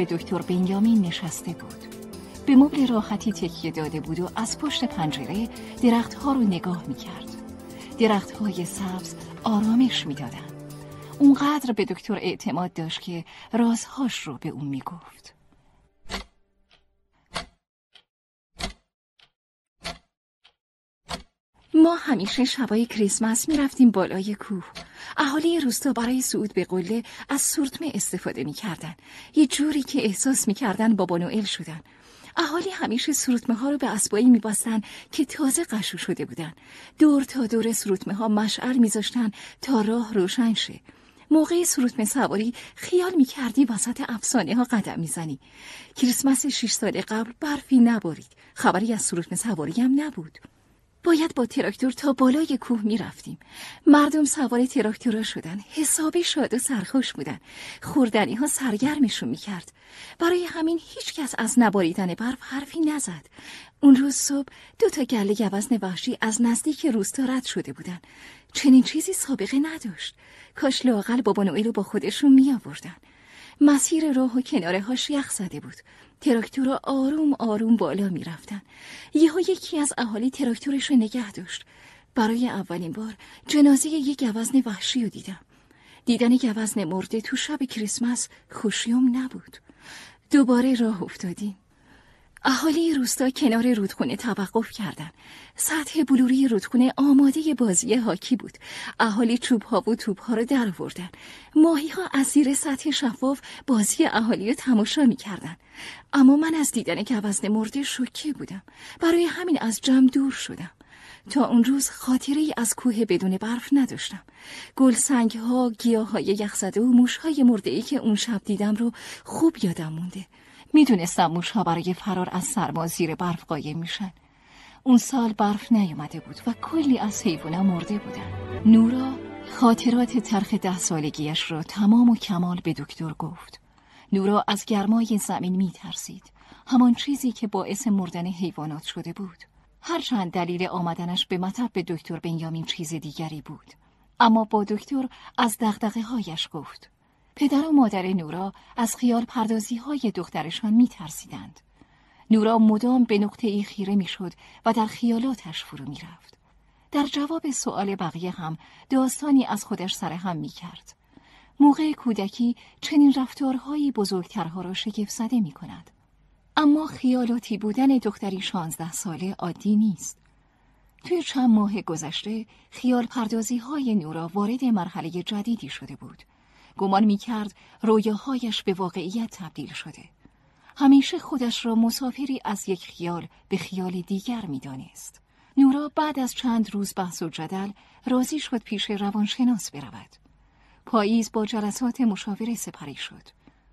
به دکتر بنیامین نشسته بود. به مبل راحتی تکیه داده بود و از پشت پنجره درختها رو نگاه می‌کرد. درختهای سبز آرامش می‌دادند. اونقدر به دکتر اعتماد داشت که رازهاش رو به اون می‌گفت. ما همیشه شبای کریسمس می‌رفتیم بالای کوه. اهالی روستا برای صعود به قله از سورتمه استفاده می‌کردن. یه جوری که احساس می‌کردن بابا نوئل شدن. اهالی همیشه سروتمه ها رو به اسبایی میباستن که تازه قشو شده بودن. دور تا دور سروتمه ها مشعل میذاشتن تا راه روشن شه. موقع سروتمه سواری خیال می‌کردی وسط افسانه ها قدم می‌زنی. کریسمس شش سال قبل برفی نبارید خبری از سروتمه سواری هم نبود. باید با تراکتور تا بالای کوه می رفتیم. مردم سوار تراکتورا شدن. حسابی شاد و سرخوش بودن. خوردنی ها سرگرمشون می کرد. برای همین هیچ کس از نباریدن برف حرفی نزد. اون روز صبح دو تا گله گوزن وحشی از نزدیک روستا رد شده بودن. چنین چیزی سابقه نداشت. کاش لاقل بابا نوئل با خودشون می آوردن. مسیر راه و کناره هاش یخ زده بود. تراکتورها آروم آروم بالا می رفتن. یهو یکی از اهالی تراکتورش رو نگه داشت. برای اولین بار جنازه یک گوزن وحشی رو دیدم. دیدن گوزن مرده تو شب کریسمس خوشیوم نبود. دوباره راه افتادیم. اهالی روستا کنار رودخونه توقف کردند. سطح بلوری رودخونه آماده بازی هاکی بود. اهالی چوب ها و توپ ها رو در آوردن. ماهی ها از زیر سطح شفاف بازی اهالی رو تماشا می کردن. اما من از دیدن گوزن مرده شوکه بودم. برای همین از جمع دور شدم. تا اون روز خاطره از کوه بدون برف نداشتم. گل ها، گیاه های یخزده و موش های مرده ای که اون شب دیدم رو خوب یادم مونده. می‌دونستم موشها برای فرار از سرما زیر برف قایم میشن. اون سال برف نیومده بود و کلی از حیوانا مرده بودن. نورا خاطرات ترخ ده سالگیش را تمام و کمال به دکتر گفت. نورا از گرمای زمین میترسید. همان چیزی که باعث مردن حیوانات شده بود. هرچند دلیل آمدنش به مطب به دکتر بنیامین چیز دیگری بود. اما با دکتر از دغدغه هایش گفت. پدر و مادر نورا از خیال پردازی های دخترشان می ترسیدند. نورا مدام به نقطه ای خیره می شد و در خیالاتش فرو می رفت. در جواب سؤال بقیه هم داستانی از خودش سرهم می کرد. موقع کودکی چنین رفتارهایی بزرگترها را شگفت زده می کند. اما خیالاتی بودن دختری شانزده ساله عادی نیست. توی چند ماه گذشته خیال پردازی های نورا وارد مرحله جدیدی شده بود. گمان می کرد رویاهایش به واقعیت تبدیل شده. همیشه خودش را مسافری از یک خیال به خیال دیگر می دانست. نورا بعد از چند روز بحث و جدل راضی شد پیش روانشناس برود. پاییز با جلسات مشاوره سپری شد.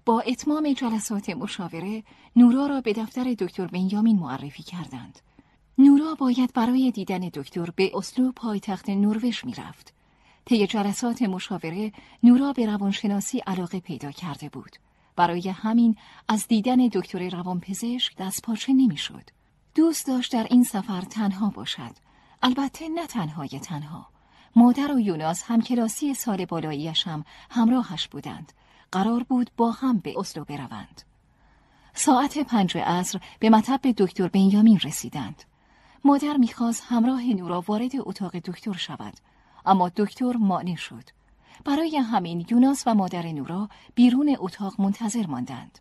با اتمام جلسات مشاوره نورا را به دفتر دکتر بنیامین معرفی کردند. نورا باید برای دیدن دکتر به اسلو پایتخت نروژ می‌رفت. طی جلسات مشاوره نورا به روانشناسی علاقه پیدا کرده بود. برای همین از دیدن دکتر روانپزشک دست پاچه نمی‌شد. دوست داشت در این سفر تنها باشد. البته نه تنهای تنها. مادر و یوناس هم کلاسی سال بالاییش هم همراهش بودند. قرار بود با هم به اسلو بروند. ساعت پنج عصر به مطب دکتر بنیامین رسیدند. مادر می‌خواست همراه نورا وارد اتاق دکتر شود اما دکتر مانع شد. برای همین یوناس و مادر نورا بیرون اتاق منتظر ماندند.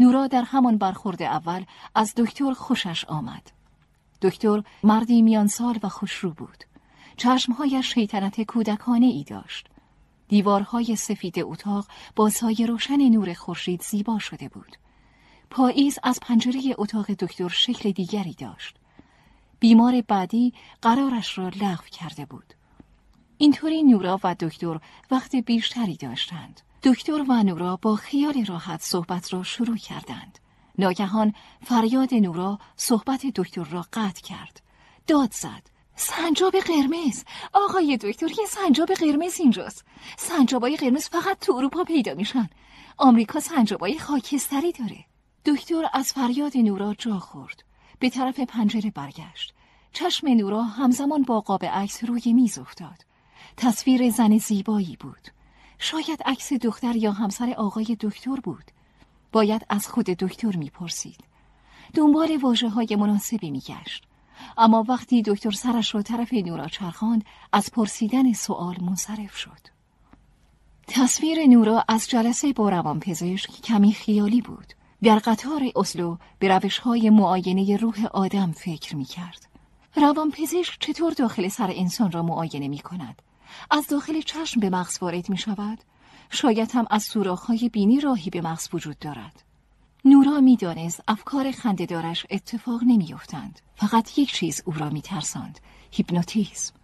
نورا در همان برخورد اول از دکتر خوشش آمد. دکتر مردی میان سال و خوشرو بود. چشمهایش شیطنت کودکانه ای داشت. دیوارهای سفید اتاق با سایه روشن نور خورشید زیبا شده بود. پاییز از پنجره اتاق دکتر شکل دیگری داشت. بیمار بعدی قرارش را لغو کرده بود. اینطوری نورا و دکتر وقت بیشتری داشتند. دکتر و نورا با خیال راحت صحبت را شروع کردند. ناگهان فریاد نورا صحبت دکتر را قطع کرد. داد زد. سنجاب قرمز آقای دکتر یه سنجاب قرمز اینجاست سنجابای قرمز فقط تو اروپا پیدا میشن آمریکا سنجابای خاکستری داره دکتر از فریاد نورا جا خورد به طرف پنجره برگشت چشم نورا همزمان با قاب عکس روی میز افتاد تصویر زن زیبایی بود. شاید عکس دختر یا همسر آقای دکتر بود. باید از خود دکتر می‌پرسید. دنبال واجه های مناسبی میگشت. اما وقتی دکتر سرش را طرف نورا چرخاند از پرسیدن سوال منصرف شد. تصویر نورا از جلسه با روانپزشک کمی خیالی بود. در قطار اسلو به روش های معاینه روح آدم فکر می کرد. روانپزشک چطور داخل سر انسان را معاینه می کند؟ از داخل چشم به مغز وارد می شود؟ شاید هم از های بینی راهی به مغز وجود دارد. نورا می‌دانست افکار خندهدارش اتفاق نمیافتند فقط یک چیز او را میترساند هیپنوتیزم.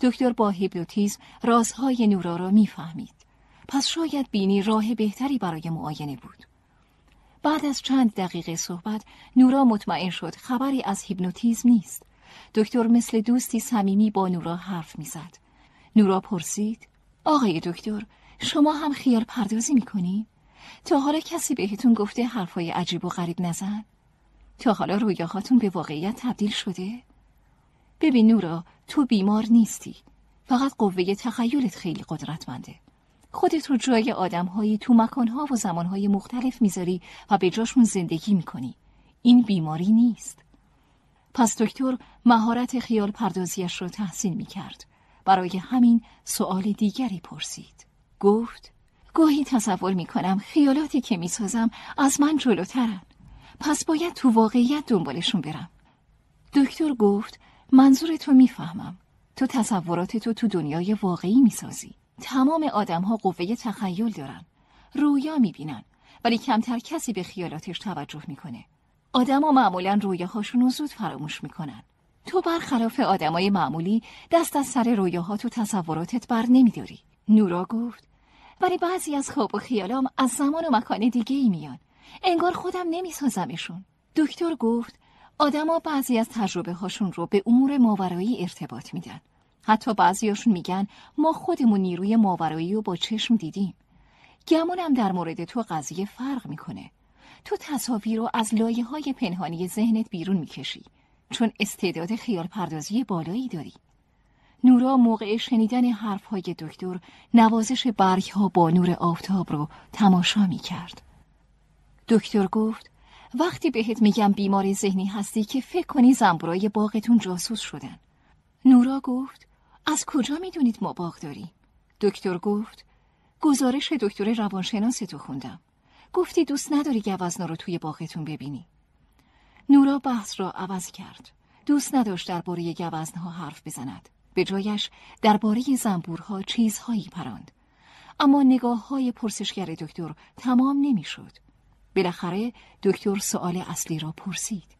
دکتر با هیپنوتیزم رازهای نورا را می‌فهمید پس شاید بینی راه بهتری برای معاینه بود. بعد از چند دقیقه صحبت نورا مطمئن شد خبری از هیپنوتیزم نیست. دکتر مثل دوستی صمیمی با نورا حرف می‌زد. نورا پرسید. آقای دکتر شما هم خیال پردازی می‌کنید تا حالا کسی بهتون گفته حرفای عجیب و غریب نزن؟ تا حالا رویاهاتون به واقعیت تبدیل شده؟ ببین نورا تو بیمار نیستی. فقط قوه تخیلت خیلی قدرتمنده. خودت رو جای آدمهایی تو مکانها و زمانهای مختلف می‌ذاری و به جاشون زندگی می‌کنی. این بیماری نیست. پس دکتر مهارت خیال پردازیش رو تحسین می‌کرد. برای همین سوال دیگری پرسید گفت گاهی تصور می کنم خیالاتی که می سازم از من جلوترن. پس باید تو واقعیت دنبالشون برم. دکتر گفت منظور تو می‌فهمم. تو تصورات تو تو دنیای واقعی می‌سازی. تمام آدم ها قوه تخیل دارن. رویا می‌بینن. ولی کمتر کسی به خیالاتش توجه می‌کنه. آدما معمولا رویاهاشون رو زود فراموش می‌کنن. تو برخلاف آدمای معمولی دست از سر رویاهات و تصوراتت بر نمیداری. نورا گفت ولی بعضی از خواب و خیالام از زمان و مکان دیگه ای میان. انگار خودم نمیسازمشون. دکتر گفت آدما بعضی از تجربه هاشون رو به امور ماورایی ارتباط میدن. حتی بعضیاشون میگن ما خودمون نیروی ماورایی رو با چشم دیدیم. گمونم در مورد تو قضیه فرق می‌کنه. تو تصاویر رو از لایه های پنهانی ذهنت بیرون می‌کشی. چون استعداد خیال پردازی بالایی داری نورا موقع شنیدن حرفهای دکتر نوازش برگ ها با نور آفتاب رو تماشا می کرد. دکتر گفت وقتی بهت میگم بیماری ذهنی هستی که فکر کنی زنبورای باغتون جاسوس شدن. نورا گفت از کجا می‌دونید ما باغ داریم؟ دکتر گفت گزارش دکتر روانشناس تو خوندم. گفتی دوست نداری گوزنا رو توی باغتون ببینی. نورا بحث را عوض کرد. دوست نداشت درباره گوزنها حرف بزند. به جایش درباره زنبورها چیزهایی پراند اما نگاه های پرسشگر دکتر تمام نمی‌شد. بالاخره دکتر سوال اصلی را پرسید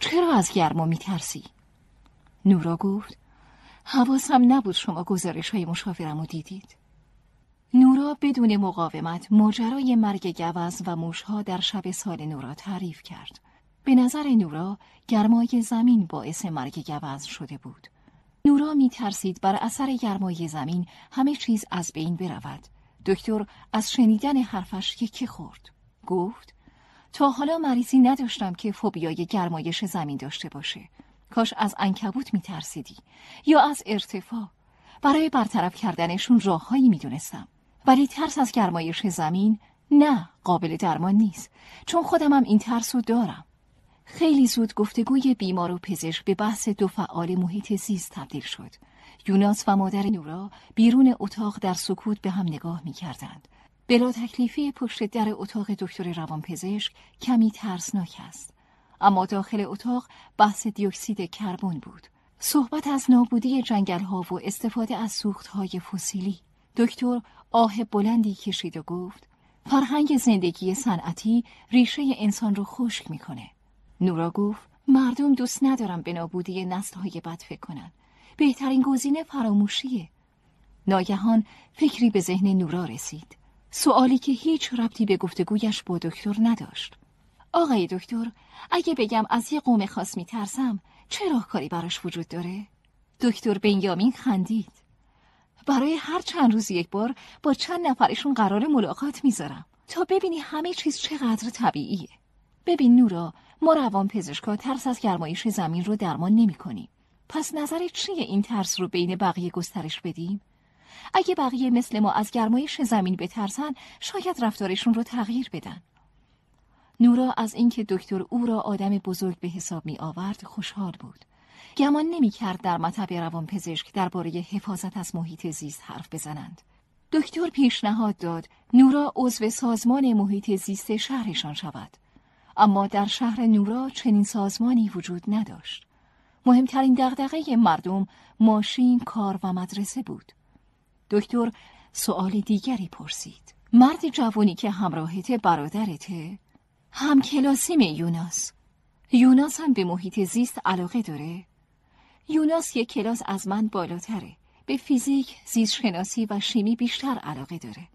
چرا از گرما میترسی؟ نورا گفت حواسم نبود شما گزارش های مشاورم رو دیدید نورا بدون مقاومت ماجرای مرگ گوز و موشها در شب سال نورا تعریف کرد به نظر نورا گرمای زمین باعث مرگ گوز شده بود نورا می ترسید بر اثر گرمای زمین همه چیز از بین برود. دکتر از شنیدن حرفش که خورد. گفت تا حالا مریضی نداشتم که فوبیای گرمایش زمین داشته باشه. کاش از انکبوت می ترسیدی یا از ارتفاع. برای برطرف کردنشون راههایی می دونستم. ولی ترس از گرمایش زمین نه قابل درمان نیست چون خودمم این ترس رو دارم. خیلی زود گفتگوی بیمار و پزشک به بحث دو فعال محیط زیست تبدیل شد. یوناس و مادر نورا بیرون اتاق در سکوت به هم نگاه می کردند. بلا تکلیفی پشت در اتاق دکتر روانپزشک کمی ترسناک است. اما داخل اتاق بحث دیوکسید کربن بود. صحبت از نابودی جنگل ها و استفاده از سوخت های فسیلی. دکتر آه بلندی کشید و گفت فرهنگ زندگی صنعتی ریشه انسان رو خشک می‌کنه. نورا گفت مردم دوست ندارم به نابودی های بد فکر کنن. بهترین گزینه فراموشیه. ناگهان فکری به ذهن نورا رسید. سوالی که هیچ ربطی به گفتگویش با دکتر نداشت. آقای دکتر، اگه بگم از یه قوم خاص میترسم، چه راهکاری براش وجود داره؟ دکتر بنیامین خندید. برای هر چند روز یک بار با چند نفرشون قرار ملاقات می‌ذارم تا ببینی همه چیز چقدر طبیعیه. ببین نورا ما روان پزشکا ترس از گرمایش زمین رو درمان نمی کنیم. پس نظر چیه این ترس رو بین بقیه گسترش بدیم؟ اگه بقیه مثل ما از گرمایش زمین بترسن شاید رفتارشون رو تغییر بدن. نورا از اینکه دکتر او را آدم بزرگ به حساب می آورد خوشحال بود. گمان نمی کرد در مطب روان پزشک درباره حفاظت از محیط زیست حرف بزنند. دکتر پیشنهاد داد نورا عضو سازمان محیط زیست شهرشان شود. اما در شهر نورا چنین سازمانی وجود نداشت. مهمترین دغدغه مردم ماشین، کار و مدرسه بود. دکتر سؤال دیگری پرسید. مرد جوانی که همراهت برادرته؟ هم کلاسیم یوناس. یوناس هم به محیط زیست علاقه داره؟ یوناس یک کلاس از من بالاتره. به فیزیک، زیست شناسی و شیمی بیشتر علاقه داره.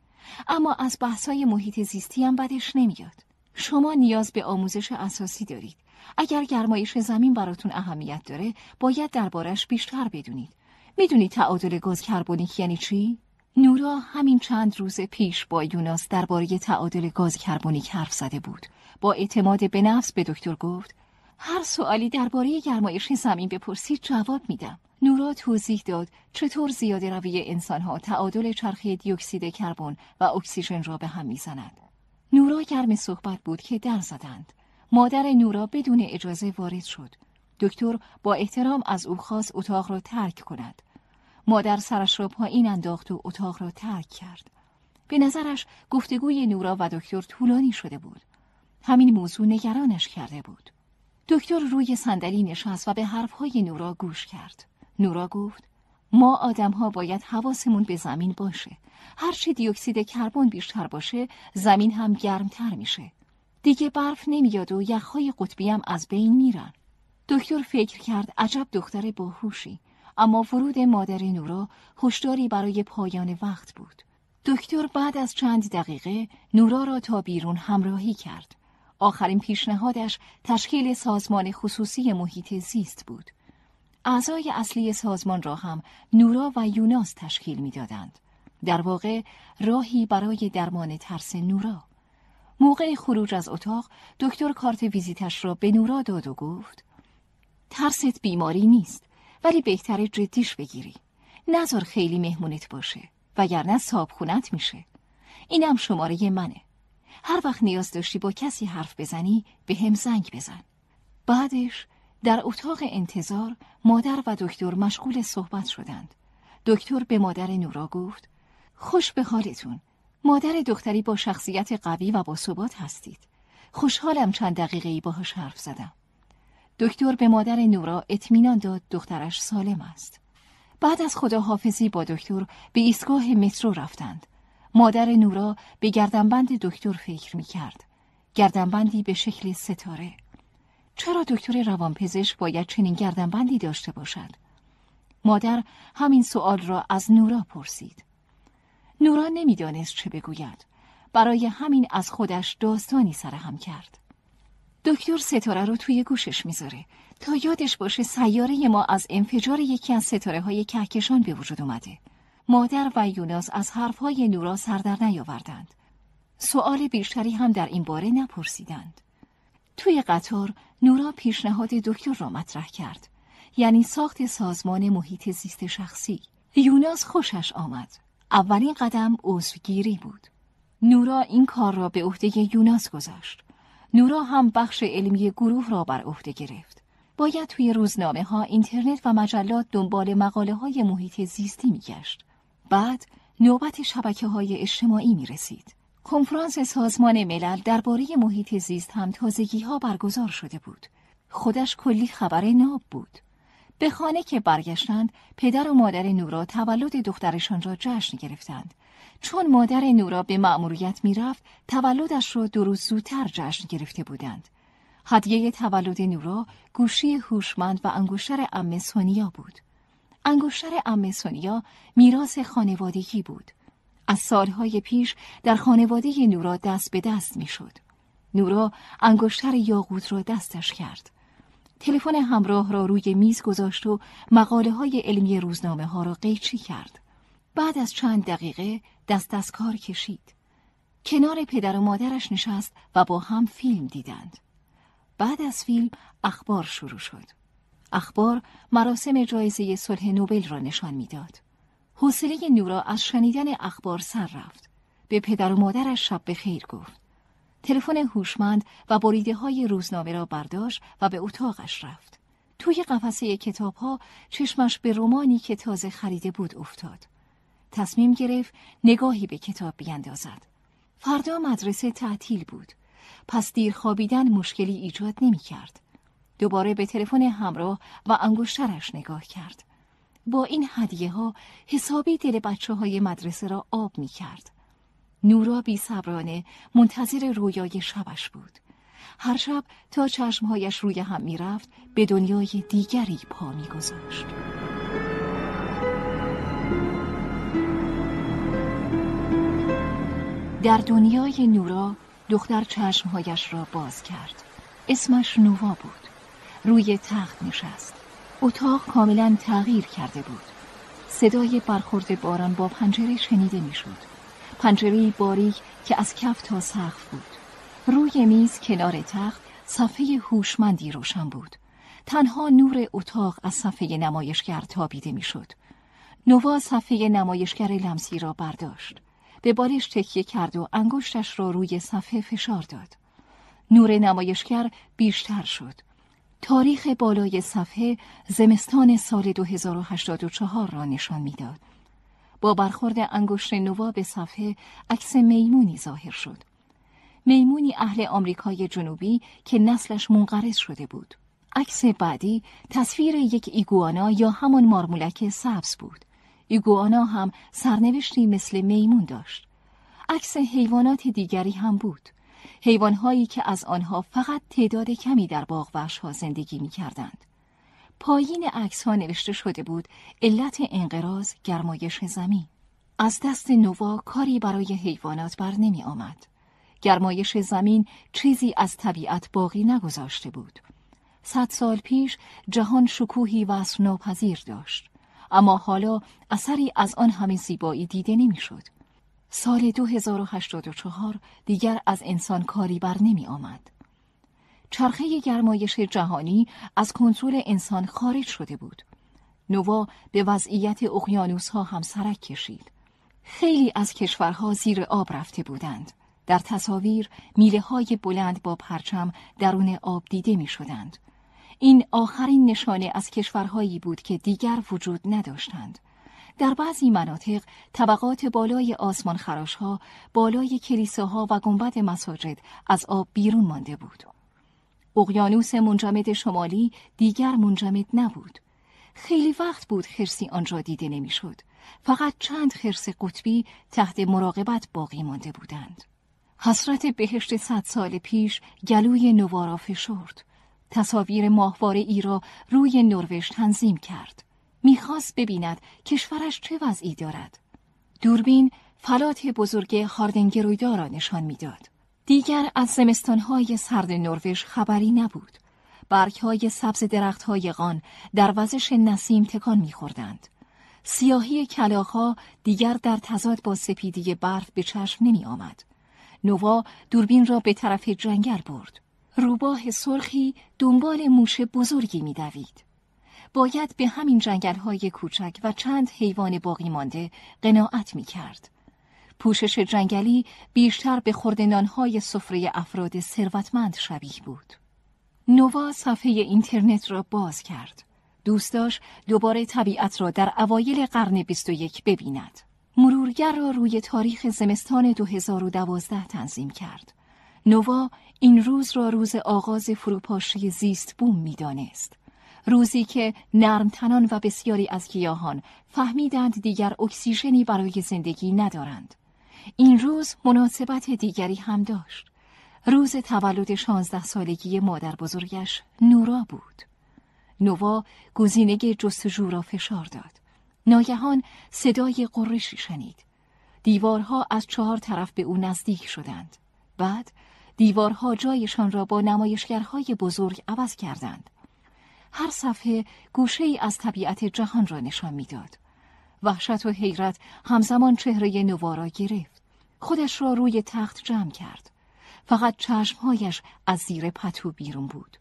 اما از بحثای محیط زیستی هم بدش نمیاد. شما نیاز به آموزش اساسی دارید. اگر گرمایش زمین براتون اهمیت داره، باید دربارش بیشتر بدونید. می‌دونید تعادل گاز کربونیک یعنی چی؟ نورا همین چند روز پیش با یوناس درباره تعادل گاز کربونیک حرف زده بود. با اعتماد به نفس به دکتر گفت: هر سوالی درباره گرمایش زمین بپرسید جواب میدم. نورا توضیح داد چطور زیاده روی انسانها تعادل چرخه دیوکسید کربن و اکسیژن را به هم می‌زند. نورا گرم صحبت بود که در زدند. مادر نورا بدون اجازه وارد شد. دکتر با احترام از او خواست اتاق را ترک کند. مادر سرش را پایین انداخت و اتاق را ترک کرد. به نظرش گفتگوی نورا و دکتر طولانی شده بود. همین موضوع نگرانش کرده بود. دکتر روی صندلی نشست و به حرفهای نورا گوش کرد. نورا گفت ما آدم ها باید حواسمون به زمین باشه. هرچی دیوکسید کربن بیشتر باشه زمین هم گرمتر میشه. دیگه برف نمیاد و یخهای قطبی هم از بین میرن. دکتر فکر کرد عجب دختر باهوشی اما ورود مادر نورا هشداری برای پایان وقت بود. دکتر بعد از چند دقیقه نورا را تا بیرون همراهی کرد. آخرین پیشنهادش تشکیل سازمان خصوصی محیط زیست بود. اعضای اصلی سازمان را هم نورا و یوناس تشکیل می‌دادند. در واقع راهی برای درمان ترس نورا. موقع خروج از اتاق دکتر کارت ویزیتش را به نورا داد و گفت ترست بیماری نیست ولی بهتر جدیش بگیری. نظر خیلی مهمونت باشه وگرنه صاحب خونت میشه. اینم شماره منه. هر وقت نیاز داشتی با کسی حرف بزنی به هم زنگ بزن. بعدش در اتاق انتظار مادر و دکتر مشغول صحبت شدند. دکتر به مادر نورا گفت خوش به حالتون. مادر دختری با شخصیت قوی و با ثبات هستید. خوشحالم چند دقیقه ای باهاش حرف زدم. دکتر به مادر نورا اطمینان داد دخترش سالم است. بعد از خداحافظی با دکتر به ایستگاه مترو رفتند. مادر نورا به گردنبند دکتر فکر می کرد. گردنبندی به شکل ستاره. چرا دکتر روانپزشک باید چنین گردنبندی داشته باشد؟ مادر همین سوال را از نورا پرسید. نورا نمی‌دانست چه بگوید. برای همین از خودش داستانی سرهم کرد. دکتر ستاره رو توی گوشش می‌ذاره تا یادش باشه سیاره ما از انفجار یکی از ستاره های کهکشان به وجود اومده. مادر و یوناس از حرفهای نورا سردر نیاوردند. سؤال بیشتری هم در این باره نپرسیدند. توی قطار نورا پیشنهاد دکتر را مطرح کرد. یعنی ساخت سازمان محیط زیست شخصی. یوناس خوشش آمد. اولین قدم عضوگیری بود. نورا این کار را به عهده یوناس گذاشت. نورا هم بخش علمی گروه را بر عهده گرفت. باید توی روزنامه ها، اینترنت و مجلات دنبال مقاله های محیط زیستی می گشت. بعد نوبت شبکه های اجتماعی می رسید. کنفرانس سازمان ملل درباره محیط زیست هم تازگی ها برگزار شده بود. خودش کلی خبر ناب بود. به خانه که برگشتند پدر و مادر نورا تولد دخترشان را جشن گرفتند چون مادر نورا به مأموریت می‌رفت تولدش را دو روز زودتر جشن گرفته بودند هدیه تولد نورا گوشی هوشمند و انگشتر ام سونیا بود انگشتر ام سونیا میراث خانوادگی بود از سالهای پیش در خانواده نورا دست به دست می‌شد نورا انگشتر یاقوت را دستش کرد تلفن همراه را روی میز گذاشت و مقاله های علمی روزنامه ها را قیچی کرد. بعد از چند دقیقه دست از کار کشید. کنار پدر و مادرش نشست و با هم فیلم دیدند. بعد از فیلم اخبار شروع شد. اخبار مراسم جایزه صلح نوبل را نشان می‌داد. حوصله نورا از شنیدن اخبار سر رفت. به پدر و مادرش شب به خیر گفت. تلفن هوشمند و بریده های روزنامه را برداشت و به اتاقش رفت. توی قفسه کتاب ها چشمش به رومانی که تازه خریده بود افتاد. تصمیم گرفت نگاهی به کتاب بیندازد. فردا مدرسه تعطیل بود. پس دیر خوابیدن مشکلی ایجاد نمی کرد. دوباره به تلفن همراه و انگشترش نگاه کرد. با این هدیه ها حسابی دل بچه های مدرسه را آب می کرد. نورا بی صبرانه منتظر رویای شبش بود. هر شب تا چشمهایش روی هم می رفت به دنیای دیگری پا می گذاشت. در دنیای نورا دختر چشمهایش را باز کرد. اسمش نووا بود. روی تخت نشست. اتاق کاملا تغییر کرده بود. صدای برخورد باران با پنجره شنیده می‌شد. پنجره باریک که از کف تا سقف بود. روی میز کنار تخت صفحه هوشمندی روشن بود. تنها نور اتاق از صفحه نمایشگر تابیده می‌شد. نوا صفحه نمایشگر لمسی را برداشت. به بالش تکیه کرد و انگشتش را روی صفحه فشار داد. نور نمایشگر بیشتر شد. تاریخ بالای صفحه زمستان سال 2084 را نشان می‌داد. با برخورد انگشت به صفحه عکس میمونی ظاهر شد. میمونی اهل آمریکای جنوبی که نسلش منقرض شده بود. عکس بعدی تصویر یک ایگوانا یا همان مارمولک سبز بود. ایگوانا هم سرنوشتی مثل میمون داشت. عکس حیوانات دیگری هم بود. حیوانهایی که از آنها فقط تعداد کمی در باغ ها زندگی می کردند. پایین عکس ها نوشته شده بود علت انقراض گرمایش زمین. از دست نوا کاری برای حیوانات بر نمی آمد. گرمایش زمین چیزی از طبیعت باقی نگذاشته بود. صد سال پیش جهان شکوهی وصف ناپذیر داشت. اما حالا اثری از آن همه زیبایی دیده نمی‌شد. سال 2084 دیگر از انسان کاری بر نمی آمد. چرخه گرمایش جهانی از کنترل انسان خارج شده بود. نوا به وضعیت اقیانوس ها هم سرک کشید. خیلی از کشورها زیر آب رفته بودند. در تصاویر میله های بلند با پرچم درون آب دیده می شدند. این آخرین نشانه از کشورهایی بود که دیگر وجود نداشتند. در بعضی مناطق طبقات بالای آسمان ها بالای کلیساها و گنبد مساجد از آب بیرون مانده بود. اقیانوس منجمد شمالی دیگر منجمد نبود. خیلی وقت بود خرسی آنجا دیده نمی‌شد. فقط چند خرس قطبی تحت مراقبت باقی مانده بودند. حسرت بهشت صد سال پیش گلوی نوارا فشرد. تصاویر ماهواره ای را روی نروژ تنظیم کرد. می‌خواست ببیند کشورش چه وضعی دارد. دوربین فلات بزرگ هاردنگرویدا را نشان می‌داد. دیگر از زمستانهای سرد نروژ خبری نبود. برگهای سبز درختهای غان در وزش نسیم تکان میخوردند. سیاهی کلاخها دیگر در تضاد با سپیدی برف به چشم نمی آمد. نوا دوربین را به طرف جنگل برد. روباه سرخی دنبال موش بزرگی میدوید. باید به همین جنگل های کوچک و چند حیوان باقی مانده قناعت می کرد. پوشش جنگلی بیشتر به های سفره افراد ثروتمند شبیه بود. نوا صفحه اینترنت را باز کرد. دوست داشت دوباره طبیعت را در اوایل قرن 21 ببیند. مرورگر را روی تاریخ زمستان 2012 تنظیم کرد. نوا این روز را روز آغاز فروپاشی زیست بوم می‌دانست. روزی که نرمتنان و بسیاری از گیاهان فهمیدند دیگر اکسیژنی برای زندگی ندارند. این روز مناسبت دیگری هم داشت. روز تولد شانزده سالگی مادر بزرگش نورا بود. نوا گزینه جستجو را فشار داد. ناگهان صدای قرشی شنید. دیوارها از چهار طرف به او نزدیک شدند. بعد دیوارها جایشان را با نمایشگرهای بزرگ عوض کردند. هر صفحه گوشه ای از طبیعت جهان را نشان می‌داد. وحشت و حیرت همزمان چهره نوارا گرفت. خودش را روی تخت جمع کرد. فقط چشمهایش از زیر پتو بیرون بود.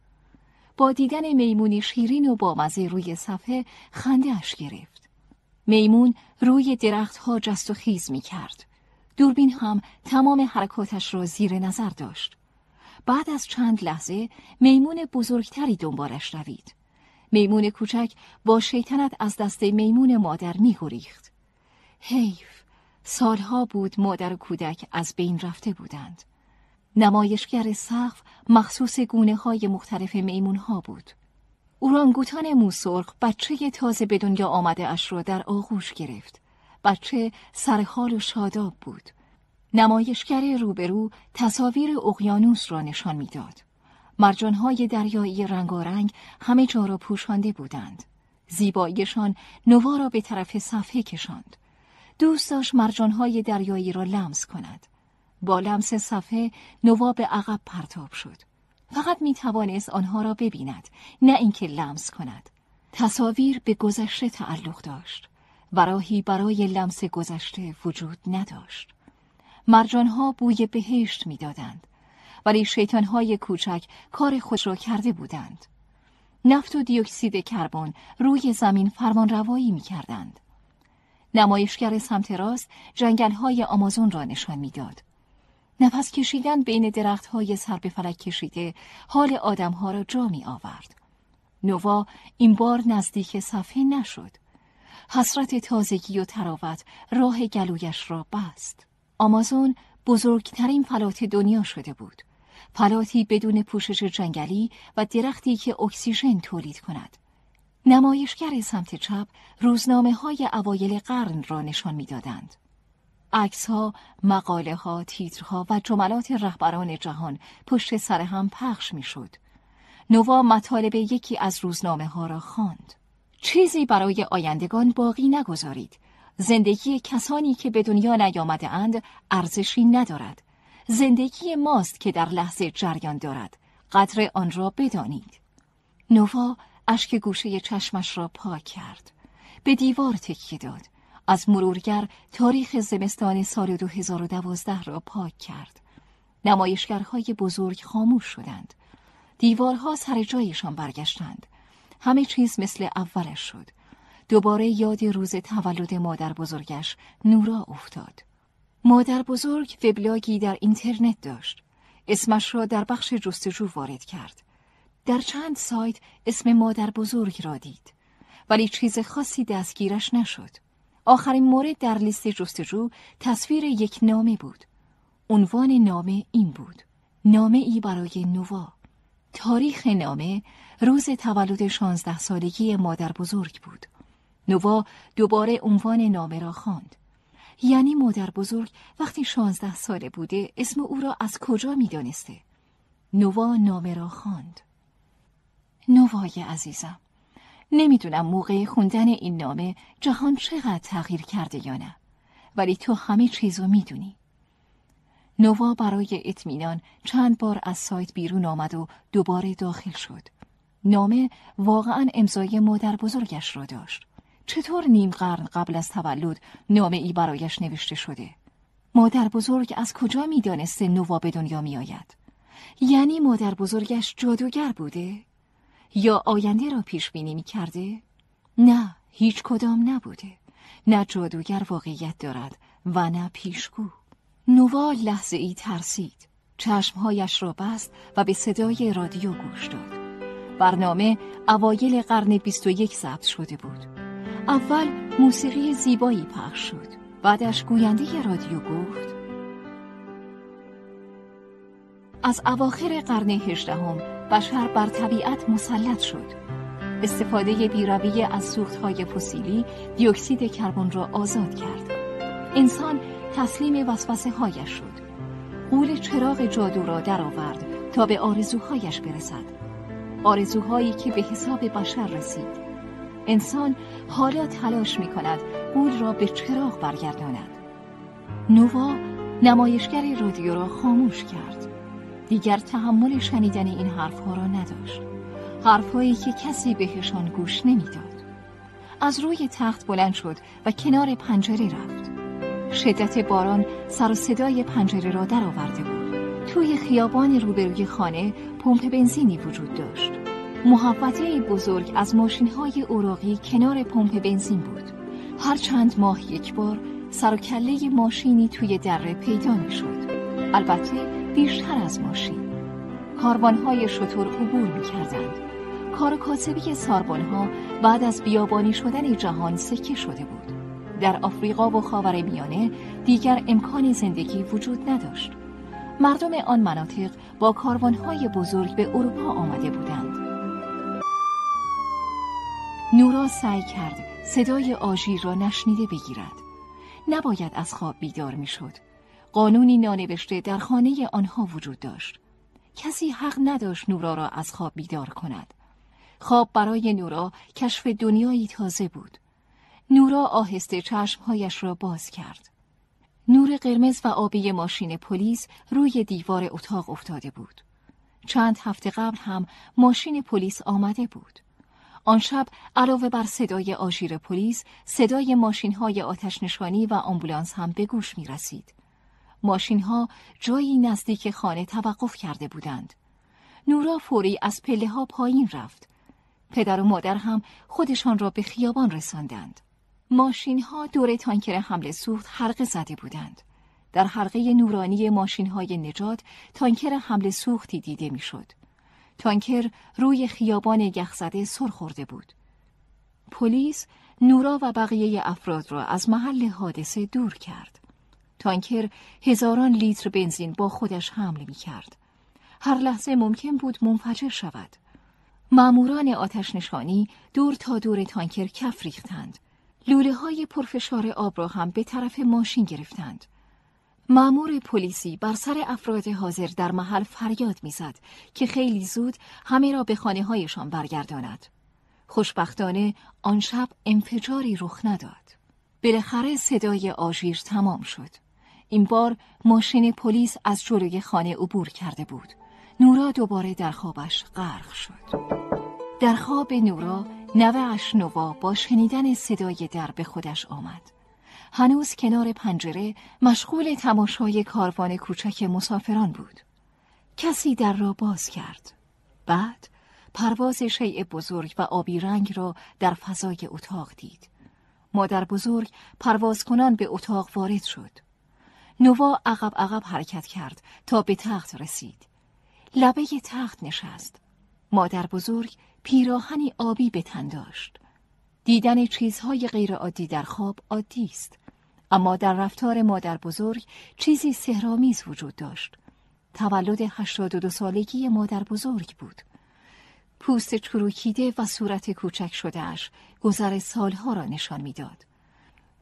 با دیدن میمونی شیرین و بامزه روی صفحه خنده اش گرفت. میمون روی درختها جست و خیز می کرد. دوربین هم تمام حرکاتش را زیر نظر داشت. بعد از چند لحظه میمون بزرگتری دنبالش روید. میمون کوچک با شیطنت از دست میمون مادر میگریخت. حیف سالها بود مادر و کودک از بین رفته بودند. نمایشگر سقف مخصوص گونه های مختلف میمون ها بود. اورانگوتان موسرخ بچه تازه به دنیا آمده اش را در آغوش گرفت. بچه سرحال و شاداب بود. نمایشگر روبرو تصاویر اقیانوس را نشان می‌داد. مرجانهای دریایی رنگارنگ همه جا را پوشانده بودند. زیباییشان نوا را به طرف صفحه کشاند. دوست داشت مرجانهای دریایی را لمس کند. با لمس صفحه نوا به عقب پرتاب شد. فقط می توانست آنها را ببیند نه اینکه لمس کند. تصاویر به گذشته تعلق داشت. و برای لمس گذشته وجود نداشت. مرجانها بوی بهشت می‌دادند ولی شیطانهای کوچک کار خود را کرده بودند. نفت و دیوکسید کربن روی زمین فرمان روایی می کردند. نمایشگر سمت راست جنگلهای آمازون را نشان می‌داد. نفس کشیدن بین درختهای سر به فلک کشیده حال آدمها را جا می آورد. نووا این بار نزدیک صفحه نشد. حسرت تازگی و تراوت راه گلویش را بست. آمازون بزرگترین فلات دنیا شده بود. فلاتی بدون پوشش جنگلی و درختی که اکسیژن تولید کند. نمایشگر سمت چپ روزنامه های اوایل قرن را نشان می‌دادند. عکس ها، مقاله ها، تیترها و جملات رهبران جهان پشت سر هم پخش می‌شد. نوا مطالب یکی از روزنامه ها را خواند. چیزی برای آیندگان باقی نگذارید. زندگی کسانی که به دنیا نیامده اند ارزشی ندارد. زندگی ماست که در لحظه جریان دارد. قدر آن را بدانید. نووا اشک گوشه چشمش را پاک کرد. به دیوار تکیه داد. از مرورگر تاریخ زمستان سال 2012 را پاک کرد. نمایشگرهای بزرگ خاموش شدند. دیوارها سر جایشان برگشتند. همه چیز مثل اولش شد. دوباره یاد روز تولد مادر بزرگش نورا افتاد. مادر بزرگ وبلاگی در اینترنت داشت. اسمش را در بخش جستجو وارد کرد. در چند سایت اسم مادر بزرگ را دید. ولی چیز خاصی دستگیرش نشد. آخرین مورد در لیست جستجو تصویر یک نامه بود. عنوان نامه این بود. نامه ای برای نوا. تاریخ نامه روز تولد شانزده سالگی مادر بزرگ بود. نوا دوباره عنوان نامه را خواند. یعنی مادر بزرگ وقتی شانزده ساله بوده اسم او را از کجا می دانسته؟ نوا نامه را خواند. نوای عزیزم نمی‌دونم موقع خوندن این نامه جهان چقدر تغییر کرده یا نه ولی تو همه چیزو می‌دونی نوا برای اطمینان چند بار از سایت بیرون آمد و دوباره داخل شد نامه واقعا امضای مادر بزرگش را داشت چطور نیم قرن قبل از تولد نامه ای برایش نوشته شده مادر بزرگ از کجا می‌دانسته نوا به دنیا می آید؟ یعنی مادر بزرگش جادوگر بوده؟ یا آینده را پیش بینی می کرده؟ نه هیچ کدام نبوده نه جادوگر واقعیت دارد و نه پیشگو نوا لحظه ای ترسید چشمهایش را بست و به صدای رادیو گوش داد برنامه اوایل قرن 21 ثبت شده بود اول موسیقی زیبایی پخش شد. بعدش گوینده رادیو گفت. از اواخر قرن هجدهم بشر بر طبیعت مسلط شد. استفاده بیروی از سوختهای فسیلی دیوکسید کربن را آزاد کرد. انسان تسلیم وسوسه هایش شد. قول چراغ جادو را درآورد تا به آرزوهایش برسد. آرزوهایی که به حساب بشر رسید. انسان حالا تلاش می کند قول را به چراغ برگرداند. نووا نمایشگر رادیو را خاموش کرد. دیگر تحمل شنیدن این حرفها را نداشت. حرفهایی که کسی بهشان گوش نمی‌داد. از روی تخت بلند شد و کنار پنجره رفت. شدت باران سر و صدای پنجره را درآورده بود. توی خیابان روبروی خانه پمپ بنزینی وجود داشت. محوطه بزرگ از ماشین های اوراقی کنار پمپ بنزین بود هر چند ماه یک بار سر و کله ماشینی توی دره پیدا می شد. البته بیشتر از ماشین کاروانهای شطور عبور می کردند. کار کاسبی ساربانها بعد از بیابانی شدن جهان سکه شده بود. در آفریقا و خاور میانه دیگر امکان زندگی وجود نداشت. مردم آن مناطق با کاروانهای بزرگ به اروپا آمده بودند. نورا سعی کرد صدای آژیر را نشنیده بگیرد. نباید از خواب بیدار می‌شد. قانونی نانوشته در خانه آنها وجود داشت. کسی حق نداشت نورا را از خواب بیدار کند. خواب برای نورا کشف دنیایی تازه بود. نورا آهسته چشمهایش را باز کرد. نور قرمز و آبی ماشین پلیس روی دیوار اتاق افتاده بود. چند هفته قبل هم ماشین پلیس آمده بود. آن شب علاوه بر صدای آژیر پلیس، صدای ماشین های آتش نشانی و آمبولانس هم به گوش می رسید. ماشین ها جایی نزدیک خانه توقف کرده بودند. نورا فوری از پله ها پایین رفت. پدر و مادر هم خودشان را به خیابان رساندند. ماشین ها دور تانکر حمله سوخت حلقه زده بودند. در حلقه نورانی ماشین های نجات تانکر حمله سوختی دیده می‌شد. تانکر روی خیابان یخزده سر خورده بود. پلیس نورا و بقیه افراد را از محل حادثه دور کرد. تانکر هزاران لیتر بنزین با خودش حمل می کرد. هر لحظه ممکن بود منفجر شود. ماموران آتش نشانی دور تا دور تانکر کف ریختند. لوله های پرفشار آب را هم به طرف ماشین گرفتند. مامور پلیسی بر سر افراد حاضر در محل فریاد می‌زد که خیلی زود همه را به خانه هایشان برگرداند. خوشبختانه آن شب انفجاری رخ نداد. بالاخره صدای آژیر تمام شد. این بار ماشین پلیس از جلوی خانه عبور کرده بود. نورا دوباره در خوابش غرق شد. در خواب نورا نوه نوا با شنیدن صدای در به خودش آمد. هنوز کنار پنجره مشغول تماشای کاروان کوچک مسافران بود. کسی در را باز کرد. بعد پرواز شیء بزرگ و آبی رنگ را در فضای اتاق دید. مادر بزرگ پرواز کنان به اتاق وارد شد. نوا عقب عقب حرکت کرد تا به تخت رسید. لبه تخت نشست. مادر بزرگ پیراهنی آبی به تن داشت. دیدن چیزهای غیرعادی در خواب عادی است. اما در رفتار مادر بزرگ چیزی سهرامیز وجود داشت. تولد 82 سالگی مادر بزرگ بود. پوست چروکیده و صورت کوچک شدهش گذر سالها را نشان می‌داد.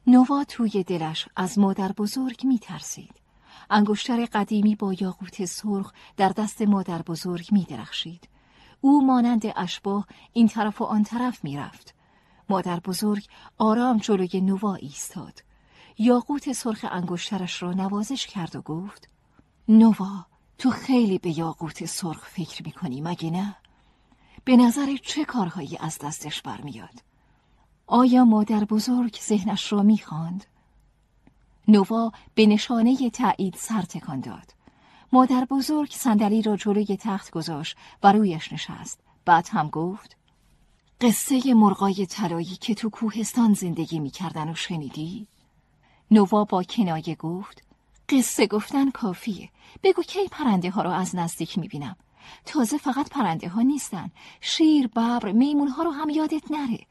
نوا توی دلش از مادر بزرگ می ترسید. انگشتر قدیمی با یاقوت سرخ در دست مادر بزرگ می درخشید. او مانند اشباه این طرف و آن طرف می رفت. مادر بزرگ آرام جلوی نوا ایستاد. یاقوت سرخ انگشترش را نوازش کرد و گفت نوا تو خیلی به یاقوت سرخ فکر می کنی مگه نه؟ به نظر چه کارهایی از دستش برمیاد؟ آیا مادر بزرگ ذهنش را می‌خواند؟ نوا به نشانه تایید سر تکان داد. مادر بزرگ صندلی را جلوی تخت گذاشت و رویش نشست. بعد هم گفت قصه مرغای طلایی که تو کوهستان زندگی می‌کردن و شنیدی؟ نوا با کنایه گفت قصه گفتن کافیه. بگو کی پرنده ها را از نزدیک می‌بینم. تازه فقط پرنده ها نیستن. شیر، ببر، میمون ها رو هم یادت نره.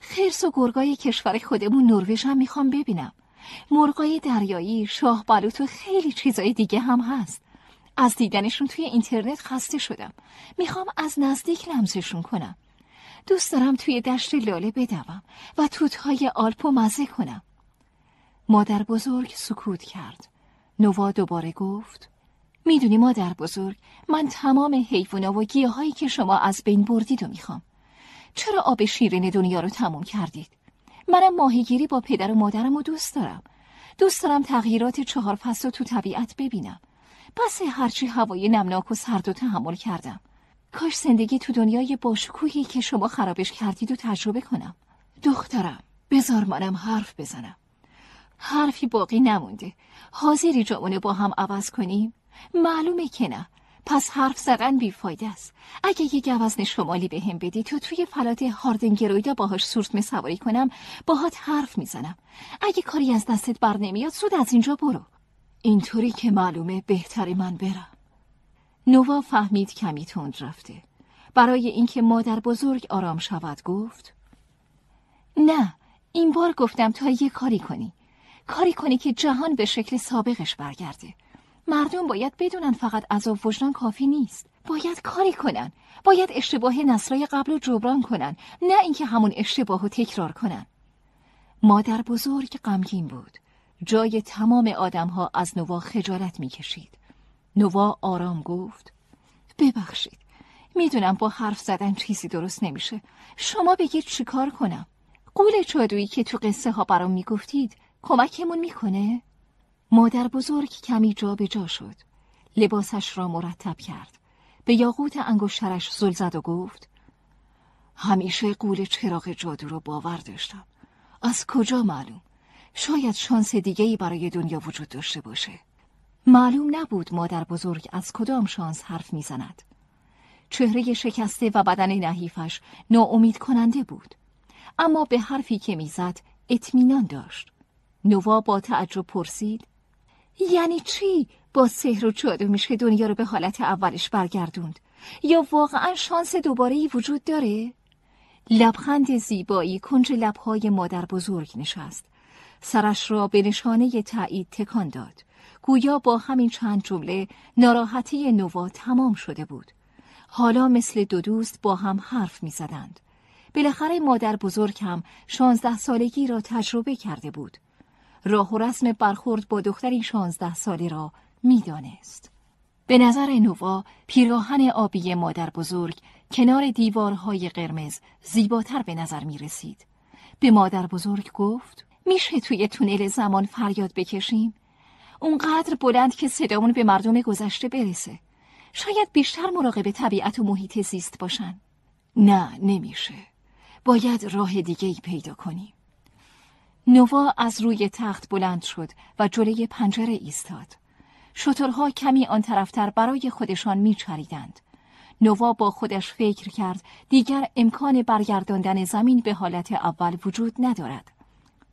خرس و گرگای کشور خودمون نروژ هم می‌خوام ببینم. مرغای دریایی، شاه بلوط و خیلی چیزای دیگه هم هست. از دیدنشون توی اینترنت خسته شدم. می‌خوام از نزدیک لمسشون کنم. دوست دارم توی دشت لاله بدوم و توتهای آلپو مزه کنم. مادر بزرگ سکوت کرد. نوا دوباره گفت می‌دونی مادر بزرگ من تمام حیوانا و گیاهایی که شما از بین بردید و می‌خوام. چرا آب شیرین دنیا رو تموم کردید؟ منم ماهیگیری با پدر و مادرم و دوست دارم. دوست دارم تغییرات چهار فصل رو تو طبیعت ببینم. پس هرچی هوای نمناک و سرد و تحمل کردم. کاش زندگی تو دنیای باشکوهی که شما خرابش کردید و تجربه کنم. دخترم بزار منم حرف بزنم. حرفی باقی نمونده. حاضری جامونه با هم عوض کنیم؟ معلومه که نه. پس حرف زدن بیفایده است اگه یه گوزن شمالی به هم بدی تو توی فلات هاردنگرویدا باهاش سورتمه سواری کنم باهات حرف می‌زنم اگه کاری از دستت بر نمیاد زود از اینجا برو اینطوری که معلومه بهتری من برم نووا فهمید کمی تند رفته. برای اینکه مادر بزرگ آرام شود گفت نه این بار گفتم تا یه کاری کنی. کاری کنی که جهان به شکل سابقش برگرده. مردم باید بدونن فقط عذاب وجدان کافی نیست. باید کاری کنن. باید اشتباه نسلای قبل رو جبران کنن. نه اینکه همون اشتباه رو تکرار کنن. مادر بزرگ غمگین بود. جای تمام آدمها از نوا خجالت می‌کشید. نوا آرام گفت. ببخشید می‌دونم با حرف زدن چیزی درست نمیشه. شما بگید چیکار کنم؟ قول چادویی که تو قصه ها برام می‌گفتید کمکمون می‌کنه؟ مادر بزرگ کمی جا به جا شد. لباسش را مرتب کرد. به یاقوت انگشترش زل زد و گفت همیشه قول چراغ جادو رو باور داشتم. از کجا معلوم؟ شاید شانس دیگهی برای دنیا وجود داشته باشه. معلوم نبود مادر بزرگ از کدام شانس حرف می‌زند. چهره شکسته و بدن نحیفش ناامید کننده بود. اما به حرفی که می‌زد اطمینان داشت. نوا با تعجب پرسید یعنی چی با سحر و جادو میشه دنیا رو به حالت اولش برگردوند؟ یا واقعا شانس دوباره ای وجود داره؟ لبخند زیبایی کنج لبهای مادر بزرگ نشست. سرش را به نشانه تایید تکان داد. گویا با همین چند جمله ناراحتی نوا تمام شده بود حالا مثل دو دوست با هم حرف می زدند. بالاخره مادر بزرگ هم شانزده سالگی را تجربه کرده بود. راه و رسم برخورد با دختری شانزده ساله را می‌دانست. به نظر نووا پیراهن آبی مادر بزرگ کنار دیوارهای قرمز زیباتر به نظر می رسید. به مادر بزرگ گفت میشه توی تونل زمان فریاد بکشیم؟ اونقدر بلند که صدامون به مردم گذشته برسه. شاید بیشتر مراقب طبیعت و محیط زیست باشن. نه نمیشه. باید راه دیگه ای پیدا کنیم. نوا از روی تخت بلند شد و جلوی پنجره ایستاد. شترها کمی آن طرفتر برای خودشان میچریدند. نوا با خودش فکر کرد دیگر امکان برگرداندن زمین به حالت اول وجود ندارد.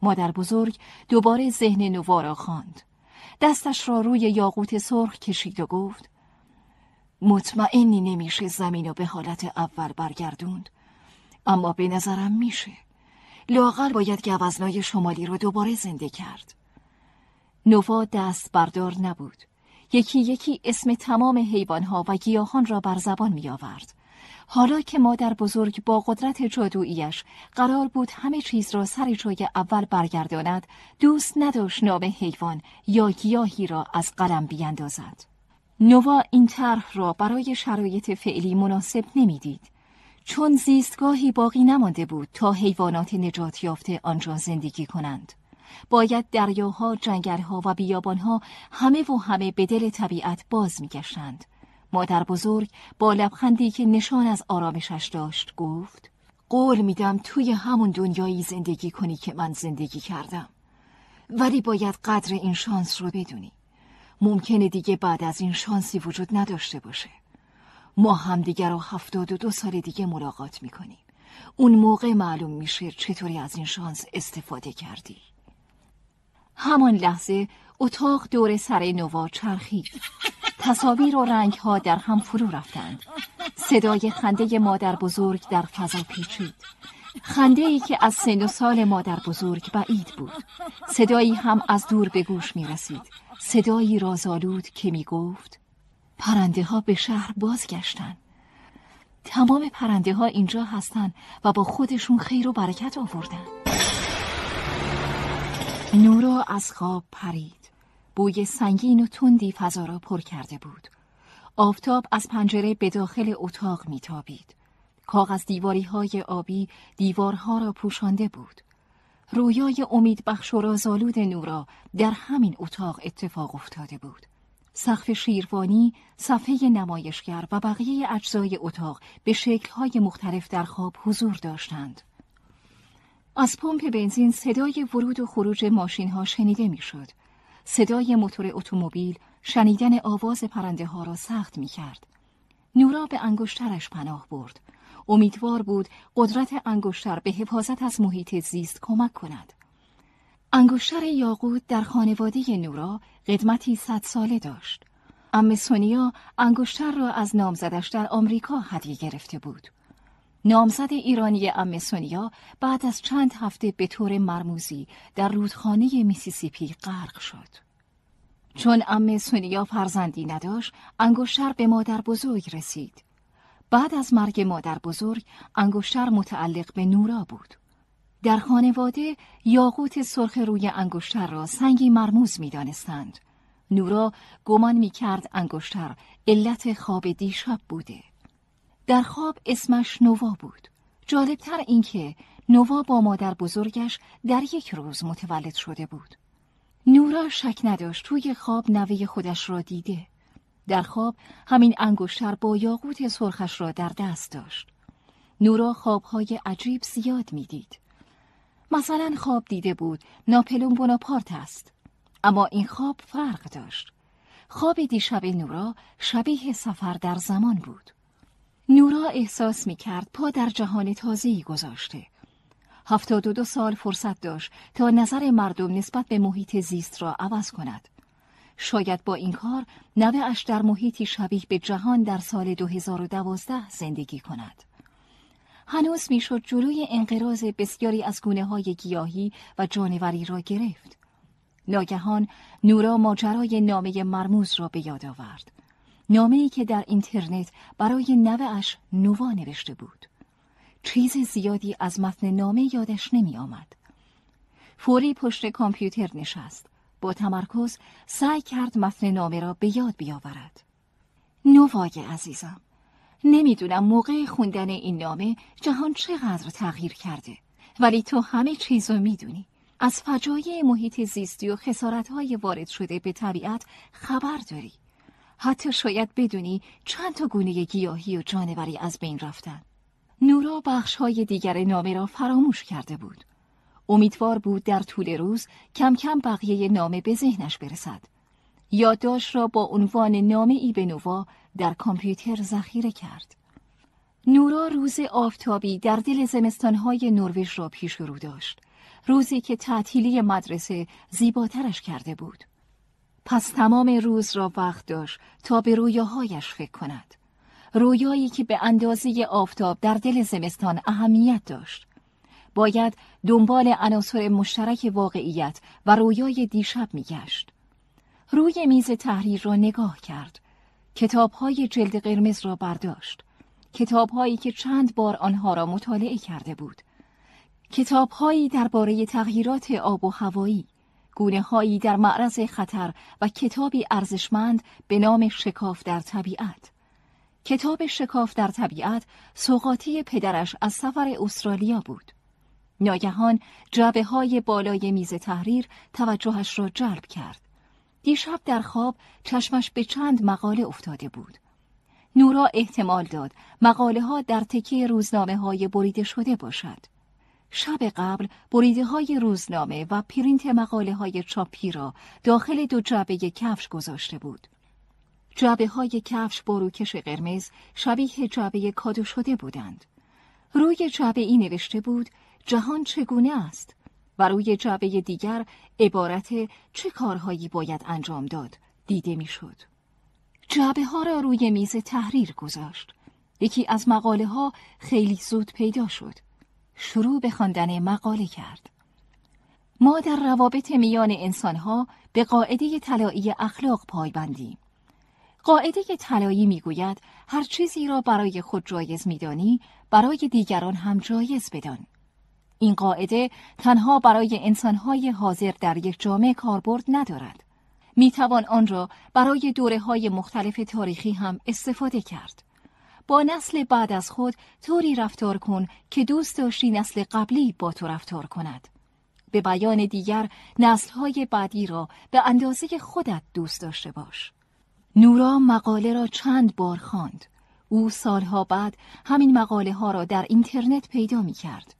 مادر بزرگ دوباره ذهن نوا را خواند. دستش را روی یاقوت سرخ کشید و گفت مطمئنی نمیشه زمین رو به حالت اول برگردوند. اما به نظرم میشه. لاغر باید گوزنای شمالی رو دوباره زنده کرد. نووا دست بردار نبود. یکی یکی اسم تمام حیوانها و گیاهان را بر زبان می آورد. حالا که مادر بزرگ با قدرت جادوییش قرار بود همه چیز را سر جای اول برگرداند دوست نداشت نام حیوان یا گیاهی را از قلم بیندازد. نوا این طرح را برای شرایط فعلی مناسب نمی‌دید چون زیستگاهی باقی نمانده بود تا حیوانات نجات یافته آنجا زندگی کنند. باید دریاها، جنگلها و بیابانها همه و همه به دل طبیعت باز میگشتند. مادر بزرگ با لبخندی که نشان از آرامشش داشت گفت قول میدم توی همون دنیایی زندگی کنی که من زندگی کردم. ولی باید قدر این شانس رو بدونی. ممکنه دیگه بعد از این شانسی وجود نداشته باشه. ما هم دیگر رو هفتاد و دو سال دیگه ملاقات می‌کنیم. اون موقع معلوم میشه چطوری از این شانس استفاده کردی. همان لحظه اتاق دور سر نوا چرخید. تصاویر و رنگ ها در هم فرو رفتند. صدای خنده مادر بزرگ در فضا پیچید. خنده ای که از سن و سال مادر بزرگ بعید بود. صدایی هم از دور به گوش می رسید. صدایی رازآلود که می گفت پرنده ها به شهر بازگشتن تمام پرنده ها اینجا هستن و با خودشون خیر و برکت آوردن نورا از خواب پرید بوی سنگین و تندی فضا را پر کرده بود آفتاب از پنجره به داخل اتاق میتابید کاغذ دیواری های آبی دیوارها را پوشانده بود رویای امید بخش و رازالود نورا در همین اتاق اتفاق افتاده بود. سقف شیروانی، صفحه نمایشگر و بقیه اجزای اتاق به شکلهای مختلف در خواب حضور داشتند. از پمپ بنزین صدای ورود و خروج ماشین ها شنیده می‌شد. صدای موتور اتومبیل، شنیدن آواز پرنده ها را سخت می کرد. نورا به انگشترش پناه برد. امیدوار بود قدرت انگشتر به حفاظت از محیط زیست کمک کند. انگشتر یاقوت در خانواده نورا قدمتی صد ساله داشت. ام سونیا انگشتر را از نامزدش در آمریکا هدیه گرفته بود. نامزد ایرانی ام سونیا بعد از چند هفته به طور مرموزی در رودخانه میسیسیپی غرق شد. چون ام سونیا فرزندی نداشت، انگشتر به مادر بزرگ رسید. بعد از مرگ مادر بزرگ، انگشتر متعلق به نورا بود. در خانواده یاقوت سرخ روی انگشتر را سنگی مرموز می دانستند. نورا گمان می کرد انگشتر علت خواب دیشب بوده. در خواب اسمش نوا بود. جالبتر اینکه نوا با مادر بزرگش در یک روز متولد شده بود. نورا شک نداشت توی خواب نوه خودش را دیده. در خواب همین انگشتر با یاقوت سرخش را در دست داشت. نورا خوابهای عجیب زیاد می‌دید. مثلا خواب دیده بود ناپلون بوناپارت است. اما این خواب فرق داشت. خواب دیشب نورا شبیه سفر در زمان بود. نورا احساس می کرد پا در جهان تازه‌ای گذاشته. هفتاد و دو سال فرصت داشت تا نظر مردم نسبت به محیط زیست را عوض کند. شاید با این کار نوه اش در محیطی شبیه به جهان در سال 2012 زندگی کند. هنوز می‌شد جلوی انقراض بسیاری از گونه های گیاهی و جانوری را گرفت. ناگهان نورا ماجرای نامه مرموز را به یاد آورد. نامه ای که در اینترنت برای نوهش نوا نوشته بود. چیز زیادی از متن نامه یادش نمی آمد. فوری پشت کامپیوتر نشست. با تمرکز سعی کرد متن نامه را به یاد بیاورد. نوای عزیزم نمی‌دونم موقع خوندن این نامه جهان چقدر تغییر کرده ولی تو همه چیزو می‌دونی از فجایع محیط زیستی و خسارتهای وارد شده به طبیعت خبر داری حتی شاید بدونی چند تا گونه گیاهی و جانوری از بین رفتن نورا بخش های دیگر نامه را فراموش کرده بود امیدوار بود در طول روز کم کم بقیه نامه به ذهنش برسد یادداشت را با عنوان نامه ای به نووا در کامپیوتر ذخیره کرد. نورا روز آفتابی در دل زمستانهای نروژ را پیش رو داشت. روزی که تعطیلی مدرسه زیباترش کرده بود. پس تمام روز را وقت داشت تا به رویاهایش فکر کند. رویایی که به اندازه آفتاب در دل زمستان اهمیت داشت. باید دنبال عناصر مشترک واقعیت و رویای دیشب میگشت. روی میز تحریر را نگاه کرد. کتاب های جلد قرمز را برداشت. کتاب هایی که چند بار آنها را مطالعه کرده بود. کتاب هایی درباره تغییرات آب و هوایی، گونه هایی در معرض خطر و کتابی ارزشمند به نام شکاف در طبیعت. کتاب شکاف در طبیعت سوقاتی پدرش از سفر استرالیا بود. ناگهان جعبه های بالای میز تحریر توجهش را جلب کرد. دیشب در خواب چشمش به چند مقاله افتاده بود. نورا احتمال داد مقاله ها در تکیه روزنامه های بریده شده باشد. شب قبل بریده های روزنامه و پرینت مقاله های چاپی را داخل دو جعبه کفش گذاشته بود. جعبه های کفش با روکش قرمز شبیه جعبه کادو شده بودند. روی جعبه ای نوشته بود جهان چگونه است؟ و روی جعبه دیگر عبارت چه کارهایی باید انجام داد دیده می‌شد. جعبه ها را روی میز تحریر گذاشت. یکی از مقاله ها خیلی زود پیدا شد. شروع به خواندن مقاله کرد. ما در روابط میان انسانها به قاعده طلایی اخلاق پایبندیم. قاعده طلایی می‌گوید هر چیزی را برای خود جایز میدانی برای دیگران هم جایز بدان. این قاعده تنها برای انسانهای حاضر در یک جامعه کاربرد ندارد. می توان آن را برای دوره های مختلف تاریخی هم استفاده کرد. با نسل بعد از خود طوری رفتار کن که دوست داشتی نسل قبلی با تو رفتار کند. به بیان دیگر نسلهای بعدی را به اندازه خودت دوست داشته باش. نورا مقاله را چند بار خواند. او سالها بعد همین مقاله ها را در اینترنت پیدا می کرد.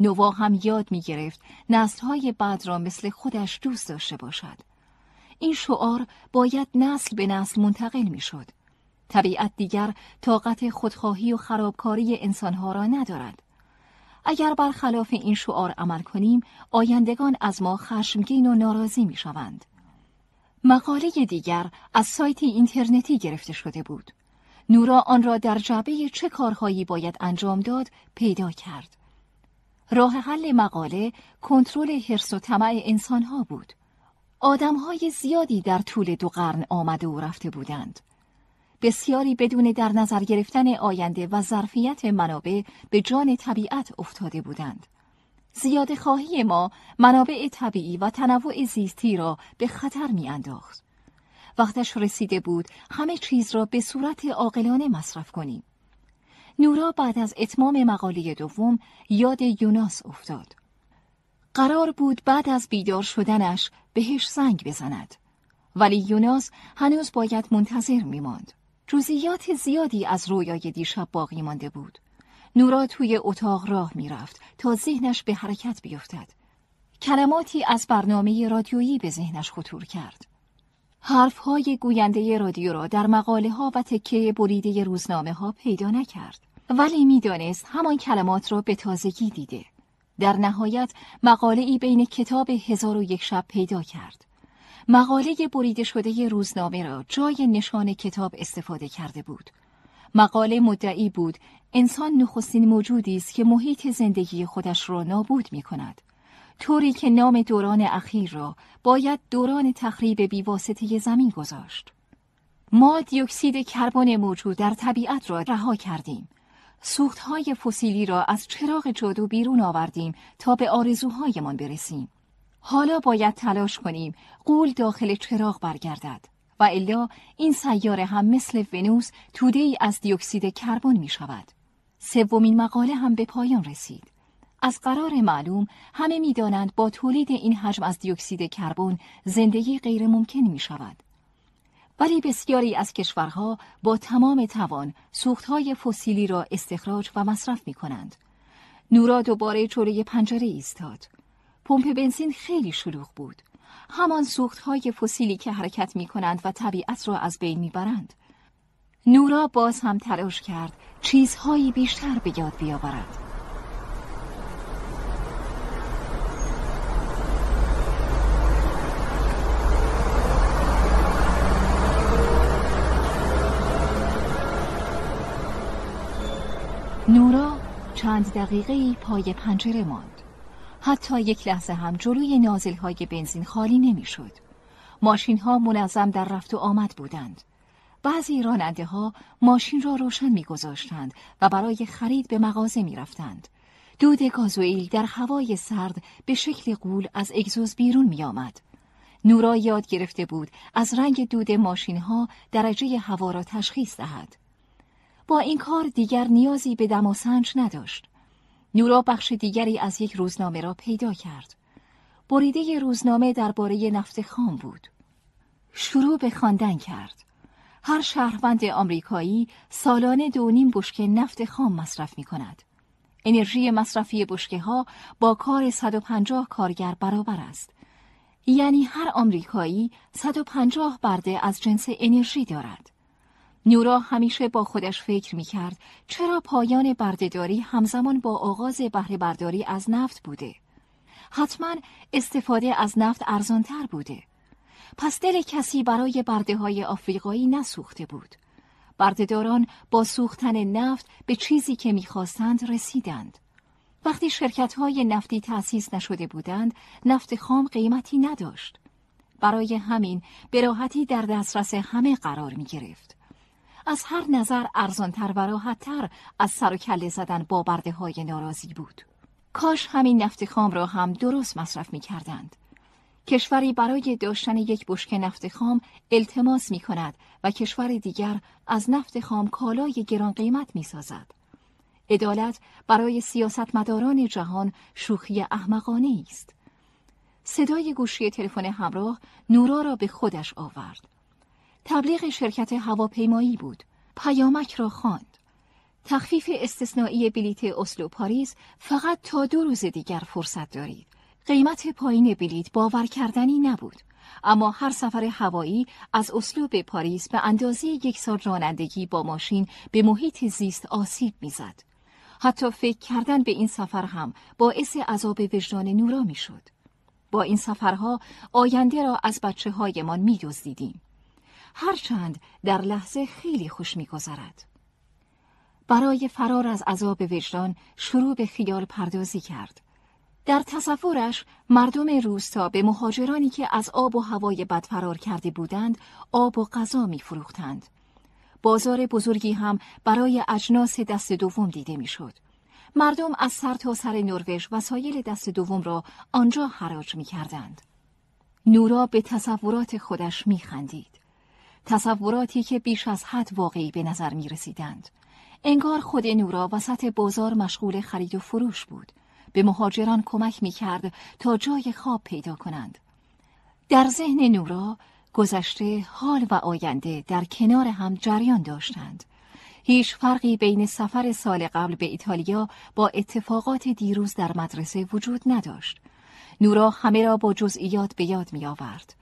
نوا هم یاد می گرفت نسلهای بعد را مثل خودش دوست داشته باشد. این شعار باید نسل به نسل منتقل می‌شد. طبیعت دیگر طاقت خودخواهی و خرابکاری انسانها را ندارد. اگر برخلاف این شعار عمل کنیم، آیندگان از ما خشمگین و ناراضی می شوند. مقاله دیگر از سایت اینترنتی گرفته شده بود. نورا آن را در جعبه چه کارهایی باید انجام داد پیدا کرد. راه حل مقاله کنترل حرس و طمع انسانها بود. آدمهای زیادی در طول دو قرن آمده و رفته بودند. بسیاری بدون در نظر گرفتن آینده و ظرفیت منابع به جان طبیعت افتاده بودند. زیاده خواهی ما منابع طبیعی و تنوع زیستی را به خطر می انداخت. وقتش رسیده بود همه چیز را به صورت عاقلانه مصرف کنیم. نورا بعد از اتمام مقاله دوم یاد یوناس افتاد. قرار بود بعد از بیدار شدنش بهش زنگ بزند. ولی یوناس هنوز باید منتظر میماند. جزئیات زیادی از رویای دیشب باقی مانده بود. نورا توی اتاق راه می‌رفت تا ذهنش به حرکت بیفتد. کلماتی از برنامه رادیویی به ذهنش خطور کرد. حرفهای گوینده رادیو را در مقاله ها و تکه بریده روزنامه ها پیدا نکرد. ولی می‌دانست همان کلمات را به تازگی دیده. در نهایت مقاله ای بین کتاب هزار و یک شب پیدا کرد. مقاله بریده شده روزنامه را جای نشان کتاب استفاده کرده بود. مقاله مدعی بود انسان نخستین موجودی است که محیط زندگی خودش را نابود می کند. طوری که نام دوران اخیر را باید دوران تخریب بیواسطه زمین گذاشت. ما دیوکسید کربن موجود در طبیعت را رها کردیم. سوختهای فسیلی را از چراغ جادو بیرون آوردیم تا به آرزوهایمان برسیم. حالا باید تلاش کنیم قول داخل چراغ برگردد و الا این سیاره هم مثل ونوس توده ای از دیوکسید کربن می شود. سومین مقاله هم به پایان رسید. از قرار معلوم همه می دانند با تولید این حجم از دیوکسید کربن زندگی غیر ممکن می شود. ولی بسیاری از کشورها با تمام توان سوختهای فسیلی را استخراج و مصرف می کنند. نورا دوباره جلوی پنجره ایستاد. پمپ بنزین خیلی شلوغ بود. همان سوختهای فسیلی که حرکت می کنند و طبیعت را از بین می برند. نورا باز هم تلاش کرد چیزهایی بیشتر به یاد بیاورد. نورا چند دقیقه پای پنجره ماند. حتی یک لحظه هم جلوی نازل های بنزین خالی نمی‌شد. ماشین ها منظم در رفت و آمد بودند. بعضی راننده ها ماشین را روشن میگذاشتند و برای خرید به مغازه می رفتند. دود گازوئیل در هوای سرد به شکل قول از اگزوز بیرون می آمد. نورا یاد گرفته بود از رنگ دود ماشین ها درجه هوا را تشخیص دهد. با این کار دیگر نیازی به دم و سنج نداشت. نورا بخش دیگری از یک روزنامه را پیدا کرد. بریده روزنامه درباره نفت خام بود. شروع به خواندن کرد. هر شهروند آمریکایی سالانه دو نیم بشکه نفت خام مصرف می کند. انرژی مصرفی بشکه ها با کار 150 کارگر برابر است. یعنی هر آمریکایی 150 برده از جنس انرژی دارد. نورا همیشه با خودش فکر می کرد چرا پایان بردهداری همزمان با آغاز بهره برداری از نفت بوده. حتما استفاده از نفت ارزانتر بوده. پس دل کسی برای برده های آفریقایی نسوخته بود. بردهداران با سوختن نفت به چیزی که می‌خواستند رسیدند. وقتی شرکت های نفتی تأسیس نشده بودند، نفت خام قیمتی نداشت. برای همین به راحتی در دسترس همه قرار می گرفت. از هر نظر ارزانتر و راحتتر از سر و کله زدن با برده های ناراضی بود. کاش همین نفت خام را هم درست مصرف می کردند. کشوری برای داشتن یک بشک نفت خام التماس می کند و کشور دیگر از نفت خام کالای گران قیمت می سازد. عدالت برای سیاستمداران جهان شوخی احمقانه است. صدای گوشی تلفن همراه نورا را به خودش آورد. تبلیغ شرکت هواپیمایی بود. پیامک را خواند. تخفیف استثنایی بلیت اسلو پاریس فقط تا دو روز دیگر فرصت دارید. قیمت پایین بلیت باور کردنی نبود. اما هر سفر هوایی از اسلو به پاریس به اندازه یک سال رانندگی با ماشین به محیط زیست آسیب می‌زد. حتی فکر کردن به این سفر هم باعث عذاب وجدان نورا می‌شد. با این سفرها آینده را از بچه هایمان می دزدیدیم. هرچند در لحظه خیلی خوش میگذرد. برای فرار از عذاب وجدان شروع به خیال پردازی کرد. در تصورش مردم روستا به مهاجرانی که از آب و هوای بد فرار کرده بودند آب و غذا می فروختند. بازار بزرگی هم برای اجناس دست دوم دیده می‌شد. مردم از سر تا سر نروژ وسایل دست دوم را آنجا حراج می کردند. نورا به تصورات خودش می خندید. تصوراتی که بیش از حد واقعی به نظر می رسیدند. انگار خود نورا وسط بازار مشغول خرید و فروش بود. به مهاجران کمک می کرد تا جای خواب پیدا کنند. در ذهن نورا گذشته، حال و آینده در کنار هم جریان داشتند. هیچ فرقی بین سفر سال قبل به ایتالیا با اتفاقات دیروز در مدرسه وجود نداشت. نورا همه را با جزئیات به یاد می آورد.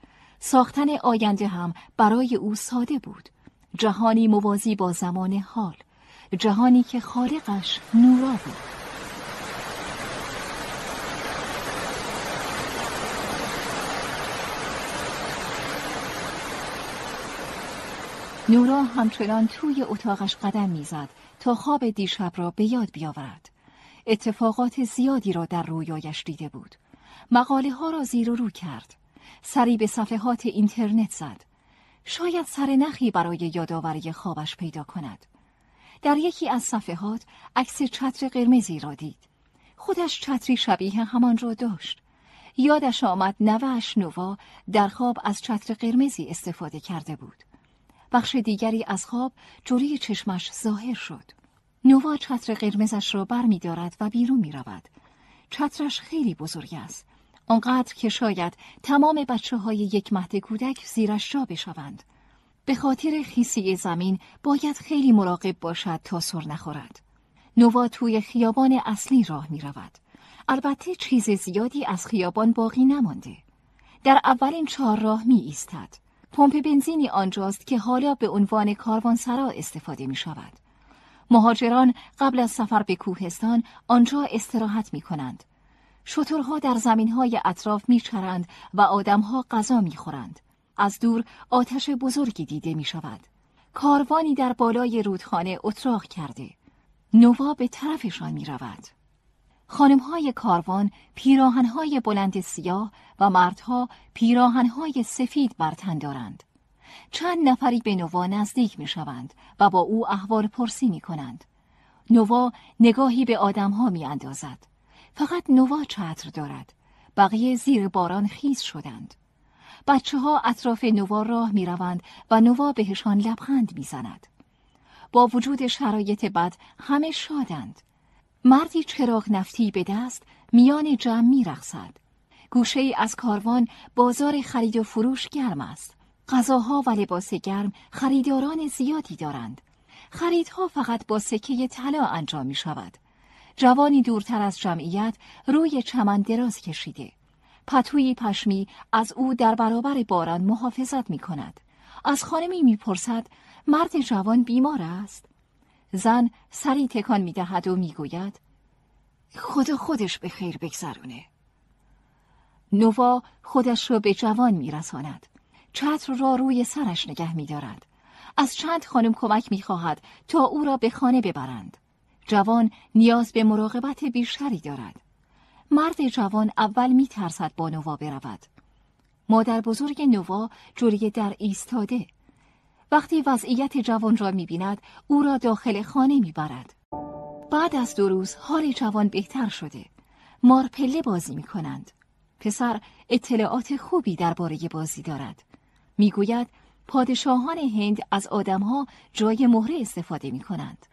ساختن آینده هم برای او ساده بود. جهانی موازی با زمان حال. جهانی که خالقش نورا بود. نورا همچنان توی اتاقش قدم می‌زد تا خواب دیشب را به یاد بیاورد. اتفاقات زیادی را در رویایش دیده بود. مقاله ها را زیر و رو کرد. سری به صفحات اینترنت زد. شاید سر نخی برای یادآوری خوابش پیدا کند. در یکی از صفحات عکس چتر قرمزی را دید. خودش چتری شبیه همان را داشت. یادش آمد نوهش نووا در خواب از چتر قرمزی استفاده کرده بود. بخش دیگری از خواب جوری چشمش ظاهر شد. نووا چتر قرمزش را بر می دارد و بیرون می رود. چترش خیلی بزرگ است. آنقدر که شاید تمام بچه های یک مهد کودک زیرش جا بشوند. به خاطر خیسی زمین باید خیلی مراقب باشد تا سر نخورد. نووا توی خیابان اصلی راه می رود. البته چیز زیادی از خیابان باقی نمانده. در اولین چهار راه می ایستد. پمپ بنزینی آنجاست که حالا به عنوان کاروانسرا استفاده می شود. مهاجران قبل از سفر به کوهستان آنجا استراحت می کنند. شترها در زمینهای اطراف می چرند و آدمها غذا می خورند. از دور آتش بزرگی دیده می شود. کاروانی در بالای رودخانه اتراق کرده. نووا به طرفشان می رود. خانمهای کاروان پیراهنهای بلند سیاه و مردها پیراهنهای سفید بر تن دارند. چند نفری به نوا نزدیک می شوند و با او احوال پرسی می کنند. نوا نگاهی به آدمها می اندازد. فقط نوا چتر دارد. بقیه زیر باران خیز شدند. بچه ها اطراف نوا راه می روند و نوا بهشان لبخند می زند. با وجود شرایط بد همه شادند. مردی چراغ نفتی به دست میان جمع می رخصد. گوشه ای از کاروان بازار خرید و فروش گرم است. غذاها و لباس گرم خریداران زیادی دارند. خریدها فقط با سکه طلا انجام می شود. جوانی دورتر از جمعیت روی چمن دراز کشیده. پتوی پشمی از او در برابر باران محافظت می کند. از خانمی می‌پرسد مرد جوان بیمار است؟ زن سری تکان می دهد و می گوید خدا خودش به خیر بگذرونه. نووا خودش را به جوان می رساند. چتر را روی سرش نگه می دارد. از چند خانم کمک می خواهد تا او را به خانه ببرند. جوان نیاز به مراقبت بیشتری دارد. مرد جوان اول می ترسد با نوا برود. مادر بزرگ نوا جوری در ایستاده. وقتی وضعیت جوان را می بیند او را داخل خانه می برد. بعد از دو روز حال جوان بهتر شده. مارپله بازی می کنند. پسر اطلاعات خوبی درباره بازی دارد. می‌گوید پادشاهان هند از آدمها جای مهره استفاده می کنند.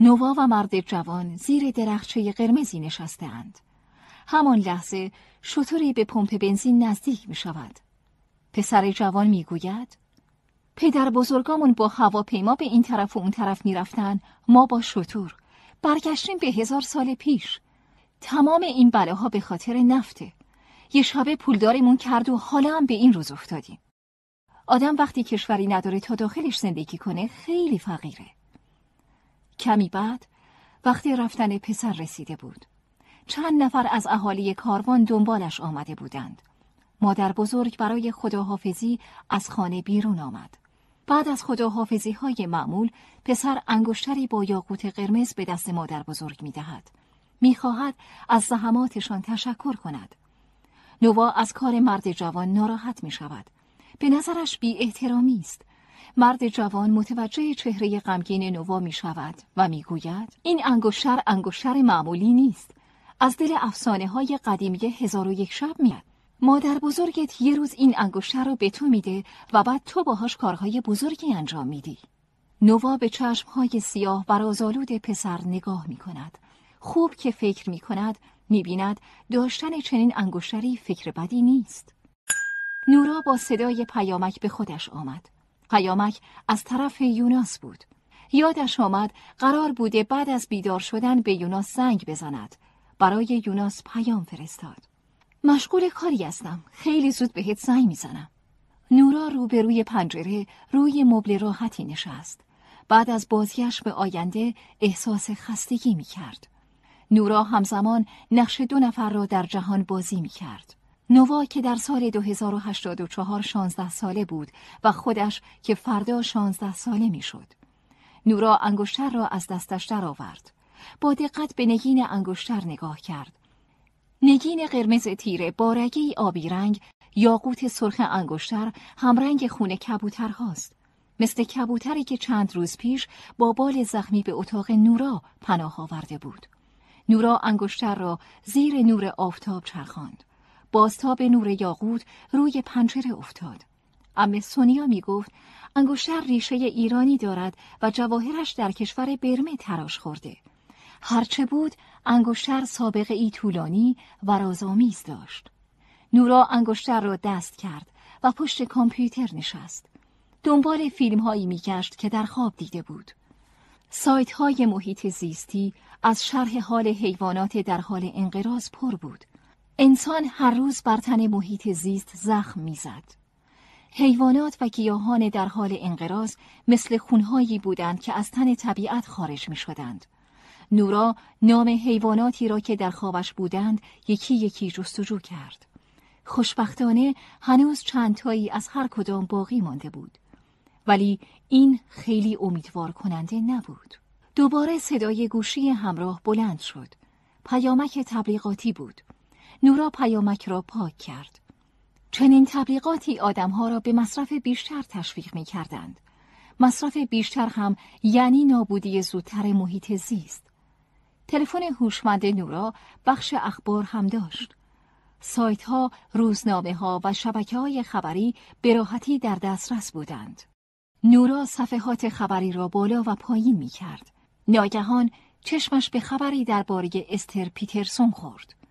نوا و مرد جوان زیر درخچه قرمزی نشسته اند. همان لحظه شطوری به پمپ بنزین نزدیک می شود. پسر جوان می گوید پدر بزرگامون با هواپیما به این طرف و اون طرف می رفتن ما با شطور برگشتیم به هزار سال پیش تمام این بلاها به خاطر نفته یه شبه پولدارمون کرد و حالا هم به این روز افتادیم. آدم وقتی کشوری نداره تا داخلش زندگی کنه خیلی فقیره. کمی بعد وقتی رفتن پسر رسیده بود. چند نفر از اهالی کاروان دنبالش آمده بودند. مادر بزرگ برای خداحافظی از خانه بیرون آمد. بعد از خداحافظی های معمول پسر انگشتری با یاقوت قرمز به دست مادر بزرگ می دهد. می خواهد از زحماتشان تشکر کند. نوا از کار مرد جوان ناراحت می شود. به نظرش بی احترامی است. مرد جوان متوجه چهره غمگین نوا می شود و می گوید این انگشتر انگشتر معمولی نیست. از دل افسانه های قدیمی هزار و یک شب میاد. مادر بزرگت یه روز این انگشتر رو به تو میده و بعد تو باهاش کارهای بزرگی انجام میدی. نوا به چشمهای سیاه و رازآلود پسر نگاه می کند. خوب که فکر می کند می بیند داشتن چنین انگشتری فکر بدی نیست. نورا با صدای پیامک به خودش آمد. پیامک از طرف یوناس بود. یادش آمد قرار بوده بعد از بیدار شدن به یوناس زنگ بزند. برای یوناس پیام فرستاد. مشغول کاری هستم. خیلی زود بهت زنگ می‌زنم. نورا روبروی پنجره روی مبل راحتی نشست. بعد از بازیش به آینده احساس خستگی می کرد. نورا همزمان نقش دو نفر را در جهان بازی می کرد. نوا که در سال 2084 شانزده ساله بود و خودش که فردا شانزده ساله می شد. نورا انگشتر را از دستش درآورد. با دقت به نگین انگشتر نگاه کرد. نگین قرمز تیره با آبی رنگ یاقوت سرخ انگشتر همرنگ خون کبوتر هاست. مثل کبوتری که چند روز پیش با بال زخمی به اتاق نورا پناه آورده بود. نورا انگشتر را زیر نور آفتاب چرخاند. بازتاب نور یاقوت روی پنجره افتاد. اما سونیا می گفت انگشتر ریشه ایرانی دارد و جواهرش در کشور برمه تراش خورده. هرچه بود انگشتر سابقه ای طولانی و رازآمیز داشت. نورا انگشتر را دست کرد و پشت کامپیوتر نشست. دنبال فیلم هایی می که در خواب دیده بود. سایت های محیط زیستی از شرح حال حیوانات در حال انقراض پر بود. انسان هر روز بر تن محیط زیست زخم می‌زد. حیوانات و گیاهان در حال انقراض مثل خونهایی بودند که از تن طبیعت خارج می شدند. نورا نام حیواناتی را که در خوابش بودند یکی یکی جستجو کرد. خوشبختانه هنوز چند تایی از هر کدام باقی مانده بود. ولی این خیلی امیدوار کننده نبود. دوباره صدای گوشی همراه بلند شد. پیامک تبلیغاتی بود. نورا پیامک را پاک کرد. چنین تبلیغاتی آدمها را به مصرف بیشتر تشویق می کردند. مصرف بیشتر هم یعنی نابودی زودتر محیط زیست. تلفن هوشمند نورا بخش اخبار هم داشت. سایت ها، روزنامه ها و شبکه های خبری به راحتی در دسترس بودند. نورا صفحات خبری را بالا و پایین می کرد. ناگهان چشمش به خبری درباره استر پیترسون خورد.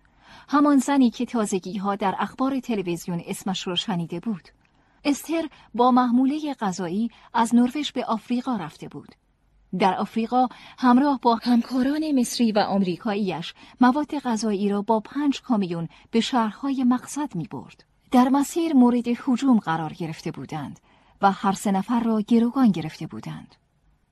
همان زنی که تازگی ها در اخبار تلویزیون اسمش را شنیده بود. استر با محموله غذایی از نروژ به آفریقا رفته بود. در آفریقا همراه با همکاران مصری و آمریکاییش مواد غذایی را با پنج کامیون به شهرهای مقصد می برد. در مسیر مورد هجوم قرار گرفته بودند و هر سه نفر را گروگان گرفته بودند.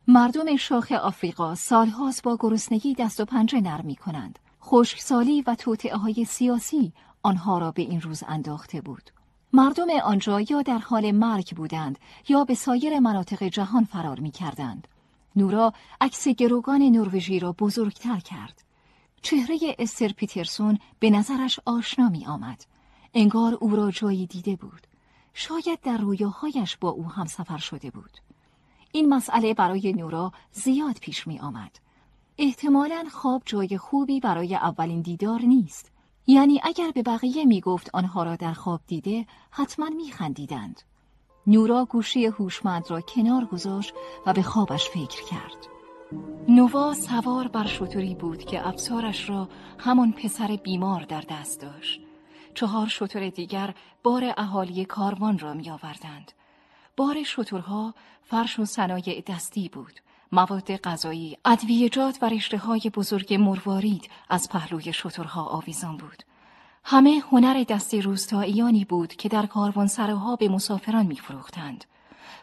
مردم شاخ آفریقا سالهاست با گرسنگی دست و پنجه نرم می کنند. خشکسالی و توطعه های سیاسی آنها را به این روز انداخته بود. مردم آنجا یا در حال مرگ بودند یا به سایر مناطق جهان فرار می کردند. نورا عکس گروگان نروژی را بزرگتر کرد. چهره استر پیترسون به نظرش آشنا می آمد. انگار او را جایی دیده بود. شاید در رویاهایش با او هم سفر شده بود. این مسئله برای نورا زیاد پیش می آمد. احتمالا خواب جای خوبی برای اولین دیدار نیست. یعنی اگر به بقیه می گفت آنها را در خواب دیده حتما می خندیدند. نورا گوشی هوشمند را کنار گذاشت و به خوابش فکر کرد. نوا سوار بر شطوری بود که افسارش را همان پسر بیمار در دست داشت. چهار شطور دیگر بار اهالی کاروان را می آوردند. بار شطورها فرش و صنایع دستی بود. مواد غذایی، ادویجات و رشته های بزرگ مروارید از پهلوی شطورها آویزان بود. همه هنر دستی روستاییانی بود که در کاروانسراها به مسافران میفروختند.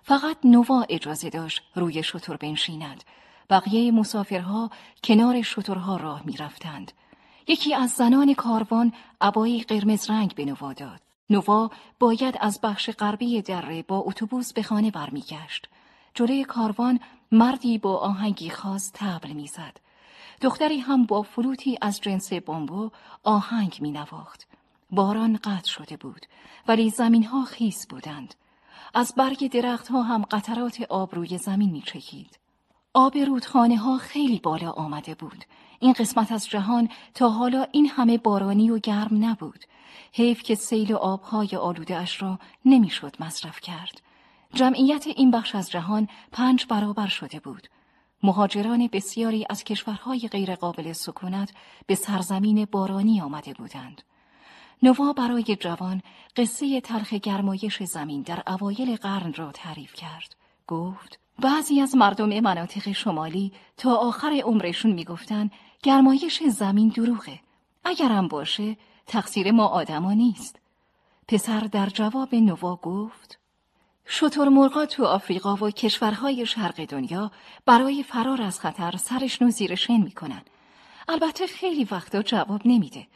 فقط نوا اجازه داشت روی شتر بنشیند. بقیه مسافرها کنار شترها راه می‌رفتند. یکی از زنان کاروان عبایی قرمز رنگ به نوا داد. نوا باید از بخش غربی دره با اتوبوس به خانه برمیگشت. جلوی کاروان مردی با آهنگی خاص تبل می‌زد. دختری هم با فلوتی از جنس بامبو آهنگ می نواخت. باران قطع شده بود ولی زمین ها خیس بودند. از برگ درختها هم قطرات آب روی زمین می چکید. آب رودخانه ها خیلی بالا آمده بود. این قسمت از جهان تا حالا این همه بارانی و گرم نبود. حیف که سیل آبهای آلوده اش را نمی‌شد مصرف کرد. جمعیت این بخش از جهان پنج برابر شده بود. مهاجران بسیاری از کشورهای غیرقابل سکونت به سرزمین بارانی آمده بودند. نوا برای جوان قصه تلخ گرمایش زمین در اوایل قرن را تعریف کرد. گفت بعضی از مردم مناطق شمالی تا آخر عمرشون می‌گفتن گرمایش زمین دروغه. اگرم باشه تقصیر ما آدما نیست. پسر در جواب نوا گفت مرغا تو آفریقا و کشورهای شرق دنیا برای فرار از خطر سرشنو زیر شن می‌کنن. البته خیلی وقتا جواب نمیده.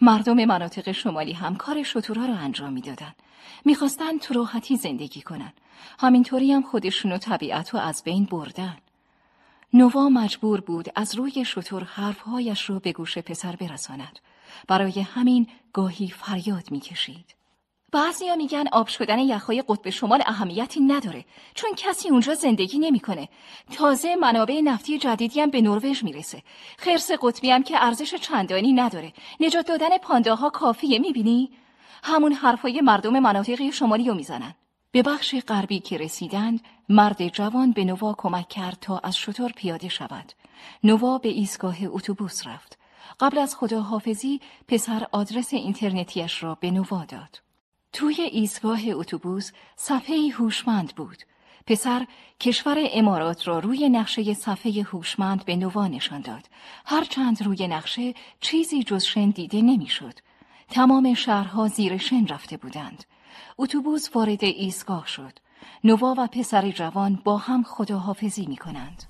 مردم مناطق شمالی هم کار شتورها رو انجام می‌دادن. می‌خواستن تو راحتی زندگی کنن. همینطوری هم خودشون و طبیعت رو از بین بردن. نوا مجبور بود از روی شطور حرفهایش رو به گوش پسر برساند. برای همین گاهی فریاد می‌کشید. بعضیا میگن آب شدن یخهای قطب شمال اهمیتی نداره چون کسی اونجا زندگی نمی‌کنه. تازه منابع نفتی جدیدی هم به نروژ می‌رسه. خرس قطبی هم که ارزش چندانی نداره. نجات دادن پانداها کافیه می‌بینی؟ همون حرفای مردم مناطق شمالی رو می‌زنن. به بخش غربی که رسیدند مرد جوان به نوا کمک کرد تا از شطور پیاده شود. نوا به ایستگاه اتوبوس رفت. قبل از خداحافظی پسر آدرس اینترنتیش را به نوا داد. توی ایستگاه اتوبوس صفحه هوشمند بود. پسر کشور امارات را روی نقشه صفحه هوشمند به نوا نشان داد. هرچند روی نقشه چیزی جز شن دیده نمی‌شد. تمام شهرها زیر شن رفته بودند. اتوبوس وارد ایستگاه شد. نوا و پسر جوان با هم خداحافظی می کنند.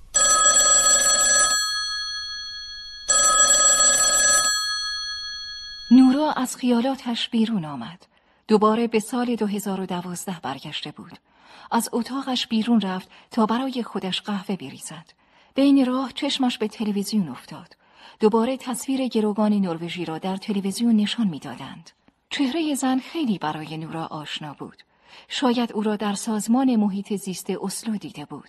نورا از خیالاتش بیرون آمد. دوباره به سال 2012 برگشته بود. از اتاقش بیرون رفت تا برای خودش قهوه بریزد. بین راه چشمش به تلویزیون افتاد. دوباره تصویر گروگان نروژی را در تلویزیون نشان می‌دادند. چهره زن خیلی برای نورا آشنا بود. شاید او را در سازمان محیط زیست اسلو دیده بود.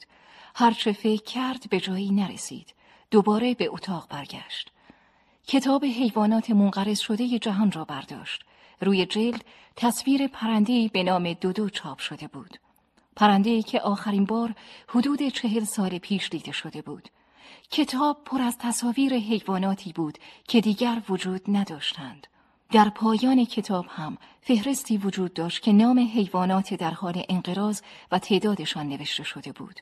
هرچه فکر کرد به جایی نرسید. دوباره به اتاق برگشت. کتاب حیوانات منقرض شده جهان را برداشت. روی جلد تصویر پرندهی به نام دودو چاپ شده بود. پرندهی که آخرین بار حدود چهل سال پیش دیده شده بود. کتاب پر از تصاویر حیواناتی بود که دیگر وجود نداشتند. در پایان کتاب هم فهرستی وجود داشت که نام حیوانات در حال انقراض و تعدادشان نوشته شده بود.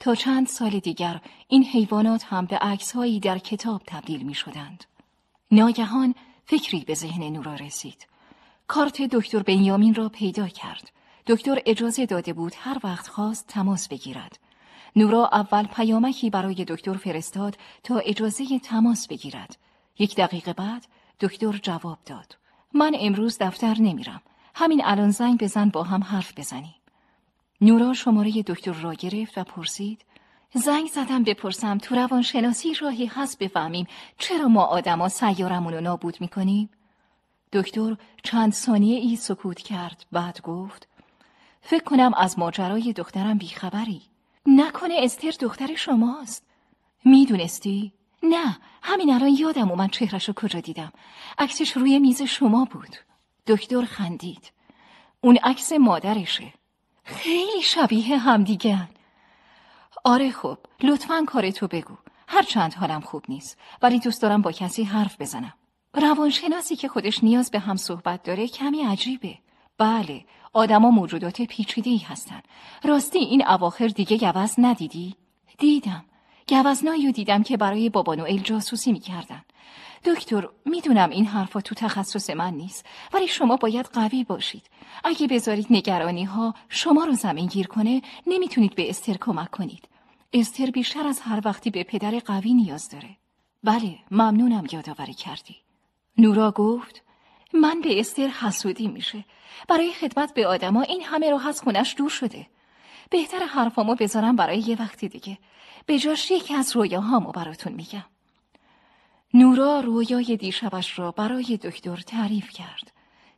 تا چند سال دیگر این حیوانات هم به عکسهایی در کتاب تبدیل می شدند. ناگهان فکری به ذهن نورا رسید. کارت دکتر بنیامین را پیدا کرد. دکتر اجازه داده بود هر وقت خواست تماس بگیرد. نورا اول پیامکی برای دکتر فرستاد تا اجازه تماس بگیرد. یک دقیقه بعد دکتر جواب داد. من امروز دفتر نمیرم. همین الان زنگ بزن با هم حرف بزنیم. نورا شماره دکتر را گرفت و پرسید زنگ زدم بپرسم تو روانشناسی راهی هست بفهمیم چرا ما آدما سیارمون رو نابود می‌کنیم؟ دکتر چند ثانیه ای سکوت کرد بعد گفت فکر کنم از ماجرای دخترم بیخبری. نکنه استر دختر شماست. می‌دونستی؟ نه همین الان یادم اومد چهرش رو کجا دیدم. عکسش روی میز شما بود. دکتر خندید. اون عکس مادرشه. خیلی شبیه همدیگن آره خب لطفا کارتو بگو. هرچند حالم خوب نیست ولی دوست دارم با کسی حرف بزنم. روانشناسی که خودش نیاز به هم صحبت داره کمی عجیبه. بله آدما موجودات پیچیده‌ای هستن. راستی این اواخر دیگه گوز ندیدی؟ دیدم. گوزنایی دیدم که برای بابا نوئل جاسوسی می‌کردن. دکتر می‌دونم این حرفا تو تخصص من نیست ولی شما باید قوی باشید. اگه بذارید نگرانی ها شما رو زمین گیر کنه نمی‌تونید به استر کمک کنید. استر بیشتر از هر وقتی به پدر قوی نیاز داره. بله ممنونم یادآوری کردی. نورا گفت من به استر حسودی میشه. برای خدمت به آدما این همه رو از خونش دور شده. بهتر حرفامو بذارم برای یه وقتی دیگه. به جاش یکی از رویاهامو براتون میگم. نورا رویای دیشبش را برای دکتر تعریف کرد.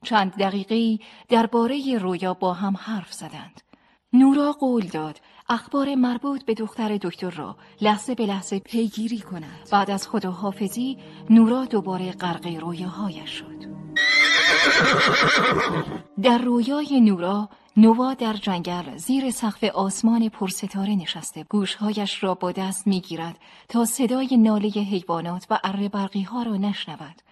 چند دقیقه درباره رویا با هم حرف زدند. نورا قول داد اخبار مربوط به دختر دکتر را لحظه به لحظه پیگیری کند. بعد از خداحافظی نورا دوباره غرق رویاهایش شد. در رویای نورا نوا در جنگل زیر سقف آسمان پرستاره نشسته. گوشهایش را با دست می‌گیرد تا صدای ناله حیوانات و اره برقی ها را نشنود.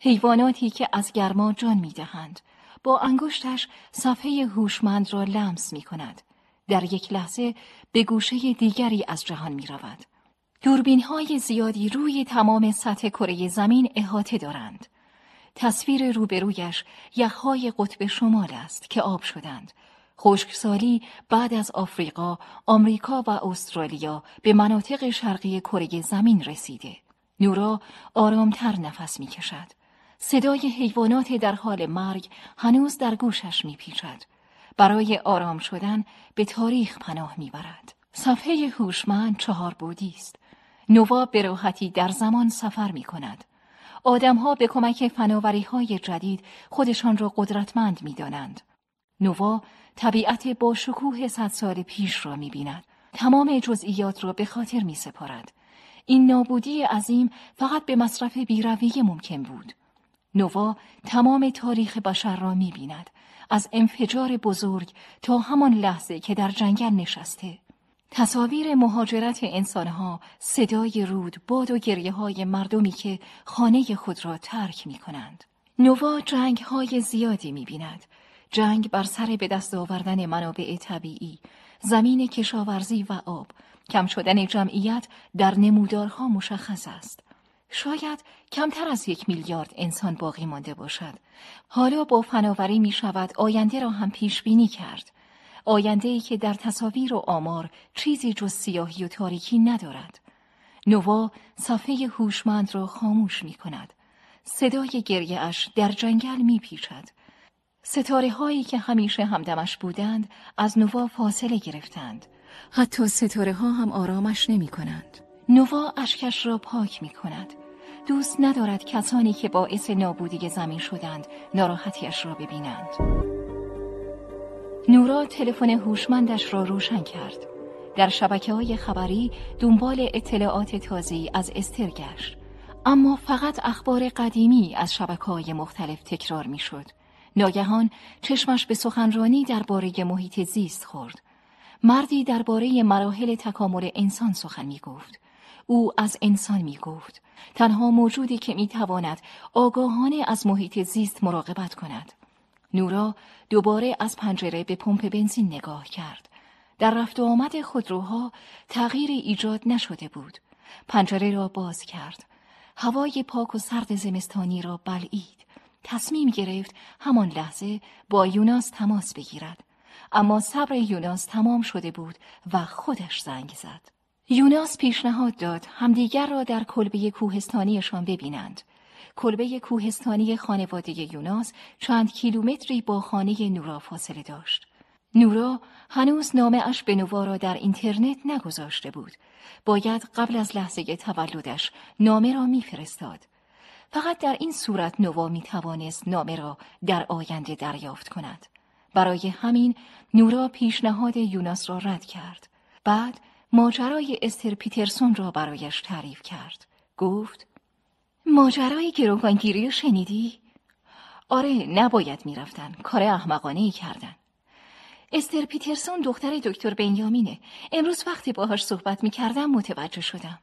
حیواناتی که از گرما جان می‌دهند. با انگشتش صفحه هوشمند را لمس می کند. در یک لحظه به گوشه دیگری از جهان می رود. دوربین های زیادی روی تمام سطح کره زمین احاطه دارند. تصویر روبرویش یخهای قطب شمال است که آب شدند. خشکسالی بعد از آفریقا، آمریکا و استرالیا به مناطق شرقی کره زمین رسیده. نورا آرامتر نفس می کشد. صدای حیوانات در حال مرگ هنوز در گوشش می پیچد. برای آرام شدن به تاریخ پناه می برد. صفحه هوشمند چهار بودی است. نوا به راحتی در زمان سفر می کند. آدمها به کمک فناوری های جدید خودشان را قدرتمند می دانند. نوا طبیعت با شکوه صد سال پیش را می بیند. تمام جزئیات را به خاطر می سپارد. این نابودی عظیم فقط به مصرف بیرویه ممکن بود. نوا تمام تاریخ بشر را می بیند. از انفجار بزرگ تا همان لحظه که در جنگل نشسته. تصاویر مهاجرت انسانها، صدای رود، باد و گریه های مردمی که خانه خود را ترک می کنند. نوا جنگ های زیادی می بیند. جنگ بر سر به دست آوردن منابع طبیعی، زمین کشاورزی و آب، کم شدن جمعیت در نمودارها مشخص است. شاید کمتر از یک میلیارد انسان باقی مانده باشد. حالا با فناوری می شود آینده را هم پیش بینی کرد. آینده ای که در تصاویر و آمار چیزی جز سیاهی و تاریکی ندارد. نوا صفحه هوشمند را خاموش می کند. صدای گریه اش در جنگل می پیچد. ستاره هایی که همیشه همدمش بودند از نوا فاصله گرفتند. حتی ستاره ها هم آرامش نمی کنند. نوا اشکش را پاک می کند. دوست ندارد کسانی که باعث نابودی زمین شدند ناراحتیش را ببینند. نورا تلفن هوشمندش را روشن کرد. در شبکه های خبری دنبال اطلاعات تازی از استر گشت. اما فقط اخبار قدیمی از شبکه های مختلف تکرار می شد. ناگهان چشمش به سخنرانی درباره محیط زیست خورد. مردی درباره مراحل تکامل انسان سخن می گفت. او از انسان می گفت. تنها موجودی که می تواند آگاهانه از محیط زیست مراقبت کند. نورا دوباره از پنجره به پمپ بنزین نگاه کرد. در رفت و آمد خودروها تغییری ایجاد نشده بود. پنجره را باز کرد. هوای پاک و سرد زمستانی را بلعید. تصمیم گرفت همان لحظه با یوناس تماس بگیرد. اما صبر یوناس تمام شده بود و خودش زنگ زد. یوناس پیشنهاد داد همدیگر را در کلبه کوهستانیشان ببینند. کلبه کوهستانی خانواده یوناس چند کیلومتری با خانه نورا فاصله داشت. نورا هنوز نامه اش به نوا را در اینترنت نگذاشته بود. باید قبل از لحظه تولدش نامه را میفرستاد. فقط در این صورت نوا می توانست نامه را در آینده دریافت کند. برای همین نورا پیشنهاد یوناس را رد کرد. بعد ماجرای استر پیترسون را برایش تعریف کرد. گفت ماجرای گروگانگیری رو شنیدی؟ آره نباید می‌رفتن. کار احمقانه ای کردن. استر پیترسون دختر دکتر بنیامینه. امروز وقتی باهاش صحبت می‌کردم متوجه شدم.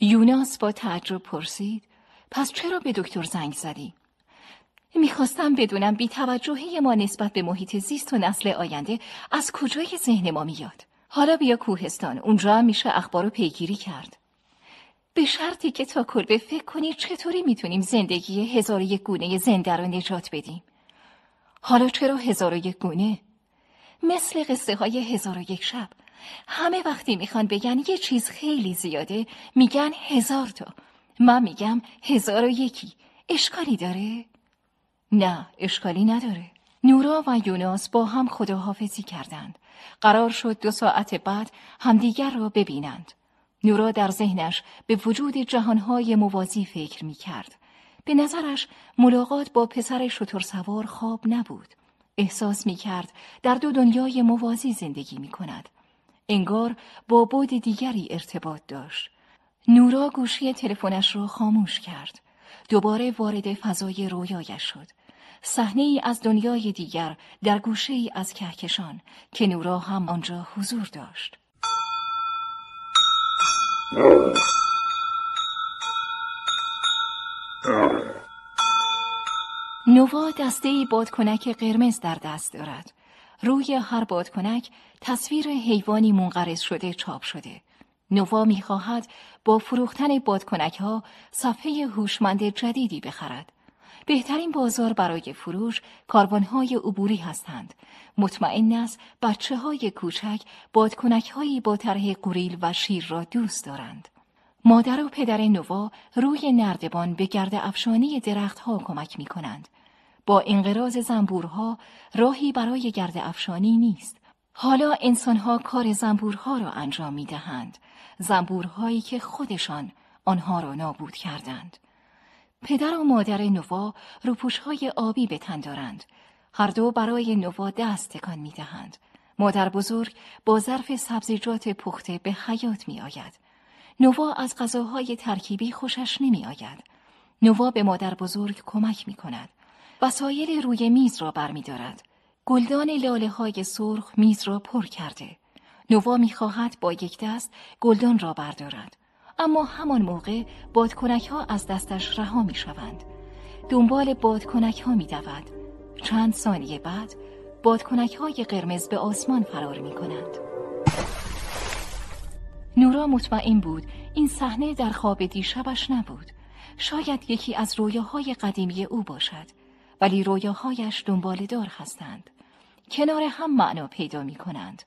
یوناس با تعجب پرسید پس چرا به دکتر زنگ زدی؟ می‌خواستم بدونم بی توجهی ما نسبت به محیط زیست و نسل آینده از کجای ذهن ما میاد. حالا بیا کوهستان. اونجا میشه اخبار رو پیگیری کرد. به شرطی که تا کلبه فکر کنی چطوری می‌تونیم زندگی هزار یک گونه زنده رو نجات بدیم؟ حالا چرا هزار و یک گونه؟ مثل قصه های هزار و یک شب. همه وقتی می‌خوان بگن یه چیز خیلی زیاده میگن هزار تا. من میگم هزار و یکی. اشکالی داره؟ نه اشکالی نداره. نورا و یوناس با هم خداحافظی کردند. قرار شد دو ساعت بعد همدیگر را ببینند نورا در ذهنش به وجود جهانهای موازی فکر می کرد. به نظرش ملاقات با پسر شتر سوار خواب نبود. احساس می کرد در دو دنیای موازی زندگی می کند. انگار با بود دیگری ارتباط داشت. نورا گوشی تلفنش را خاموش کرد. دوباره وارد فضای رویایش شد. صحنه ای از دنیای دیگر در گوشه ای از کهکشان که نورا هم آنجا حضور داشت. نووا دسته بادکنک قرمز در دست دارد. روی هر بادکنک تصویر حیوانی منقرض شده چاپ شده. نووا می‌خواهد با فروختن بادکنک ها صفحه هوشمند جدیدی بخرد. بهترین بازار برای فروش های عبوری هستند. مطمئن است بچه های کوچک بادکنک هایی با طرح قوریل و شیر را دوست دارند. مادر و پدر نوا روی نردبان به گرد افشانی درختها کمک می کنند. با انقراض زنبورها راهی برای گرد افشانی نیست. حالا انسانها کار زنبورها را انجام می دهند. زنبورهایی که خودشان آنها را نابود کردند. پدر و مادر نوا روپوشهای آبی به تن دارند. هر دو برای نوا دست تکان می دهند. مادر بزرگ با ظرف سبزیجات پخته به حیات می آید. نوا از غذاهای ترکیبی خوشش نمی آید. نوا به مادر بزرگ کمک می کند. وسایل روی میز را بر می دارد. گلدان لاله های سرخ میز را پر کرده. نوا می خواهد با یک دست گلدان را بردارد. اما همان موقع بادکنک ها از دستش رها می شوند. دنبال بادکنک ها می دود. چند ثانیه بعد بادکنک های قرمز به آسمان فرار می کنند. نورا مطمئن بود این صحنه در خواب دیشبش نبود. شاید یکی از رویاهای قدیمی او باشد ولی رویاهایش دنبال دار هستند. کنار هم معنا پیدا می کنند.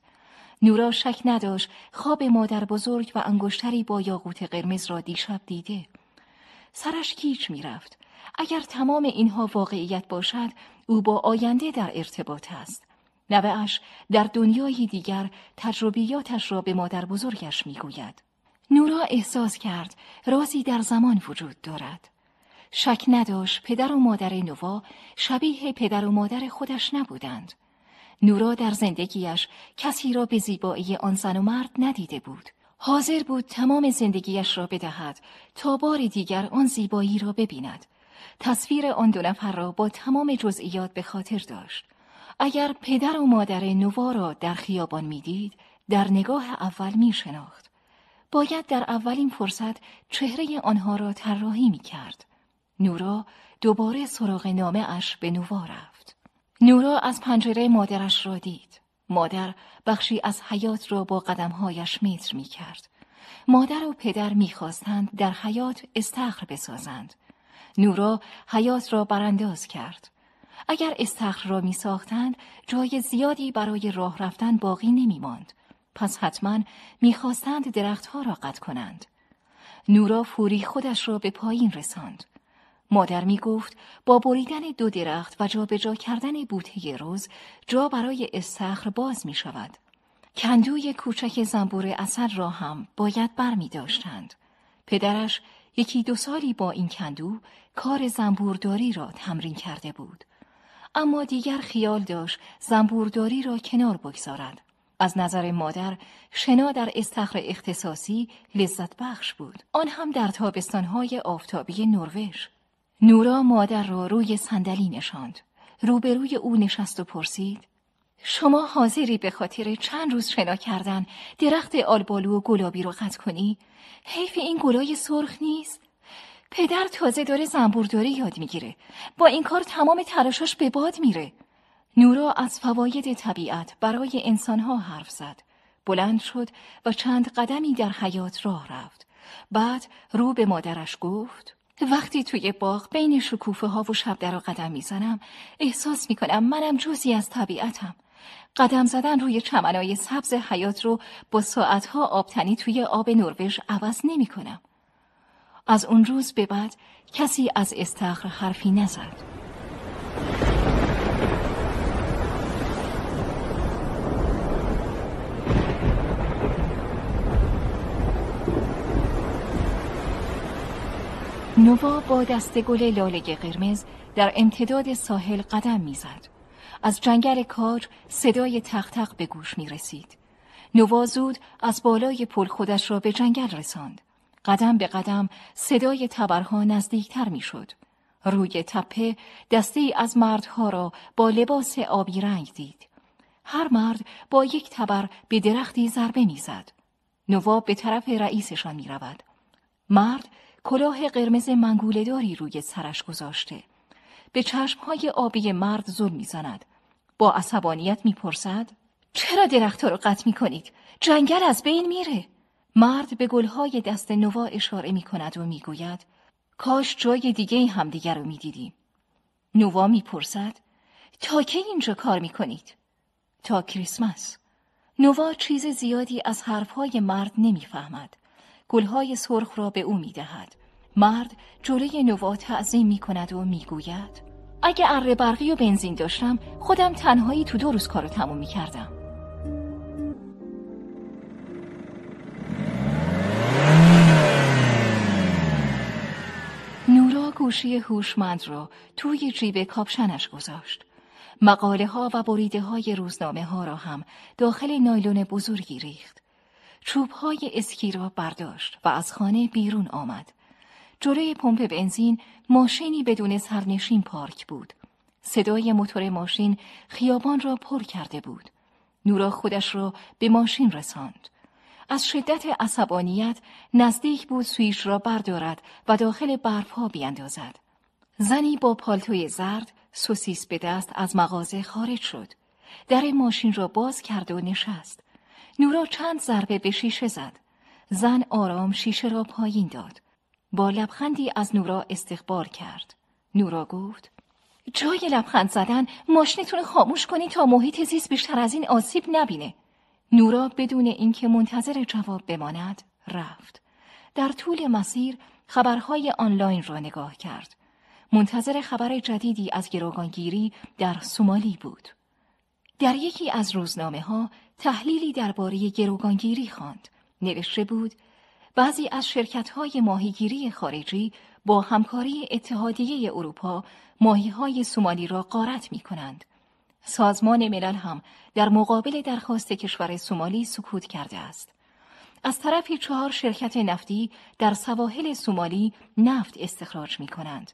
نورا شک نداشت خواب مادر بزرگ و انگشتری با یاقوت قرمز را دیشب دیده. سرش کیچ می‌رفت. اگر تمام اینها واقعیت باشد او با آینده در ارتباط است. نوهاش در دنیای دیگر تجربیاتش را به مادر بزرگش می‌گوید. نورا احساس کرد رازی در زمان وجود دارد. شک نداشت پدر و مادر نوا شبیه پدر و مادر خودش نبودند. نورا در زندگیش کسی را به زیبایی آن زن و مرد ندیده بود. حاضر بود تمام زندگیش را بدهد تا بار دیگر آن زیبایی را ببیند. تصویر آن دو نفر را با تمام جزئیات به خاطر داشت. اگر پدر و مادر نوا را در خیابان می‌دید، در نگاه اول می شناخت. باید در اولین فرصت چهره آنها را طراحی می کرد. نورا دوباره سراغ نامه اش به نوا رفت. نورا از پنجره مادرش را دید. مادر بخشی از حیات را با قدمهایش متر می کرد. مادر و پدر می‌خواستند در حیات استخر بسازند. نورا حیات را برانداز کرد. اگر استخر را می ساختند جای زیادی برای راه رفتن باقی نمی ماند. پس حتما می‌خواستند درختها را قطع کنند. نورا فوری خودش را به پایین رساند. مادر می گفت با بریدن دو درخت و جابجا کردن بوته روز جا برای استخر باز می شود. کندوی کوچک زنبور اصل را هم باید بر می داشتند. پدرش یکی دو سالی با این کندو کار زنبورداری را تمرین کرده بود. اما دیگر خیال داشت زنبورداری را کنار بگذارد. از نظر مادر شنا در استخر اختصاصی لذت بخش بود. آن هم در تابستانهای آفتابی نروژ. نورا مادر را روی صندلی نشاند. روبروی او نشست و پرسید شما حاضری به خاطر چند روز شنا کردن درخت آلبالو و گلابی رو قطع کنی؟ حیف این گلای سرخ نیست؟ پدر تازه داره زنبورداری یاد می‌گیره. با این کار تمام تلاشاش به باد میره. نورا از فواید طبیعت برای انسانها حرف زد. بلند شد و چند قدمی در حیات راه رفت. بعد رو به مادرش گفت وقتی توی باغ بین شکوفه ها و شب در قدم می‌زنم احساس می‌کنم منم جزی از طبیعتم قدم زدن روی چمنای سبز حیات رو با ساعتها آبتنی توی آب نروژ عوض نمی کنم. از اون روز به بعد کسی از استخر حرفی نزد. نووا با دست گل لاله قرمز در امتداد ساحل قدم می‌زد. از جنگل کاج صدای تختق به گوش می رسید. نووا زود از بالای پل خودش را به جنگل رساند. قدم به قدم صدای تبرها نزدیکتر می شد. روی تپه دسته از مردها را با لباس آبی رنگ دید. هر مرد با یک تبر به درختی ضربه می‌زد. نووا به طرف رئیسشان می رود. مرد کلاه قرمز منگولهداری روی سرش گذاشته. به چشمهای آبی مرد ظلم می‌زند. با عصبانیت می‌پرسد چرا درختها رو قطع می‌کنید؟ جنگل از بین میره. مرد به گلهای دست نوا اشاره می‌کند و می‌گوید کاش جای دیگه همدیگر رو می‌دیدیم. نوا می‌پرسد تا کی اینجا کار می‌کنید؟ تا کریسمس. نوا چیز زیادی از حرفهای مرد نمی‌فهمد. گلهای سرخ را به او می‌دهد. مرد جلوی نوا تعظیم می‌کند و می‌گوید اگه اره برقی و بنزین داشتم خودم تنهایی تو دو روز کارو تموم می‌کردم. نورا گوشی هوشمند را توی جیب کاپشنش گذاشت. مقاله ها و بریده های روزنامه ها را هم داخل نایلون بزرگی ریخت. چوب های اسکی را برداشت و از خانه بیرون آمد جلوی پمپ بنزین ماشینی بدون سرنشین پارک بود. صدای موتور ماشین خیابان را پر کرده بود. نورا خودش را به ماشین رساند. از شدت عصبانیت نزدیک بود سویش را بردارد و داخل برفها بیاندازد. زنی با پالتوی زرد سوسیس به دست از مغازه خارج شد. در ماشین را باز کرد و نشست. نورا چند ضربه به شیشه زد. زن آرام شیشه را پایین داد. با لبخندی از نورا استقبال کرد. نورا گفت جای لبخند زدن ماشینتون خاموش کنی تا محیط زیست بیشتر از این آسیب نبینه. نورا بدون اینکه منتظر جواب بماند رفت. در طول مسیر خبرهای آنلاین را نگاه کرد. منتظر خبر جدیدی از گروگانگیری در سومالی بود. در یکی از روزنامه ها تحلیلی درباره گروگانگیری خواند. نوشته بود بعضی از شرکت‌های ماهیگیری خارجی با همکاری اتحادیه اروپا ماهیهای سومالی را غارت می کنند. سازمان ملل هم در مقابل درخواست کشور سومالی سکوت کرده است. از طرفی چهار شرکت نفتی در سواحل سومالی نفت استخراج می کنند.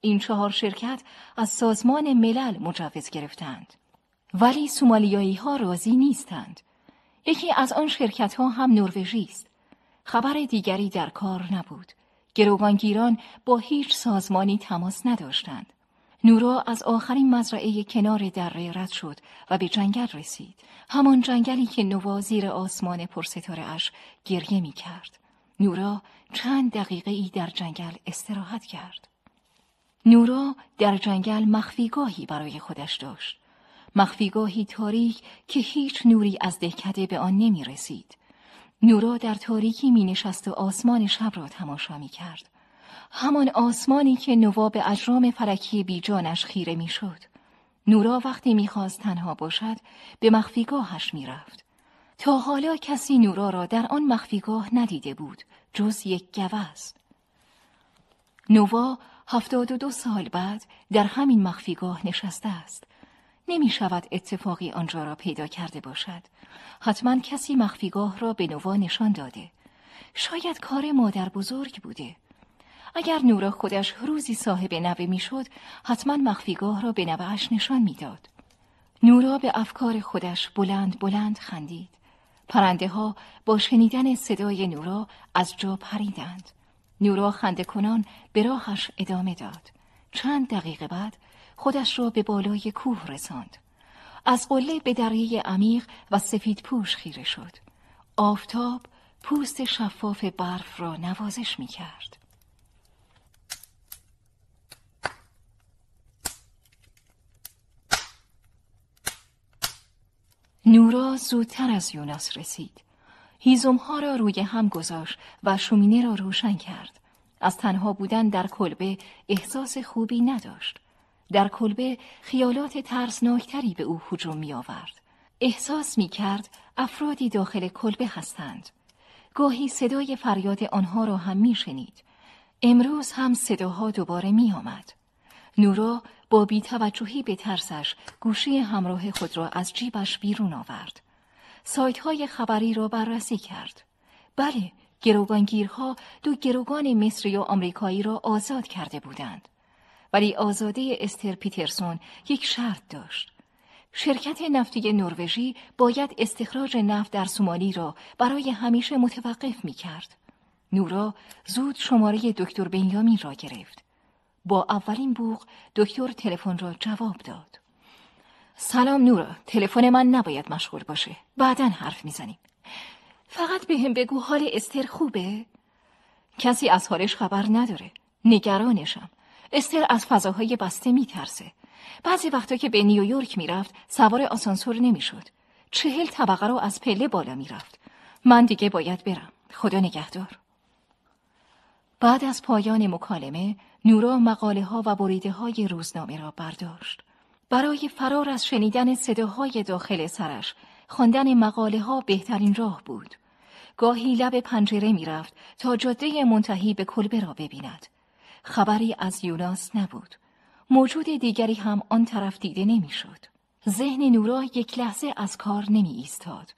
این چهار شرکت از سازمان ملل مجوز گرفتند. ولی سومالیایی ها راضی نیستند. یکی از آن شرکت ها هم نروژی است. خبر دیگری در کار نبود. گروگانگیران با هیچ سازمانی تماس نداشتند. نورا از آخرین مزرعه کنار دره رد شد و به جنگل رسید. همان جنگلی که نوا زیر آسمان پرستاره اش گریه می کرد. نورا چند دقیقه ای در جنگل استراحت کرد. نورا در جنگل مخفیگاهی برای خودش داشت. مخفیگاهی تاریک که هیچ نوری از دهکده به آن نمی رسید. نورا در تاریکی می نشست و آسمان شب را تماشا می کرد. همان آسمانی که نوا به اجرام فلکی بیجانش خیره می شد. نورا وقتی می‌خواست تنها باشد به مخفیگاهش می‌رفت. تا حالا کسی نورا را در آن مخفیگاه ندیده بود جز یک گوز. نوا هفتاد و دو سال بعد در همین مخفیگاه نشسته است. نمی شود اتفاقی آنجا را پیدا کرده باشد. حتما کسی مخفیگاه را به نوا نشان داده. شاید کار مادر بزرگ بوده. اگر نورا خودش روزی صاحب نوه می‌شد حتما مخفیگاه را به نوهش نشان می‌داد. نورا به افکار خودش بلند بلند خندید. پرنده ها با شنیدن صدای نورا از جا پریدند. نورا خنده کنان به راهش ادامه داد. چند دقیقه بعد خودش را به بالای کوه رساند. از قله به دریه عمیق و سفید پوش خیره شد. آفتاب پوست شفاف برف را نوازش می کرد. نورا زودتر از یوناس رسید. هیزمها را روی هم گذاشت و شومینه را روشن کرد. از تنها بودن در کلبه احساس خوبی نداشت. در کلبه خیالات ترسناکتری به او هجوم می آورد. احساس می کرد افرادی داخل کلبه هستند. گاهی صدای فریاد آنها را هم می شنید. امروز هم صداها دوباره می آمد. نورا با بیتوجهی به ترسش گوشی همراه خود را از جیبش بیرون آورد. سایت های خبری را بررسی کرد. بله، گروگانگیرها دو گروگان مصری و آمریکایی را آزاد کرده بودند. ولی آزاده استر پیترسون یک شرط داشت. شرکت نفتی نروژی باید استخراج نفت در سومالی را برای همیشه متوقف می کرد. نورا زود شماره دکتر بنیامین را گرفت. با اولین بوغ دکتر تلفن را جواب داد. سلام نورا، تلفن من نباید مشغول باشه. بعدا حرف می‌زنیم. فقط به هم بگو حال استر خوبه؟ کسی از حالش خبر نداره. نگرانشم. استر از فضاهای بسته میترسه. بعضی وقتا که به نیویورک می‌رفت سوار آسانسور نمی‌شد. چهل طبقه رو از پله بالا می‌رفت. من دیگه باید برم. خدا نگهدار. بعد از پایان مکالمه نورا مقاله ها و بریده های روزنامه را برداشت. برای فرار از شنیدن صداهای داخل سرش خواندن مقاله ها بهترین راه بود. گاهی لب پنجره می‌رفت تا جاده منتهی به کلبه را ببیند. خبری از یوناس نبود. موجود دیگری هم آن طرف دیده نمی‌شد. ذهن نورا یک لحظه از کار نمی ایستاد.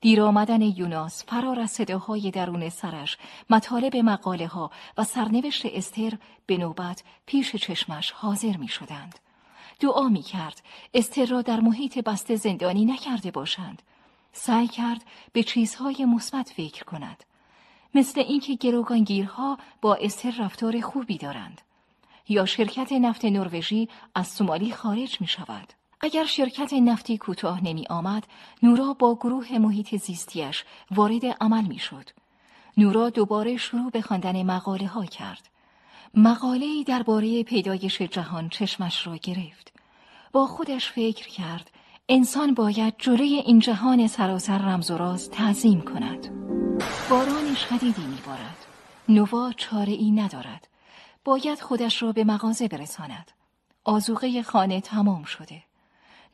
دیر آمدن یوناس فرار از صداهای درون سرش مطالب مقاله ها و سرنوشت استر به نوبت پیش چشمش حاضر می شدند. دعا می کرد استر را در محیط بسته زندانی نکرده باشند. سعی کرد به چیزهای مثبت فکر کند. مثل اینکه گروگانگیرها با استر رفتار خوبی دارند. یا شرکت نفت نروژی از سومالی خارج می شود. اگر شرکت نفتی کوتاه نمی آمد، نورا با گروه محیط زیستیش وارد عمل می شد. نورا دوباره شروع به خواندن مقاله ها کرد. مقاله درباره پیدایش جهان چشمش را گرفت. با خودش فکر کرد انسان باید جلوی این جهان سراسر رمز و راز تعظیم کند. باران شدیدی میبارد. نوا چاره ای ندارد. باید خودش را به مغازه برساند. آزوغه خانه تمام شده.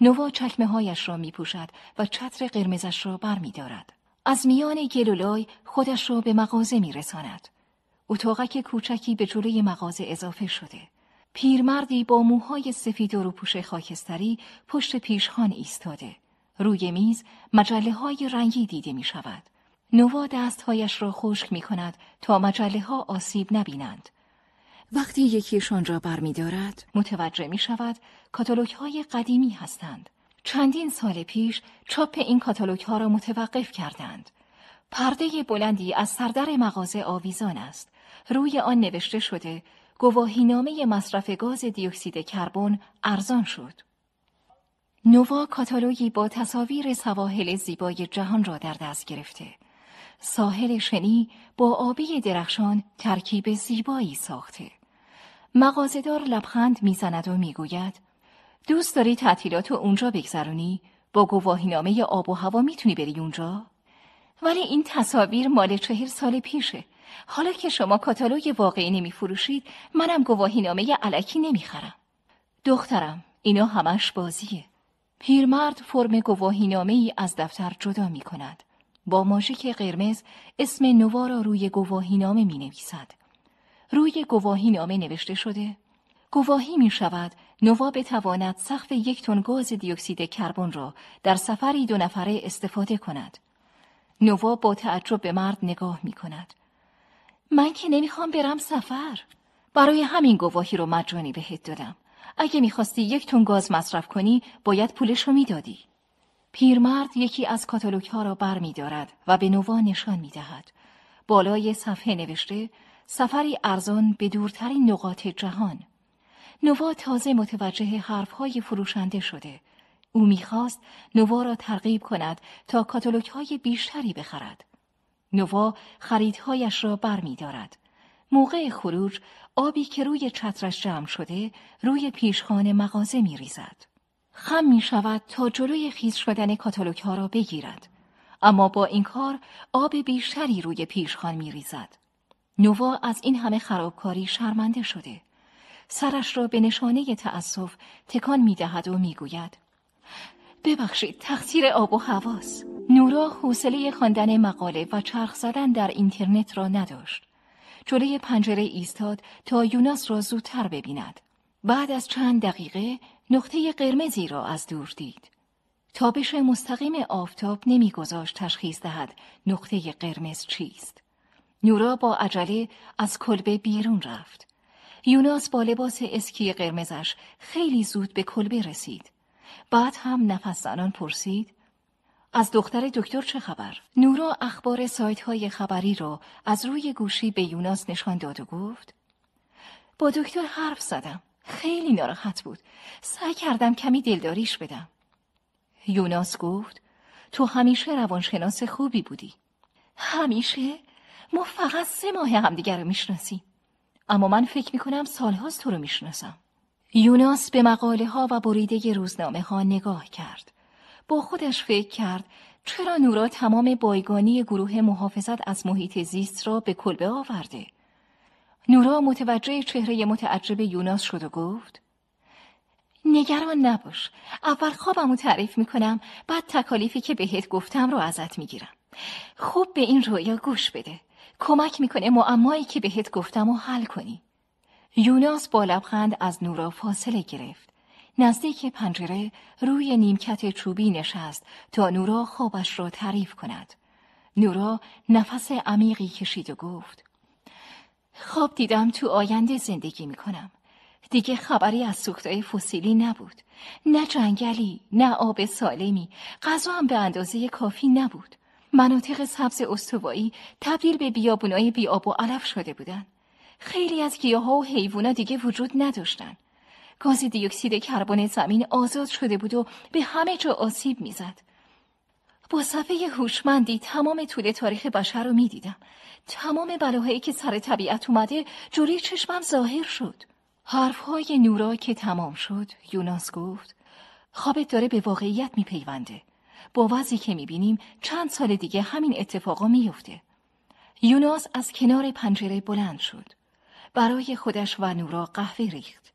نوا چکمه هایش را می پوشد و چتر قرمزش را بر می دارد. از میان گلولای خودش را به مغازه می رساند. اتاقک کوچکی به جلوی مغازه اضافه شده. پیرمردی با موهای سفید و روپوش خاکستری پشت پیشخان ایستاده. روی میز مجله های رنگی دیده می شود. نوا دستهایش را خشک می کند تا مجله ها آسیب نبینند. وقتی یکیشان را برمیدارد متوجه می شود کاتالوگ های قدیمی هستند. چندین سال پیش چاپ این کاتالوگ ها را متوقف کردند. پرده بلندی از سردر مغازه آویزان است. روی آن نوشته شده گواهینامه مصرف گاز دیوکسید کربن ارزان شد. نووا کاتالوگی با تصاویر سواحل زیبای جهان را در دست گرفته. ساحل شنی با آبی درخشان ترکیب زیبایی ساخته. مغازدار لبخند می‌زند و می‌گوید دوست داری تعطیلات اونجا بگذرونی؟ با گواهینامه آب و هوا می‌تونی بری اونجا؟ ولی این تصاویر مال چهر سال پیشه. حالا که شما کاتالوگ واقعی نمیفروشید منم گواهینامه علکی نمی‌خرم. دخترم اینا همش بازیه. پیرمرد فرم گواهینامه ای از دفتر جدا می کند. با ماژیک قرمز اسم نوارا را روی گواهینامه می نویسد. روی گواهی نامه نوشته شده گواهی می شود نوا بتواند سقف یک تن گاز دیوکسید کربن را در سفری دو نفره استفاده کند. نوا با تعجب به مرد نگاه می کند. من که نمی‌خوام برم سفر. برای همین گواهی رو مجانی بهت دادم. اگه می‌خواستی یک تن گاز مصرف کنی باید پولش رو می‌دادی. پیرمرد یکی از کاتالوگ ها را بر می دارد و به نوا نشان می دهد. بالای صفحه نوشته سفری ارزان به دورترین نقاط جهان نوا تازه متوجه حرفهای فروشنده شده او می‌خواست نوا را ترغیب کند تا کاتالوگ های بیشتری بخرد نووا خریدهایش را بر می دارد. موقع خروج آبی که روی چترش جمع شده روی پیشخان مغازه می ریزد. خم می شود تا جلوی خیز شدن کاتالوگ ها را بگیرد. اما با این کار آب بیشتری روی پیشخان می ریزد. نووا از این همه خرابکاری شرمنده شده. سرش را به نشانه تأسف تکان می دهد و می گوید. ببخشید تقصیر آب و حواس. نورا حوصله خواندن مقاله و چرخ زدن در اینترنت را نداشت. جلوی پنجره ایستاد تا یوناس را زودتر ببیند. بعد از چند دقیقه نقطه قرمزی را از دور دید. تابش مستقیم آفتاب نمیگذاشت تشخیص دهد نقطه قرمز چیست. نورا با عجله از کلبه بیرون رفت. یوناس با لباس اسکی قرمزش خیلی زود به کلبه رسید. بعد هم نفس زنان پرسید از دختر دکتر چه خبر؟ نورا اخبار سایت های خبری را از روی گوشی به یوناس نشان داد و گفت با دکتر حرف زدم. خیلی ناراحت بود. سعی کردم کمی دلداریش بدم. یوناس گفت تو همیشه روانشناس خوبی بودی. همیشه؟ ما فقط سه ماه همدیگر رو می‌شناسیم. اما من فکر می‌کنم سالهاست تو رو می‌شناسم. یوناس به مقاله ها و بریده روزنامه ها نگاه کرد. با خودش فکر کرد چرا نورا تمام بایگانی گروه محافظت از محیط زیست را به کلبه آورده؟ نورا متوجه چهره متعجب یوناس شد و گفت نگران نباش. اول خوابمو تعریف می‌کنم بعد تکالیفی که بهت گفتم رو ازت می‌گیرم. خوب به این رویا گوش بده. کمک می‌کنه معمایی که بهت گفتم و حل کنی. یوناس با لبخند از نورا فاصله گرفت. نزدیک پنجره روی نیمکت چوبی نشست تا نورا خوابش را تعریف کند. نورا نفس عمیقی کشید و گفت خواب دیدم تو آینده زندگی می‌کنم. دیگه خبری از سوختای فسیلی نبود. نه جنگلی، نه آب سالمی، غذا هم به اندازه کافی نبود. مناطق سبز استوایی تبدیل به بیابونای بیاب و علف شده بودن. خیلی از گیاه ها و حیوانا دیگه وجود نداشتن. گاز دیوکسید کربن زمین آزاد شده بود و به همه جا آسیب می‌زد. با صفحه هوشمندی تمام طول تاریخ بشر رو می‌دیدم. تمام بلاهایی که سر طبیعت اومده جوری چشمم ظاهر شد. حرفهای نورا که تمام شد یوناس گفت خوابت داره به واقعیت میپیونده با وضعی که می‌بینیم چند سال دیگه همین اتفاقا میفته یوناس از کنار پنجره بلند شد برای خودش و نورا قهوه ریخت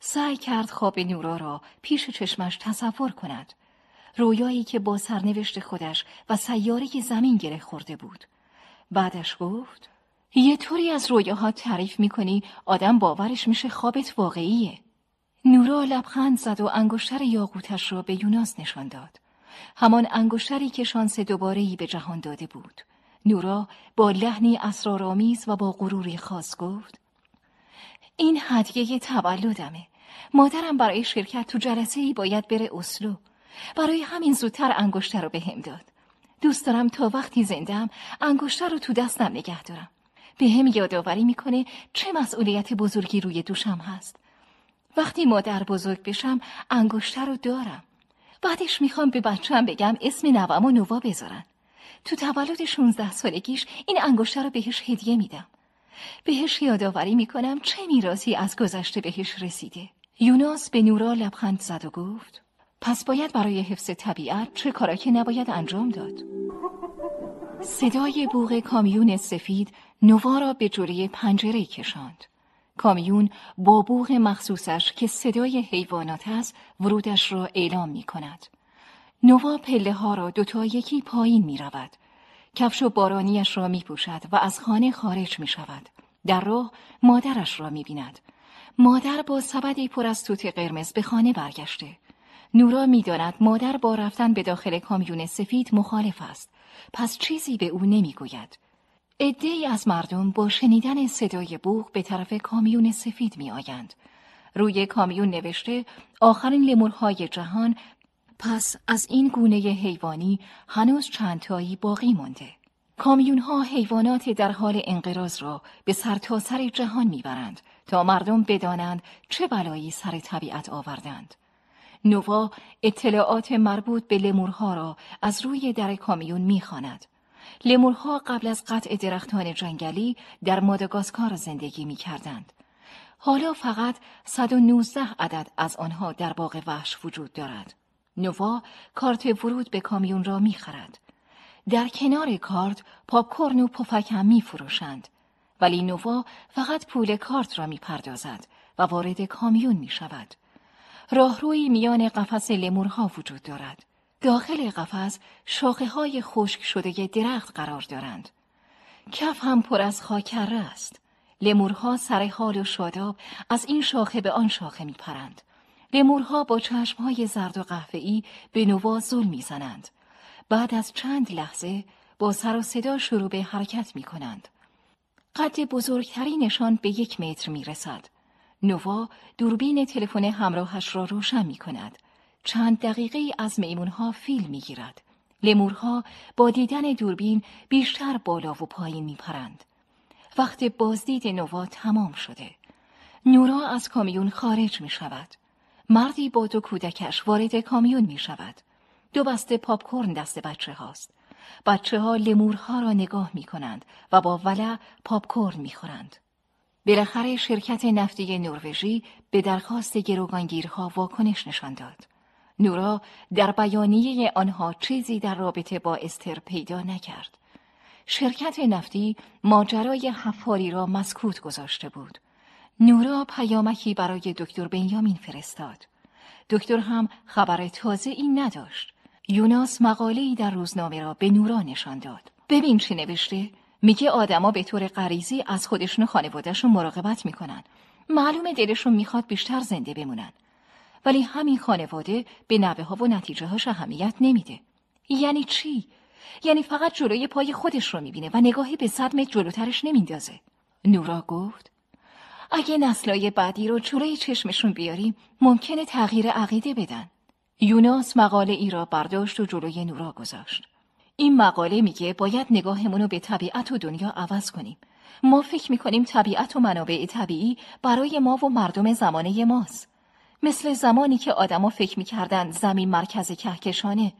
سعی کرد خواب نورا را پیش چشمش تصور کند رویایی که با سرنوشت خودش و سیاره زمین گره خورده بود بعدش گفت یه طوری از رویاها تعریف می‌کنی آدم باورش میشه خوابت واقعیه. نورا لبخند زد و انگشتر یاقوتش را به یوناس نشان داد. همان انگشتری که شانس دوباره‌ای به جهان داده بود. نورا با لحنی اسرارآمیز و با غروری خاص گفت این هدیه تولدمه. مادرم برای شرکت تو جلسه ای باید بره اسلو. برای همین زودتر انگشتر رو به هم داد. دوست دارم تا وقتی زندم انگشتر رو تو دستم نگه دارم. به هم یادآوری می‌کنه چه مسئولیت بزرگی روی دوشم هست. وقتی مادر بزرگ بشم انگشتر رو دارم. بعدش می‌خوام به بچم بگم اسم نوام و نوا بذارن. تو تولد 16 سالگیش این انگشتر رو بهش هدیه میدم. بهش یادآوری می‌کنم چه میراسی از گذشته بهش رسیده. یوناس به نورا لبخند زد و گفت پس باید برای حفظ طبیعت چه کارا نباید انجام داد؟ صدای بوغ کامیون سفید نووا را به جوری پنجره کشاند. کامیون با بوغ مخصوصش که صدای حیوانات است ورودش را اعلام می کند. نووا پله ها را دوتا یکی پایین می رود. کفش و بارانیش را می پوشد و از خانه خارج می شود. در راه مادرش را می بیند. مادر با سبدی پر از توت قرمز به خانه برگشته. نورا می‌داند مادر با رفتن به داخل کامیون سفید مخالف است. پس چیزی به او نمی‌گوید. ای از مردم با شنیدن صدای بوغ به طرف کامیون سفید می آیند. روی کامیون نوشته آخرین لمورهای جهان پس از این گونه حیوانی هنوز چند تایی باقی مانده. کامیون ها حیوانات در حال انقراض را به سرتاسر سر جهان می‌برند تا مردم بدانند چه بلایی سر طبیعت آوردند. نووا اطلاعات مربوط به لمورها را از روی در کامیون می‌خواند. لمورها قبل از قطع درختان جنگلی در ماداگاسکار زندگی می کردند. حالا فقط 119 عدد از آنها در باغ وحش وجود دارد. نووا کارت ورود به کامیون را می خرد. در کنار کارت پاپکورن و پفک هم می فروشند. ولی نووا فقط پول کارت را می پردازد و وارد کامیون می شود. راهروی میان قفس لمورها وجود دارد. داخل قفس شاخه های خشک شده درخت قرار دارند. کف هم پر از خاکره است. لمورها سر حال و شاداب از این شاخه به آن شاخه می پرند. لمورها با چشمهای زرد و قهوه‌ای به نوا زل می‌زنند. بعد از چند لحظه با سر و صدا شروع به حرکت می کنند. قد بزرگترینشان به یک متر می رسد. نوا دوربین تلفن همراهش را روشن می کند. چند دقیقه از میمونها فیل می گیرد. لمورها با دیدن دوربین بیشتر بالا و پایین می پرند. وقت بازدید نوا تمام شده. نورا از کامیون خارج می شود. مردی با دو کودکش وارد کامیون می شود. دو بسته پاپکورن دست بچه هاست. بچه ها لمورها را نگاه می کنند و با ولع پاپکورن می خورند. بالاخره شرکت نفتی نروژی به درخواست گروگانگیرها واکنش نشان داد. نورا در بیانیه آنها چیزی در رابطه با استر پیدا نکرد. شرکت نفتی ماجرای حفاری را مسکوت گذاشته بود. نورا پیامکی برای دکتر بنیامین فرستاد. دکتر هم خبر تازه این نداشت. یوناس مقاله‌ای در روزنامه را به نورا نشان داد. ببین چی نوشته؟ میگه آدما به طور غریزی از خودشون و خانوادهشون مراقبت می‌کنن. معلومه دلشون می‌خواد بیشتر زنده بمونن. ولی همین خانواده به نوه ها و نتیجه هاش اهمیت نمیده. یعنی چی؟ یعنی فقط جلوی پای خودش رو می‌بینه و نگاهی به صد متر جلوترش نمیندازه. نورا گفت اگه نسلای بعدی رو جلوی چشمشون بیاریم ممکنه تغییر عقیده بدن. یوناس مقاله ای را برداشت و جلوی نورا گذاشت. این مقاله میگه باید نگاهمون رو به طبیعت و دنیا عوض کنیم. ما فکر می‌کنیم طبیعت و منابع طبیعی برای ما و مردم زمانه ماست. مثل زمانی که آدما فکر می‌کردن زمین مرکز کهکشانه.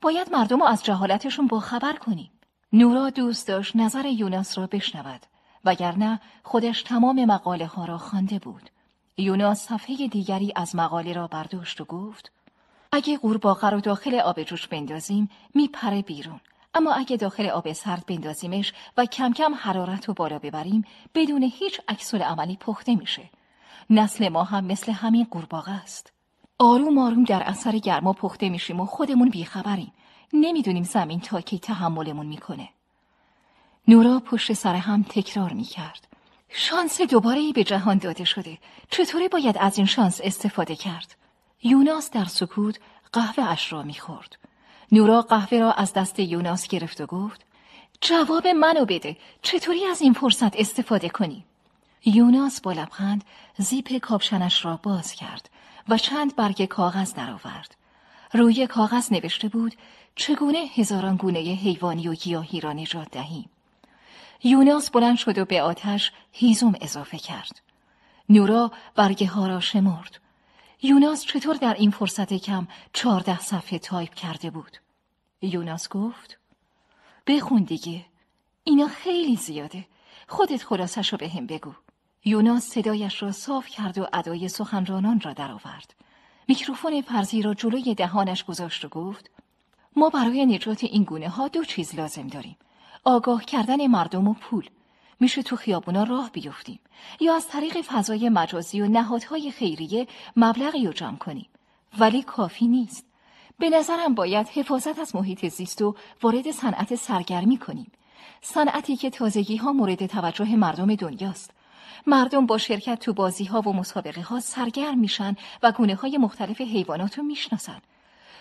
باید مردم رو از جهالتشون با خبر کنیم. نورا دوست داشت نظر یوناس را بشنود. وگرنه خودش تمام مقاله ها را خوانده بود. یوناس صفحه دیگری از مقاله را برداشت و گفت اگه قورباغه رو داخل آب جوش بندازیم میپره بیرون. اما اگه داخل آب سرد بندازیمش و کم کم حرارت رو بالا ببریم بدون هیچ عکس عملی پخته میشه. نسل ما هم مثل همین قورباغه است. آروم آروم در اثر گرما پخته میشیم و خودمون بیخبریم. نمی‌دونیم زمین تا کی تحملمون می‌کنه. نورا پشت سر هم تکرار می‌کرد شانس دوباره ای به جهان داده شده چطوری باید از این شانس استفاده کرد یوناس در سکوت قهوه اش را می‌خورد. نورا قهوه را از دست یوناس گرفت و گفت جواب منو بده چطوری از این فرصت استفاده کنی؟ یوناس با لبخند زیپ کاپشنش را باز کرد و چند برگ کاغذ درآورد. روی کاغذ نوشته بود چگونه هزاران گونه حیوانی و گیاهی را نجات دهیم. یوناس بلند شد و به آتش هیزم اضافه کرد. نورا برگه ها را شمرد. یوناس چطور در این فرصت کم چهارده صفحه تایپ کرده بود؟ یوناس گفت بخون دیگه اینا خیلی زیاده خودت خلاصش رو بهم بگو یوناس صدایش را صاف کرد و ادای سخنرانان را درآورد. میکروفون فرزی را جلوی دهانش گذاشت و گفت ما برای نجات این گونه ها دو چیز لازم داریم آگاه کردن مردم و پول. میشه تو خیابونا راه بیفتیم. یا از طریق فضای مجازی و نهادهای خیریه مبلغی رو جمع کنیم. ولی کافی نیست. به نظرم باید حفاظت از محیط زیست و وارد صنعت سرگرمی کنیم. صنعتی که تازگی ها مورد توجه مردم دنیاست. مردم با شرکت تو بازی ها و مسابقه ها سرگرم میشن و گونه های مختلف حیوانات رو می‌شناسن.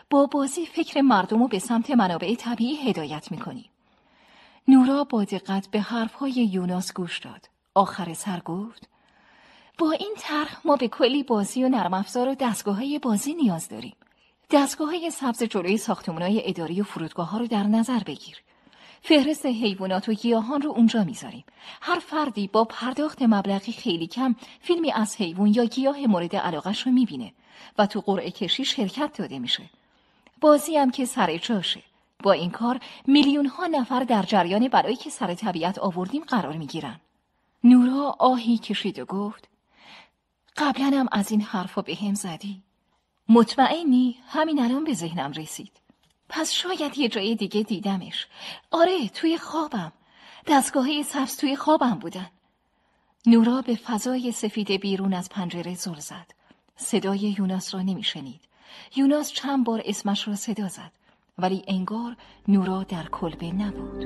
با بازی فکر مردم رو به سمت منابع طبیعی هدایت می‌کنیم. نورا با دقت به حرفهای یوناس گوش داد. آخر سر گفت با این طرح ما به کلی بازی و نرم افزار و دستگاه های بازی نیاز داریم. دستگاه های سبز جلوی ساختمان های اداری و فرودگاه ها رو در نظر بگیر. فهرست حیوانات و گیاهان رو اونجا می‌ذاریم. هر فردی با پرداخت مبلغی خیلی کم فیلمی از حیوان یا گیاه مورد علاقش رو می‌بینه و تو قرعه کشی شرکت داده میشه. بازی هم که سر جاشه. با این کار میلیون ها نفر در جریان برای که سر طبیعت آوردیم قرار می‌گیرن. نورا آهی کشید و گفت قبلا از این حرفا به هم زدی. مطمئنی همین الان به ذهنم رسید. پس شاید یه جای دیگه دیدمش. آره توی خوابم. دستگاهی سبز توی خوابم بودن. نورا به فضای سفید بیرون از پنجره زل زد. صدای یوناس را نمیشنید. یوناس چند بار اسمش را صدا زد. ولی انگار نورا در کلبه نبود.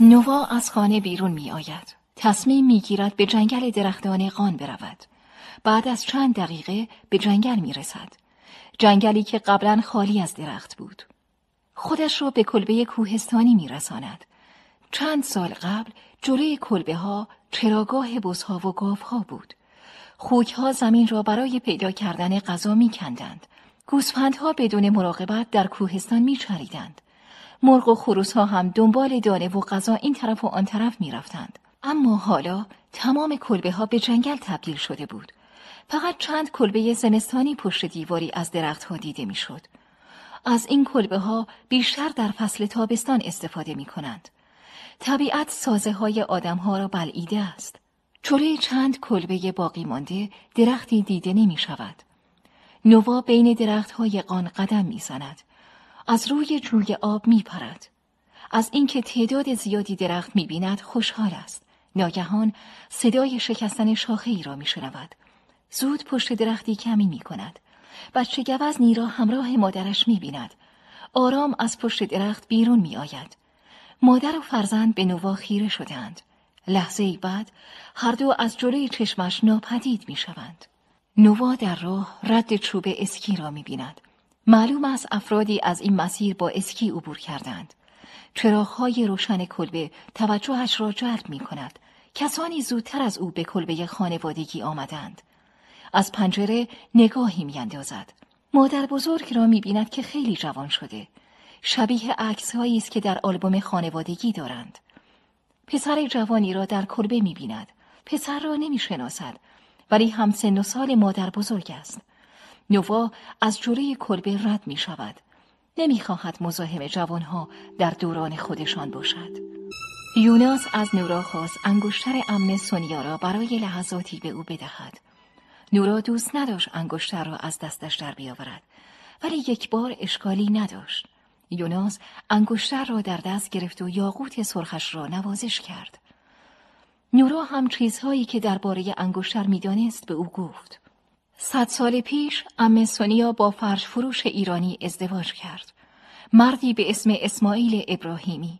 نوا از خانه بیرون می آید. تصمیم می گیرد به جنگل درختان قان برود. بعد از چند دقیقه به جنگل می رسد. جنگلی که قبلا خالی از درخت بود. خودش را به کلبه کوهستانی می رساند. چند سال قبل جلوی کلبه ها چراگاه بزها و گاف ها بود. خوک ها زمین را برای پیدا کردن غذا می کندند. گوسفندها بدون مراقبت در کوهستان می چریدند. مرغ و خروس ها هم دنبال دانه و غذا این طرف و آن طرف می رفتند. اما حالا تمام کلبه ها به جنگل تبدیل شده بود. فقط چند کلبه زمستانی پشت دیواری از درختها دیده می‌شد. از این کلبه ها بیشتر در فصل تابستان استفاده می کنند. طبیعت سازه های آدم ها را بلعیده است. چوله چند کلبه باقی مانده درختی دیده نمی شود. نوا بین درخت های قان قدم می زند. از روی جوی آب می پرد. از اینکه تعداد زیادی درخت می بیند خوشحال است. ناگهان صدای شکستن شاخه ای را می شنود. زود پشت درختی کمی می کند. بچه گوز نیرا همراه مادرش می بیند. آرام از پشت درخت بیرون می آید. مادر و فرزند به نوا خیره شدند. لحظه بعد هر دو از جلوی چشمش ناپدید می شوند. نوا در راه رد چوب اسکی را می بیند. معلوم است افرادی از این مسیر با اسکی عبور کردند. چراغهای روشن کلبه توجهش را جلب می کند. کسانی زودتر از او به کلبه خانوادگی آمدند. از پنجره نگاهی میاندازد. مادر بزرگ را می بیند که خیلی جوان شده. شبیه عکس است که در آلبوم خانوادگی دارند. پسر جوانی را در کلبه می بیند. پسر را نمی شناسد. ولی هم سن و سال مادر بزرگ است. نوا از جوره کلبه رد می شود. نمی خواهد مزاحم جوانها در دوران خودشان باشد. یوناس از نورا خواست انگشتر ام سونیا را برای لحظاتی به او بدهد. نورا دوست نداشت انگشتر را از دستش در بیاورد ولی یک بار اشکالی نداشت. یوناس انگشتر را در دست گرفت و یاقوت سرخش را نوازش کرد. نورا هم چیزهایی که درباره انگشتر می‌دانست به او گفت. صد سال پیش ام سونیا با فرش فروش ایرانی ازدواج کرد. مردی به اسم اسماعیل ابراهیمی.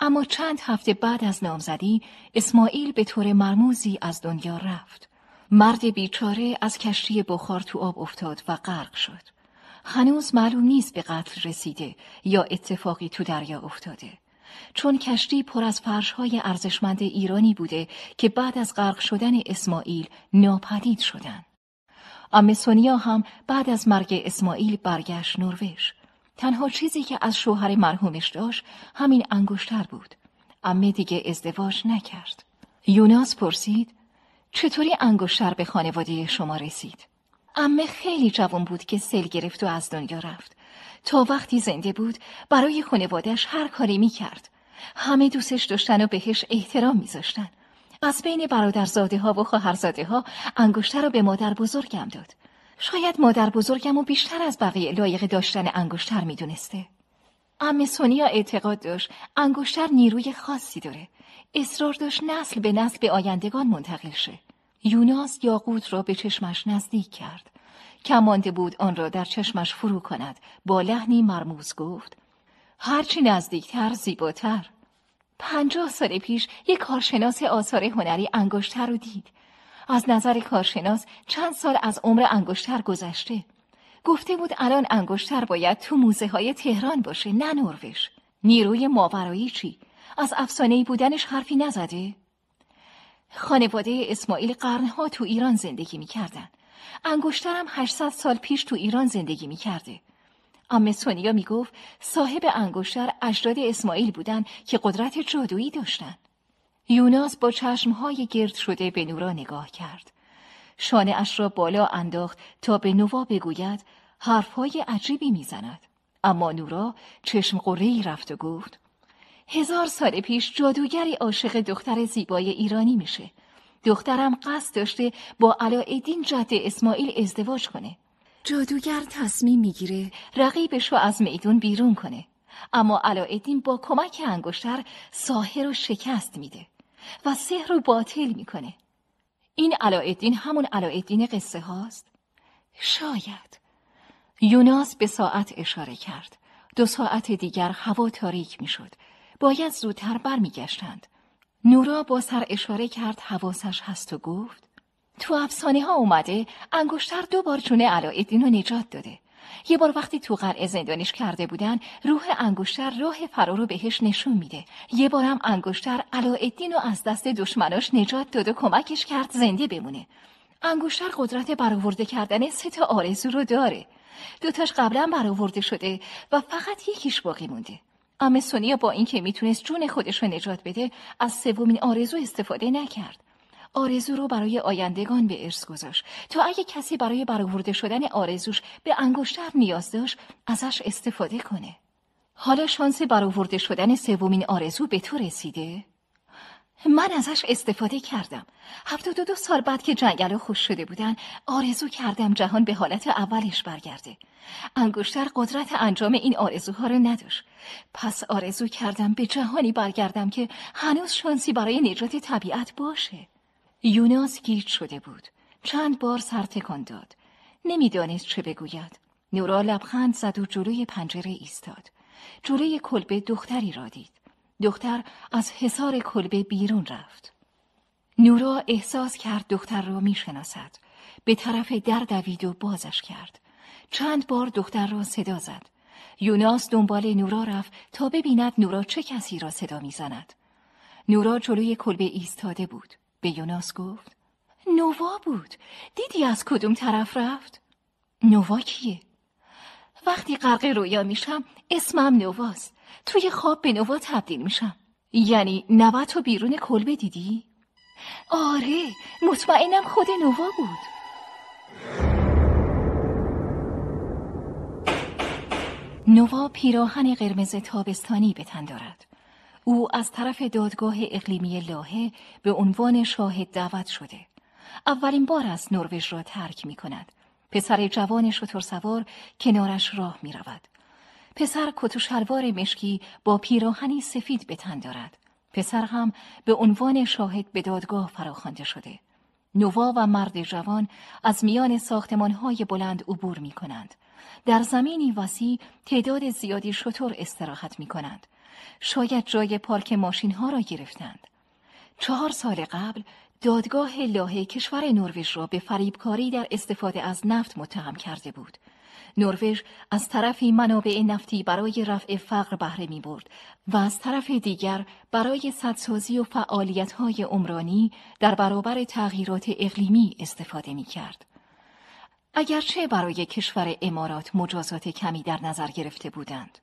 اما چند هفته بعد از نامزدی اسماعیل به طور مرموزی از دنیا رفت. مرد بیچاره از کشتی بخار تو آب افتاد و غرق شد. هنوز معلوم نیست به قتل رسیده یا اتفاقی تو دریا افتاده. چون کشتی پر از فرشهای ارزشمند ایرانی بوده که بعد از غرق شدن اسماعیل ناپدید شدن. ام سونیا هم بعد از مرگ اسماعیل برگشت نروژ. تنها چیزی که از شوهر مرحومش داشت همین انگشتر بود. امه دیگه ازدواج نکرد. یوناس پرسید چطوری انگشتر به خانواده شما رسید؟ امه خیلی جوان بود که سل گرفت و از دنیا رفت. تا وقتی زنده بود برای خانوادهش هر کاری می کرد. همه دوستش داشتن و بهش احترام میذاشتن. از بین برادرزاده ها و خواهرزاده ها انگشتر رو به مادر بزرگم داد. شاید مادر بزرگم و بیشتر از بقیه لایق داشتن انگشتر می‌دونسته. ام سونیا اعتقاد داشت انگشتر نیروی خاصی داره. اصرار داشت نسل به نسل به آیندگان منتقل شه. یوناس یاقوت را به چشمش نزدیک کرد. کمانده بود آن را در چشمش فرو کند. با لحنی مرموز گفت هرچی نزدیکتر زیباتر. پنجاه سال پیش یک کارشناس آثار هنری انگشتر رو دید. از نظر کارشناس چند سال از عمر انگشتر گذشته. گفته بود الان انگشتر باید تو موزه های تهران باشه نه نروژ. نیروی ماورایی چی؟ از افسانه بودنش حرفی نزده؟ خانواده اسماعیل قرنها تو ایران زندگی می‌کردن. انگشترم 800 سال پیش تو ایران زندگی می‌کرده. ام سونیا می‌گفت صاحب انگشتر اجداد اسماعیل بودن که قدرت جادویی داشتن. یوناس با چشمهای گرد شده به نورا نگاه کرد. شانه اش را بالا انداخت تا به نوا بگوید حرفهای عجیبی می‌زند. اما نورا چشم قرهی رفت و گفت هزار سال پیش جادوگری عاشق دختر زیبای ایرانی میشه. دخترم قصد داشته با علایالدین جد اسماعیل ازدواج کنه. جادوگر تصمیم می‌گیره رقیبش رو از میدون بیرون کنه. اما علایالدین با کمک انگشتر ساحر رو شکست میده و سحر رو باطل می‌کنه. این علایالدین همون علایالدین قصه هاست؟ شاید. یوناس به ساعت اشاره کرد. دو ساعت دیگر هوا تاریک می‌شد. باید زودتر برمیگشتند. نورا با سر اشاره کرد حواسش هست و گفت تو افسانه ها اومده انگشتر دو بار جون علایالدین رو نجات داده. یه بار وقتی تو قلعه زندانیش کرده بودن روح انگشتر راه فرار رو بهش نشون میده یه بارم انگشتر علاءالدین رو از دست دشمناش نجات داد و کمکش کرد زنده بمونه انگشتر قدرت برآورده کردن سه تا آرزو رو داره دوتاش قبلا برآورده شده و فقط یکیش باقی مونده اما سونیا با اینکه می‌تونست جون خودش رو نجات بده از سومین آرزو استفاده نکرد. آرزو رو برای آیندگان به ارث گذاشت. تا اگه کسی برای برآورده شدن آرزوش به انگشتر نیاز داشت ازش استفاده کنه. حالا شانس برآورده شدن سومین آرزو به تو رسیده؟ من ازش استفاده کردم هفتاد و دو سال بعد که جنگل خوش شده بودن آرزو کردم جهان به حالت اولش برگرده انگشتر قدرت انجام این آرزوها رو نداشت پس آرزو کردم به جهانی برگردم که هنوز شانسی برای نجات طبیعت باشه یوناس گیج شده بود. چند بار سر تکان داد. نمی‌دانست چه بگوید. نورا لبخند زد و جلوی پنجره ایستاد. جلوی کلبه دختری را دید. دختر از حصار کلبه بیرون رفت. نورا احساس کرد دختر را می‌شناسد. به طرف در دوید و بازش کرد. چند بار دختر را صدا زد. یوناس دنبال نورا رفت تا ببیند نورا چه کسی را صدا می‌زند. نورا جلوی کلبه ایستاده بود. به یوناس گفت نووا بود دیدی از کدوم طرف رفت؟ نووا کیه؟ وقتی غرق رویا میشم اسمم نواست توی خواب به نوا تبدیل میشم یعنی نوت رو بیرون کلبه دیدی؟ آره مطمئنم خود نوا بود نوا پیراهن قرمز تابستانی به تن دارد او از طرف دادگاه اقلیمی لاهه به عنوان شاهد دعوت شده. اولین بار است نروژ را ترک می کند. پسر جوان شتر سوار کنارش راه می رود. پسر کت و شلوار مشکی با پیراهنی سفید به تن دارد. پسر هم به عنوان شاهد به دادگاه فراخوانده شده. نوا و مرد جوان از میان ساختمانهای بلند عبور می کنند. در زمینی وسیع تعداد زیادی شتر استراحت می کنند. شاید جای پارک ماشین ها را گرفتند. چهار سال قبل دادگاه لاهه کشور نروژ را به فریبکاری در استفاده از نفت متهم کرده بود. نروژ از طرفی منابع نفتی برای رفع فقر بهره می برد و از طرف دیگر برای سدسازی و فعالیت های عمرانی در برابر تغییرات اقلیمی استفاده می کرد. اگرچه برای کشور امارات مجازات کمی در نظر گرفته بودند.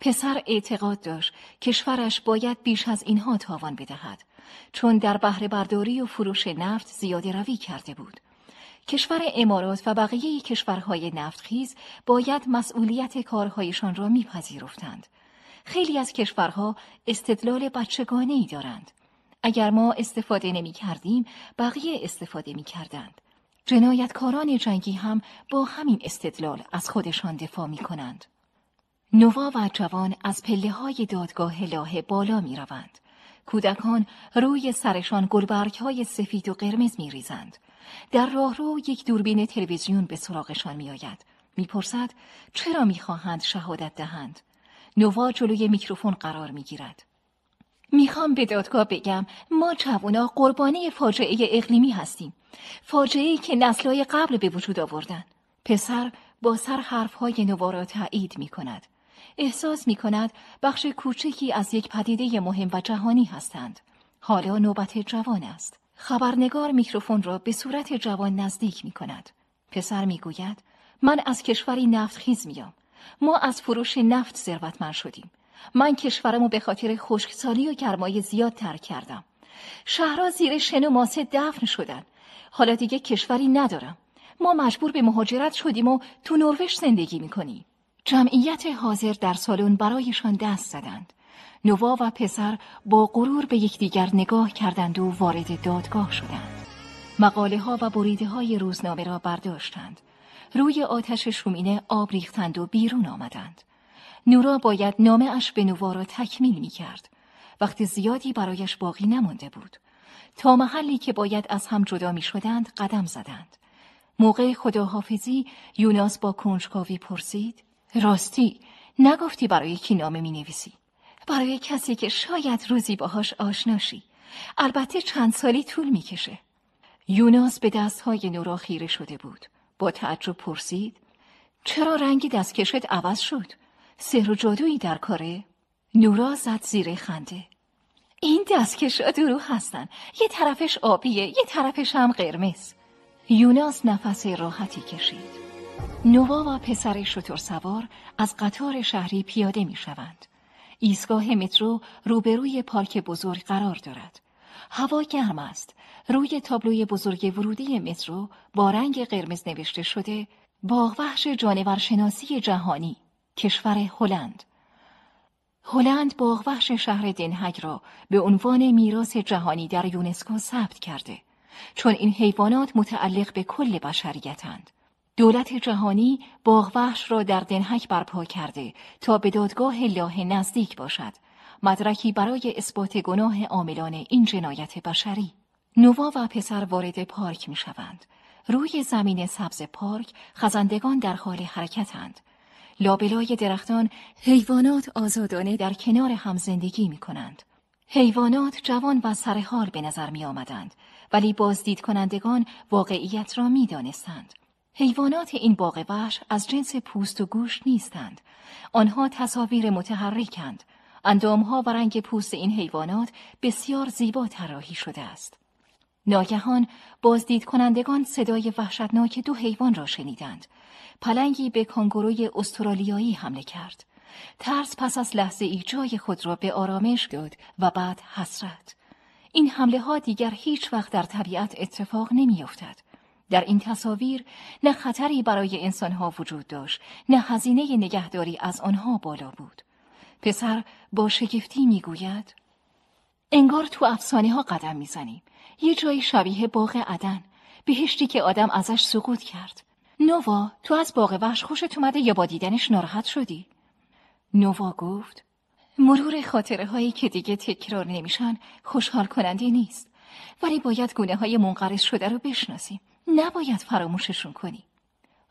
پسر اعتقاد داشت کشورش باید بیش از اینها تاوان بدهد چون در بهره برداری و فروش نفت زیاده روی کرده بود. کشور امارات و بقیه کشورهای نفتخیز باید مسئولیت کارهایشان را میپذیرفتند. خیلی از کشورها استدلال بچگانه ای دارند. اگر ما استفاده نمی کردیم، بقیه استفاده می کردند. جنایتکاران جنگی هم با همین استدلال از خودشان دفاع می کنند. نوا و جوان از پله های دادگاه لاهه بالا می روند. کودکان روی سرشان گلبرگ های سفید و قرمز می ریزند. در راهرو یک دوربین تلویزیون به سراغشان می آید. می پرسد چرا می خواهند شهادت دهند؟ نوا جلوی میکروفون قرار می گیرد. می‌خوام به دادگاه بگم ما جوانا قربانی فاجعه اقلیمی هستیم. فاجعه که نسلهای قبل به وجود آوردن. پسر با سر حرفهای نوا را تایید می کند. احساس می کند بخش کوچکی از یک پدیده مهم و جهانی هستند. حالا نوبت جوان است. خبرنگار میکروفون را به صورت جوان نزدیک می کند. پسر می گوید من از کشوری نفت خیز میام. ما از فروش نفت ثروتمند شدیم. من کشورمو به خاطر خشکسالی و گرمای زیاد ترک کردم. شهرها زیر شن و ماسه دفن شدن حالا دیگه کشوری ندارم ما مجبور به مهاجرت شدیم و تو نروژ زندگی می‌کنیم جمعیت حاضر در سالن برایشان دست زدند نوا و پسر با غرور به یکدیگر نگاه کردند و وارد دادگاه شدند مقاله ها و بریده های روزنامه را برداشتند روی آتش شومینه آب ریختند و بیرون آمدند نورا باید نامه اش به نوا را تکمیل می کرد. وقتی زیادی برایش باقی نمانده بود. تا محلی که باید از هم جدا می شدند قدم زدند. موقع خداحافظی یوناس با کنجکاوی پرسید راستی نگفتی برای کی نامه می نویسی؟ برای کسی که شاید روزی باهاش آشناشی. البته چند سالی طول می‌کشه. یوناس به دستهای نورا خیره شده بود. با تعجب پرسید چرا رنگ دستکشت عوض شد؟ سحر و جادویی در کاره؟ نورا زد زیر خنده. این دستکشا درو هستن. یه طرفش آبیه، یه طرفش هم قرمز. یوناس نفس راحتی کشید. نوا و پسر شتر سوار از قطار شهری پیاده می شوند. ایستگاه مترو روبروی پارک بزرگ قرار دارد. هوا گرم است. روی تابلوی بزرگ ورودی مترو با رنگ قرمز نوشته شده باغوحش جانورشناسی جهانی کشور هلند هلند باغوحش شهر دنهگ را به عنوان میراث جهانی در یونسکو ثبت کرده چون این حیوانات متعلق به کل بشریتند دولت جهانی باغوحش را در دنهک برپا کرده تا به دادگاه لاه نزدیک باشد مدرکی برای اثبات گناه عاملان این جنایت بشری نوا و پسر وارد پارک می شوند. روی زمین سبز پارک خزندگان در حال حرکتند. لابلای درختان حیوانات آزادانه در کنار هم زندگی می کنند. حیوانات جوان و سرحال به نظر می آمدند ولی بازدید کنندگان واقعیت را می دانستند. حیوانات این باغ وحش از جنس پوست و گوشت نیستند. آنها تصاویر متحرکند. اندامها و رنگ پوست این حیوانات بسیار زیبا طراحی شده است. ناگهان بازدید کنندگان صدای وحشتناک دو حیوان را شنیدند. پلنگی به کانگوروی استرالیایی حمله کرد. ترس پس از لحظه ای جای خود را به آرامش داد و بعد حسرت. این حمله ها دیگر هیچ وقت در طبیعت اتفاق نمی افتد. در این تصاویر نه خطری برای انسانها وجود داشت نه هزینه نگهداری از آنها بالا بود. پسر با شگفتی می‌گوید انگار تو افسانه ها قدم می‌زنیم یه جایی شبیه باغ عدن. بهشتی که آدم ازش سقوط کرد. نووا تو از باغ وحش خوشت اومده یا با دیدنش ناراحت شدی؟ نووا گفت مرور خاطره هایی که دیگه تکرار نمیشن خوشحال کننده نیست. ولی باید گونه های منقرض شده رو بشناسیم. نباید فراموششون کنی.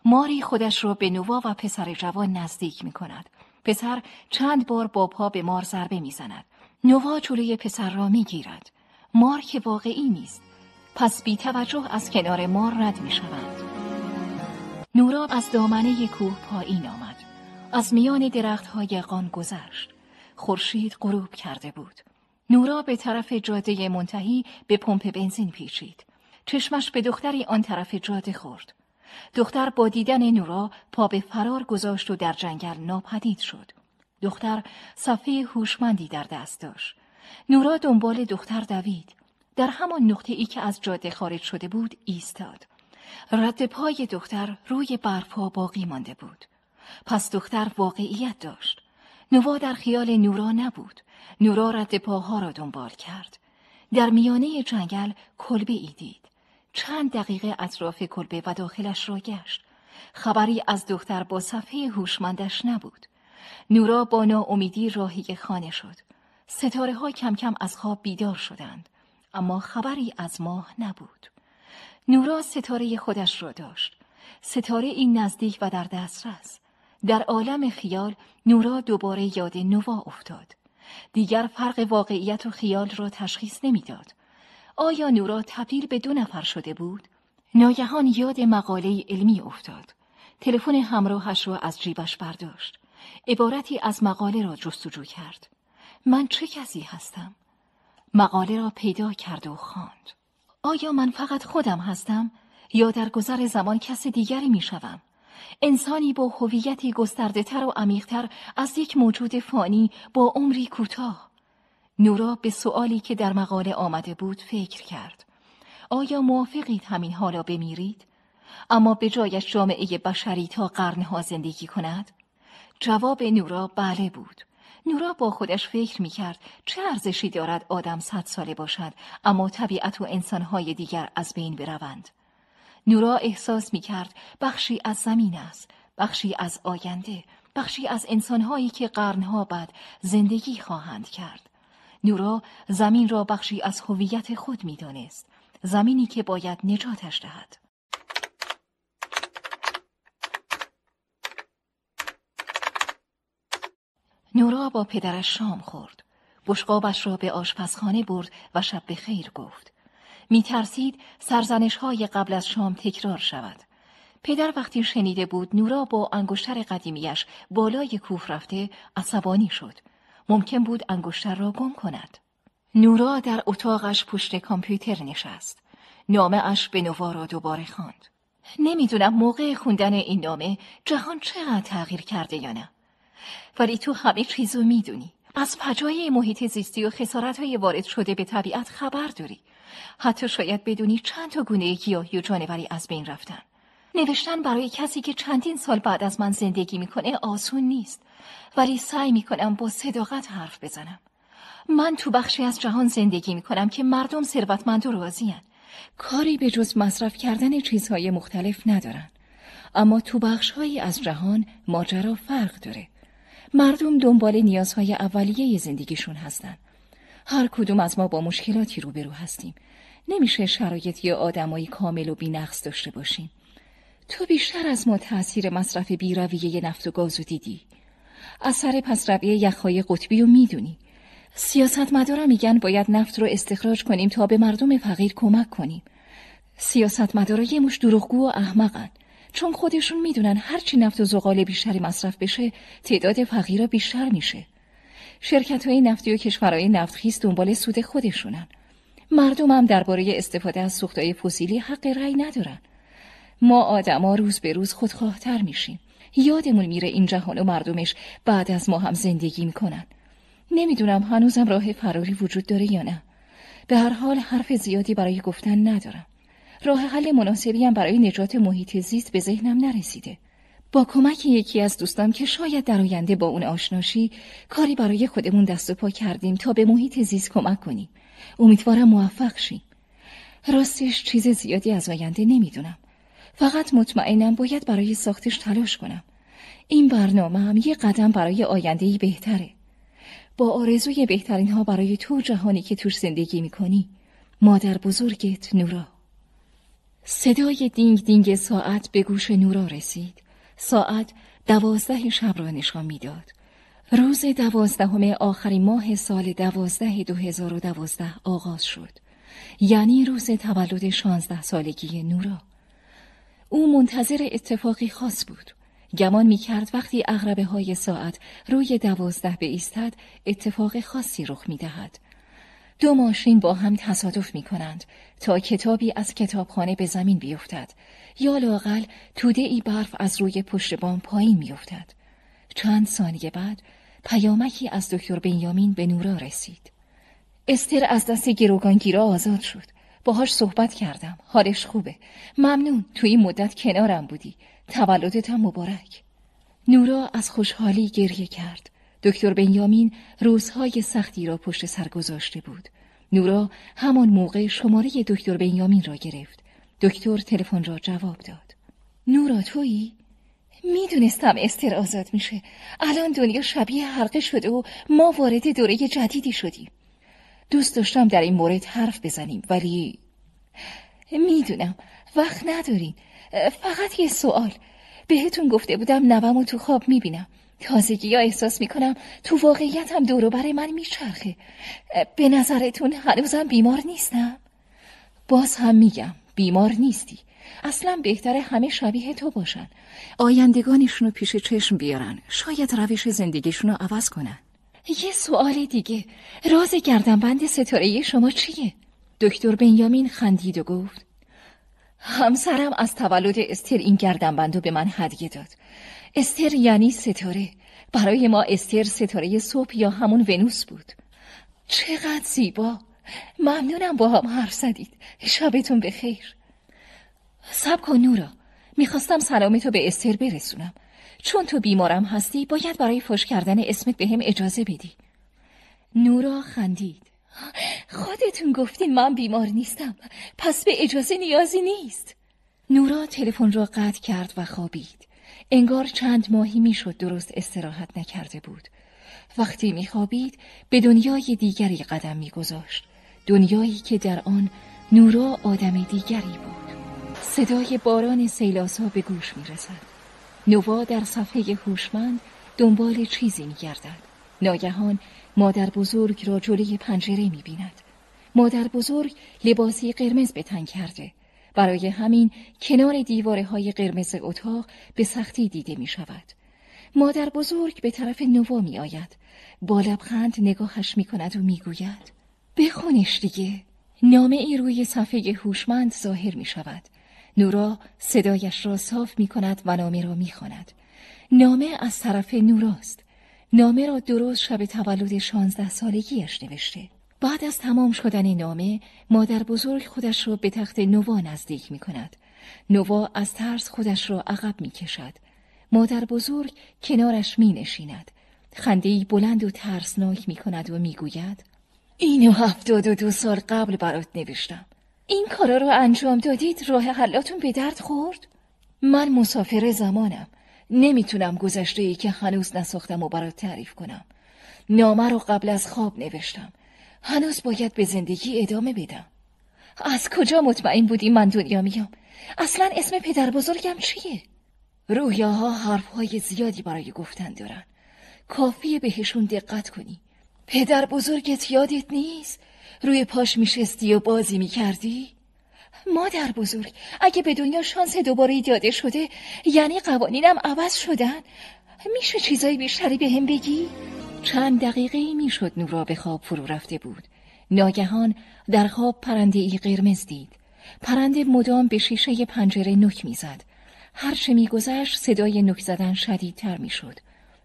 ماری خودش را به نوا و پسر جوان نزدیک می کند. پسر چند بار با پا به مار ضربه می زند. نوا جلوی پسر را می گیرد. مار که واقعی نیست. پس بی توجه از کنار مار رد می شوند. نورا از دامنه کوه پایین آمد. از میان درخت های قان گذشت. خورشید غروب کرده بود. نورا به طرف جاده منتهی به پمپ بنزین پیچید. چشمش به دختری آن طرف جاده خورد. دختر با دیدن نورا پا به فرار گذاشت و در جنگل ناپدید شد. دختر صفحه هوشمندی در دست داشت. نورا دنبال دختر دوید. در همان نقطه ای که از جاده خارج شده بود ایستاد. رد پای دختر روی برفها باقی مانده بود. پس دختر واقعیت داشت. نوا در خیال نورا نبود. نورا رد پاها را دنبال کرد. در میانه جنگل کلبه ای دید. چند دقیقه اطراف کلبه و داخلش را گشت. خبری از دختر با صفحه هوشمندش نبود. نورا با ناامیدی راهی خانه شد. ستاره ها کم کم از خواب بیدار شدند. اما خبری از ماه نبود. نورا ستاره خودش را داشت. ستاره این نزدیک و در دسترس. در عالم خیال نورا دوباره یاد نوا افتاد. دیگر فرق واقعیت و خیال را تشخیص نمی‌داد. آیا نورا تبدیل به دو نفر شده بود؟ ناگهان یاد مقاله علمی افتاد. تلفن همراهش را از جیبش برداشت. عبارتی از مقاله را جستجو کرد. من چه کسی هستم؟ مقاله را پیدا کرد و خواند. آیا من فقط خودم هستم یا در گذر زمان کس دیگری می شوم؟ انسانی با هویتی گسترده تر و عمیقتر از یک موجود فانی با عمری کوتاه نورا به سؤالی که در مقاله آمده بود فکر کرد. آیا موافقید همین حالا بمیرید؟ اما به جایش جامعه بشری تا قرنها زندگی کند؟ جواب نورا بله بود. نورا با خودش فکر می کرد چه ارزشی دارد آدم صد ساله باشد اما طبیعت و انسانهای دیگر از بین بروند. نورا احساس می کرد بخشی از زمین است، بخشی از آینده، بخشی از انسانهایی که قرنها بعد زندگی خواهند کرد. نورا زمین را بخشی از هویت خود می دانست. زمینی که باید نجاتش دهد. نورا با پدرش شام خورد. بشقابش را به آشپزخانه برد و شب به خیر گفت. می ترسید سرزنش های قبل از شام تکرار شود. پدر وقتی شنیده بود نورا با انگشتر قدیمیش بالای کوه رفته عصبانی شد. ممکن بود انگشتر را گم کند. نورا در اتاقش پشت کامپیوتر نشست. نامه اش به نوا را دوباره خواند. نمی‌دونم موقع خوندن این نامه جهان چقدر تغییر کرده یا نه. ولی تو همه چیزو می‌دونی. از پجای محیط زیستی و خسارت های وارد شده به طبیعت خبر داری. حتی شاید بدونی چند تا گونه گیاهی و جانوری از بین رفتن. نوشتن برای کسی که چندین سال بعد از من زندگی می‌کنه آسون نیست. ولی سعی می‌کنم با صداقت حرف بزنم. من تو بخشی از جهان زندگی می‌کنم که مردم ثروتمند و راضیان. کاری به جز مصرف کردن چیزهای مختلف ندارن. اما تو بخشهایی از جهان ماجرا فرق داره. مردم دنبال نیازهای اولیه زندگیشون هستن. هر کدوم از ما با مشکلاتی روبرو هستیم. نمیشه شرایط یا آدمایی کامل و بینقص داشته باشیم. تو بیشتر از ما تأثیر مصرف بیرویه نفت و گازو دیدی. اثر پسروی یخهای قطبی رو می‌دونی. سیاستمدارا میگن باید نفت رو استخراج کنیم تا به مردم فقیر کمک کنیم. سیاستمدارا یه مش دروغگو و احمقن. چون خودشون می‌دونن هرچی نفت و زغال بیشتری مصرف بشه تعداد فقیرا بیشتر میشه. شرکت های نفتی و کشورهای نفتخیز دنبال سود خودشونن. مردم هم درباره استفاده از سوختهای فسیلی حق رأی ندارن. ما آدما روز به روز خودخواهتر میشیم. یادمون میره این جهان و مردمش بعد از ما هم زندگی می‌کنن. نمی‌دونم هنوزم راه فراری وجود داره یا نه. به هر حال حرف زیادی برای گفتن ندارم. راه حل مناسبی هم برای نجات محیط زیست به ذهنم نرسیده. با کمک یکی از دوستان که شاید در آینده با اون آشناشی کاری برای خودمون دست و پا کردیم تا به محیط زیست کمک کنیم. امیدوارم موفق شیم. راستش چیز زیادی از آینده نمی‌دونم. فقط مطمئنم باید برای ساختش تلاش کنم. این برنامه هم یه قدم برای آیندهی بهتره. با آرزوی بهترین ها برای تو جهانی که توش زندگی می‌کنی. مادر بزرگت نورا. صدای دینگ دینگ ساعت به گوش نورا رسید. ساعت دوازده شب را نشان می‌داد. روز دوازدهم آخرین ماه سال دوازده دو هزار و دوازده آغاز شد. یعنی روز تولد شانزده سالگی نورا. او منتظر اتفاقی خاص بود. گمان می کرد وقتی اغربه های ساعت روی دوازده به ایستد اتفاق خاصی رخ می دهد. دو ماشین با هم تصادف می کنند تا کتابی از کتابخانه به زمین بیفتد یا لاقل توده ای برف از روی پشت بام پایین میافتد. چند ثانیه بعد پیامکی از دکتر بنیامین به نورا رسید. استر از دست گروگانگیرا آزاد شد. باهاش صحبت کردم. حالش خوبه. ممنون توی این مدت کنارم بودی. تولدتم مبارک. نورا از خوشحالی گریه کرد. دکتر بنیامین روزهای سختی را پشت سر گذاشته بود. نورا همان موقع شماره دکتر بنیامین را گرفت. دکتر تلفن را جواب داد. نورا تویی؟ می‌دونستم استر آزاد میشه. الان دنیا شبیه حلقه شده و ما وارد دوره جدیدی شدیم. دوست داشتم در این مورد حرف بزنیم ولی می‌دونم وقت ندارین. فقط یه سوال. بهتون گفته بودم نوامو تو خواب می‌بینم. تازگی یا احساس می‌کنم تو واقعیت هم دورو برای من میچرخه. به نظرتون هنوزم بیمار نیستم؟ باز هم میگم بیمار نیستی. اصلا بهتره همه شبیه تو باشن. آیندگانشونو پیش چشم بیارن. شاید روش زندگیشونو عوض کنن. یه سوال دیگه. راز گردنبند ستاره شما چیه؟ دکتر بنیامین خندید و گفت همسرم از تولد استر این گردنبندو به من هدیه داد. استر یعنی ستاره. برای ما استر ستاره صبح یا همون ونوس بود. چقدر زیبا. ممنونم با هم حرف زدید. شبتون بخیر. سب کن نورا می‌خواستم سلامتو به استر برسونم. چون تو بیمارم هستی باید برای فش کردن اسمت به هم اجازه بدی. نورا خندید. خودتون گفتین من بیمار نیستم. پس به اجازه نیازی نیست. نورا تلفن را قطع کرد و خوابید. انگار چند ماهی می‌شد درست استراحت نکرده بود. وقتی میخوابید به دنیای دیگری قدم میگذاشت. دنیایی که در آن نورا آدم دیگری بود. صدای باران سیلاسا به گوش می‌رسد. نوا در صفحه هوشمند دنبال چیزی میگردد ناگهان مادر بزرگ را جلوی پنجره می‌بیند مادر بزرگ لباسی قرمز به تن کرده برای همین کنار دیواره های قرمز اتاق به سختی دیده می شود. مادر بزرگ به طرف نوا می آید. با لبخند نگاهش می کند و می گوید بخونش دیگه. نامه ای روی صفحه هوشمند ظاهر می شود. نورا صدایش را صاف می کند و نامه را می خواند. نامه از طرف نوراست. نامه را درست شب تولد شانزده سالگیش نوشته. بعد از تمام شدن نامه مادر بزرگ خودش را به تخت نوا نزدیک می کند. نوا از ترس خودش را عقب می کشد. مادر بزرگ کنارش می نشیند. خندهی بلند و ترسناک می کند و می گوید اینو هفتاد و دو سال قبل برات نوشتم. این کارا رو انجام دادید راه حلاتون به درد خورد؟ من مسافر زمانم. نمی‌تونم گذشته ای که هنوز نساختم و برات تعریف کنم. نامه رو قبل از خواب نوشتم. هنوز باید به زندگی ادامه بدم. از کجا مطمئن بودی من دنیا میام؟ اصلا اسم پدر بزرگم چیه؟ رویاها حرفهای زیادی برای گفتن دارن. کافیه بهشون دقت کنی. پدر بزرگت یادت نیست؟ روی پاش میشستی و بازی می‌کردی؟ مادر بزرگ اگه به دنیا شانس دوباره داده شده یعنی قوانینم عوض شدن میشه چیزایی بیشتری به هم بگی؟ چند دقیقه می‌شد نورا به خواب فرو رفته بود. ناگهان در خواب پرنده ای قرمز دید. پرنده مدام به شیشه پنجره نک می‌زد. هرچه میگذشت صدای نک زدن شدیدتر می‌شد.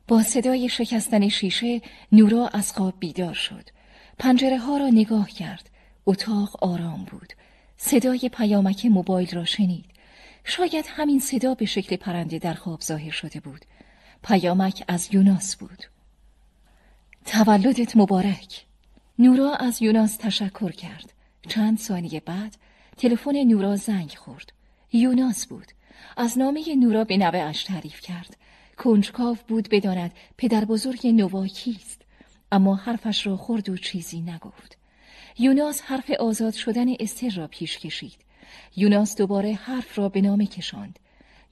با صدای شکستن شیشه نورا از خواب بیدار شد. پنجره ها را نگاه کرد. اتاق آرام بود. صدای پیامک موبایل را شنید. شاید همین صدا به شکل پرنده در خواب ظاهر شده بود. پیامک از یوناس بود. تولدت مبارک. نورا از یوناس تشکر کرد. چند ثانیه بعد تلفن نورا زنگ خورد. یوناس بود. از نامه نورا به نوه اش تعریف کرد. کنجکاو بود بداند پدر بزرگ نوا کیست اما حرفش را خورد و چیزی نگفت یوناس حرف آزاد شدن استر را پیش کشید یوناس دوباره حرف را به نامه کشاند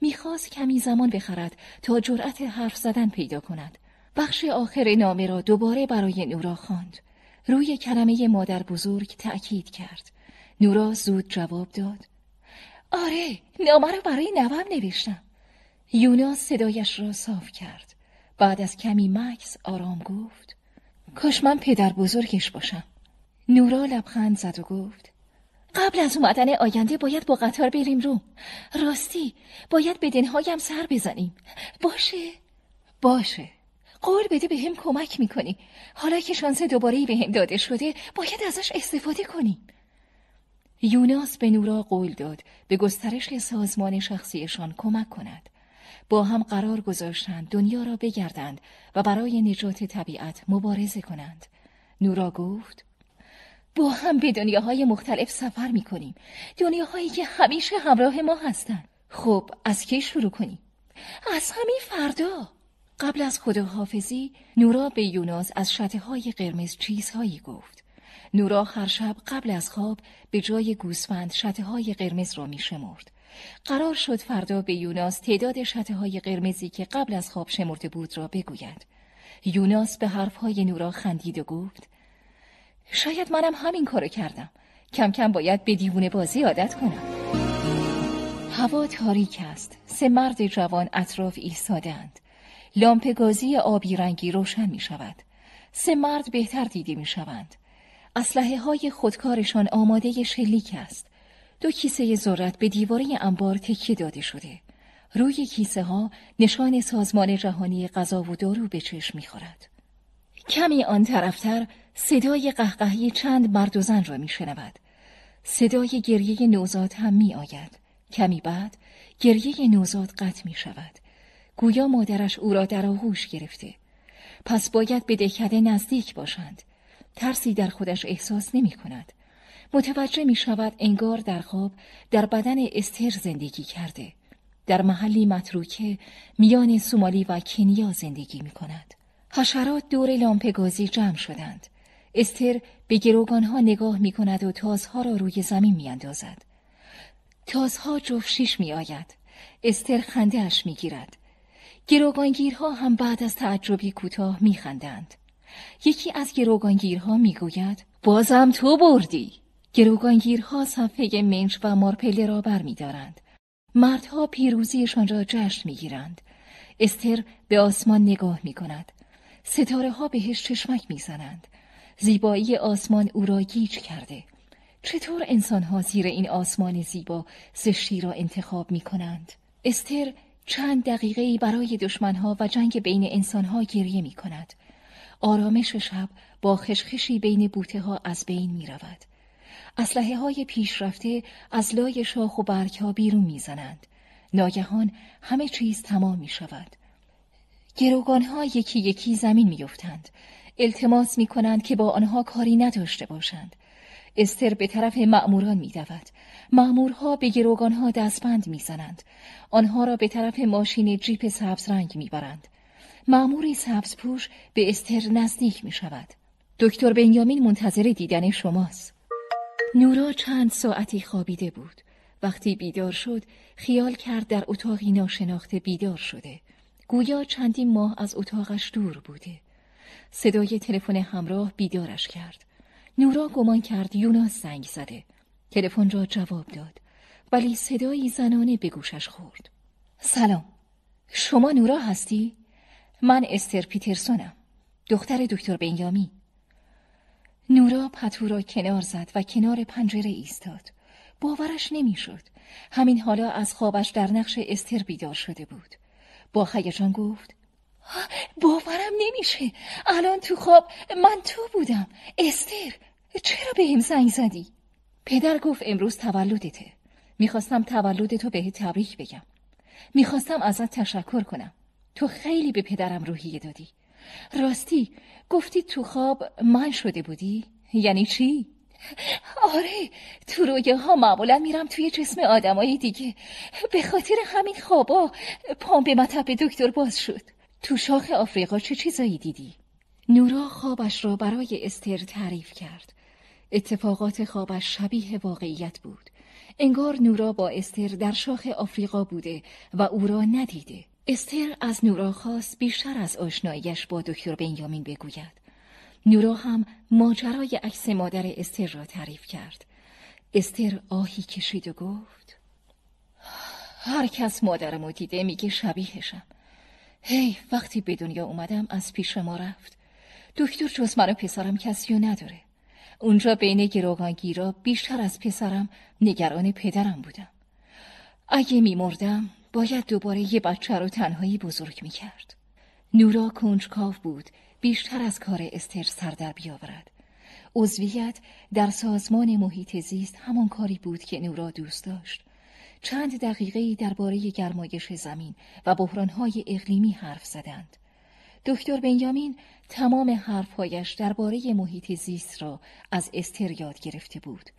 می‌خواست کمی زمان بخرد تا جرأت حرف زدن پیدا کند بخش آخر نامه را دوباره برای نورا خواند. روی کلمه مادر بزرگ تأکید کرد. نورا زود جواب داد. آره نامه را برای نوم نوشتم. یوناس صدایش را صاف کرد. بعد از کمی مکس آرام گفت. کاش من پدر بزرگش باشم. نورا لبخند زد و گفت. قبل از اومدن آینده باید با قطار بریم روم. راستی باید به دنهایم سر بزنیم. باشه؟ باشه. قول بده به هم کمک می‌کنی حالا که شانس دوباره به هم داده شده باید ازش استفاده کنیم یوناس به نورا قول داد به گسترش سازمان شخصیشان کمک کند با هم قرار گذاشتند دنیا را بگردند و برای نجات طبیعت مبارزه کنند نورا گفت با هم به دنیاهای مختلف سفر می کنیم دنیاهایی که همیشه همراه ما هستند خب از کی شروع کنیم؟ از همین فردا قبل از خداحافظی نورا به یوناس از شته های قرمز چیزهایی گفت. نورا هر شب قبل از خواب به جای گوسفند شته های قرمز را می شمرد. قرار شد فردا به یوناس تعداد شته های قرمزی که قبل از خواب شمرده بود را بگوید. یوناس به حرفهای نورا خندید و گفت شاید منم همین کارو کردم. کم کم باید به دیوونه بازی عادت کنم. هوا تاریک است. سه مرد جوان اطراف ایستادهاند. لامپ گازی آبی رنگی روشن می شود. سه مرد بهتر دیده می شوند. اسلحه های خودکارشان آماده شلیک است. دو کیسه ذرت به دیواره انبار تکیه داده شده. روی کیسه ها نشان سازمان جهانی غذا و دارو به چشم می‌خورد. کمی آن طرفتر صدای قهقهی چند مرد و زن را میشنود صدای گریه نوزاد هم می آید. کمی بعد گریه نوزاد قطع می شود. گویا مادرش او را در آغوش گرفته. پس باید به دهکده نزدیک باشند. ترسی در خودش احساس نمی کند. متوجه می شود انگار در خواب در بدن استر زندگی کرده. در محلی متروکه میان سومالی و کنیا زندگی می کند. حشرات دور لامپ گازی جمع شدند. استر به گروگانها نگاه می کند و تازها را روی زمین می اندازد. تازها جفت شیش می آید. استر خنده اش می گیرد. گروگانگیرها هم بعد از تعجبی کوتاه می خندند. یکی از گروگانگیرها می گوید بازم تو بردی. گروگانگیرها صفحه منش و مارپله را بر می دارند. مردها پیروزیشان را جشن می گیرند. استر به آسمان نگاه می کند. ستاره ها بهش چشمک می زنند. زیبایی آسمان او را گیج کرده. چطور انسانها زیر این آسمان زیبا زشتی را انتخاب می کنند؟ استر چند دقیقه برای دشمنها و جنگ بین انسانها گریه می کند. آرامش شب با خشخشی بین بوته ها از بین می رود. اسلحه های پیشرفته از لای شاخ و برگ ها بیرون می زنند. ناگهان همه چیز تمام می شود. گروگان ها یکی یکی زمین می افتند. التماس می کنند که با آنها کاری نداشته باشند. استر به طرف مأموران می دود. مأمورها به گروگانها دستبند می زنند. آنها را به طرف ماشین جیپ سبز رنگ می برند. مأمور سبز پوش به استر نزدیک می شود. دکتر بنیامین منتظر دیدن شماست. نورا چند ساعتی خوابیده بود. وقتی بیدار شد خیال کرد در اتاقی ناشناخته بیدار شده. گویا چندین ماه از اتاقش دور بوده. صدای تلفن همراه بیدارش کرد. نورا گمان کرد یوناس زنگ زده. تلفن را جواب داد. ولی صدایی زنانه به گوشش خورد. سلام. شما نورا هستی؟ من استر پیترسونم. دختر دکتر بنیامی. نورا پتو را کنار زد و کنار پنجره ایستاد. باورش نمی‌شد. همین حالا از خوابش در نقش استر بیدار شده بود. با خیجان گفت باورم نمیشه الان تو خواب من تو بودم استر چرا به هم زنگ زدی؟ پدر گفت امروز تولدته می‌خواستم تولدتو به تبریک بگم می‌خواستم ازت تشکر کنم تو خیلی به پدرم روحیه دادی راستی گفتی تو خواب من شده بودی؟ یعنی چی؟ آره تو رویاها معمولا میرم توی جسم آدمای دیگه به خاطر همین خوابا پام به مطب دکتر باز شد تو شاخ آفریقا چه چیزایی دیدی؟ نورا خوابش را برای استر تعریف کرد اتفاقات خوابش شبیه واقعیت بود انگار نورا با استر در شاخ آفریقا بوده و او را ندیده استر از نورا خواست بیشتر از آشناییش با دکتر بنیامین بگوید. نورا هم ماجرای عکس مادر استر را تعریف کرد. استر آهی کشید و گفت هر کس مادرمو دیده میگه شبیهشم. هی وقتی به دنیا اومدم از پیش ما رفت. دکتر جز من و پسرم کسی رو نداره. اونجا بین گروگانگیرا بیشتر از پسرم نگران پدرم بودم. اگه میمردم باید دوباره یه بچه رو تنهایی بزرگ می‌کرد نورا کنجکاو بود بیشتر از کار استر سر در بیاورد عضویت در سازمان محیط زیست همان کاری بود که نورا دوست داشت چند دقیقه درباره گرمایش زمین و بحرانهای اقلیمی حرف زدند. دکتر بنیامین تمام حرفهایش درباره محیط زیست را از استر یاد گرفته بود.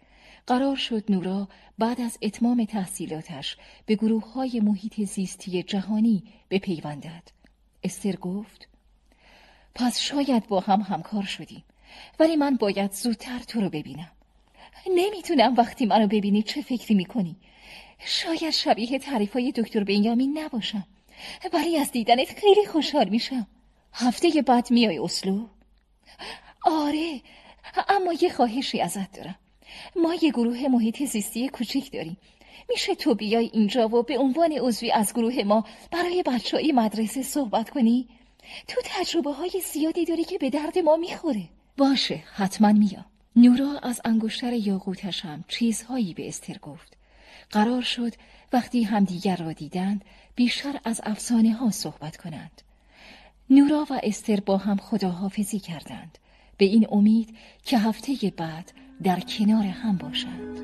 قرار شد نورا بعد از اتمام تحصیلاتش به گروه های محیط زیستی جهانی بپیوندد. استر گفت پس شاید با هم همکار شدیم ولی من باید زودتر تو رو ببینم. نمی‌تونم وقتی منو ببینی چه فکری می‌کنی شاید شبیه تعریفای دکتر بنیامین نباشم ولی از دیدنت خیلی خوشحال میشم هفته بعد میای اسلو؟ آره اما یه خواهشی ازت دارم ما یه گروه محیط زیستی کوچیک داریم. میشه تو بیای اینجا و به عنوان عضوی از گروه ما برای بچه های مدرسه صحبت کنی؟ تو تجربه های زیادی داری که به درد ما می‌خوره. باشه حتما میام. نورا از انگشتر یاقوتش هم چیزهایی به استر گفت. قرار شد وقتی همدیگر را دیدند بیشتر از افسانه ها صحبت کنند. نورا و استر با هم خداحافظی کردند. به این امید که هفته بعد در کنار هم باشند.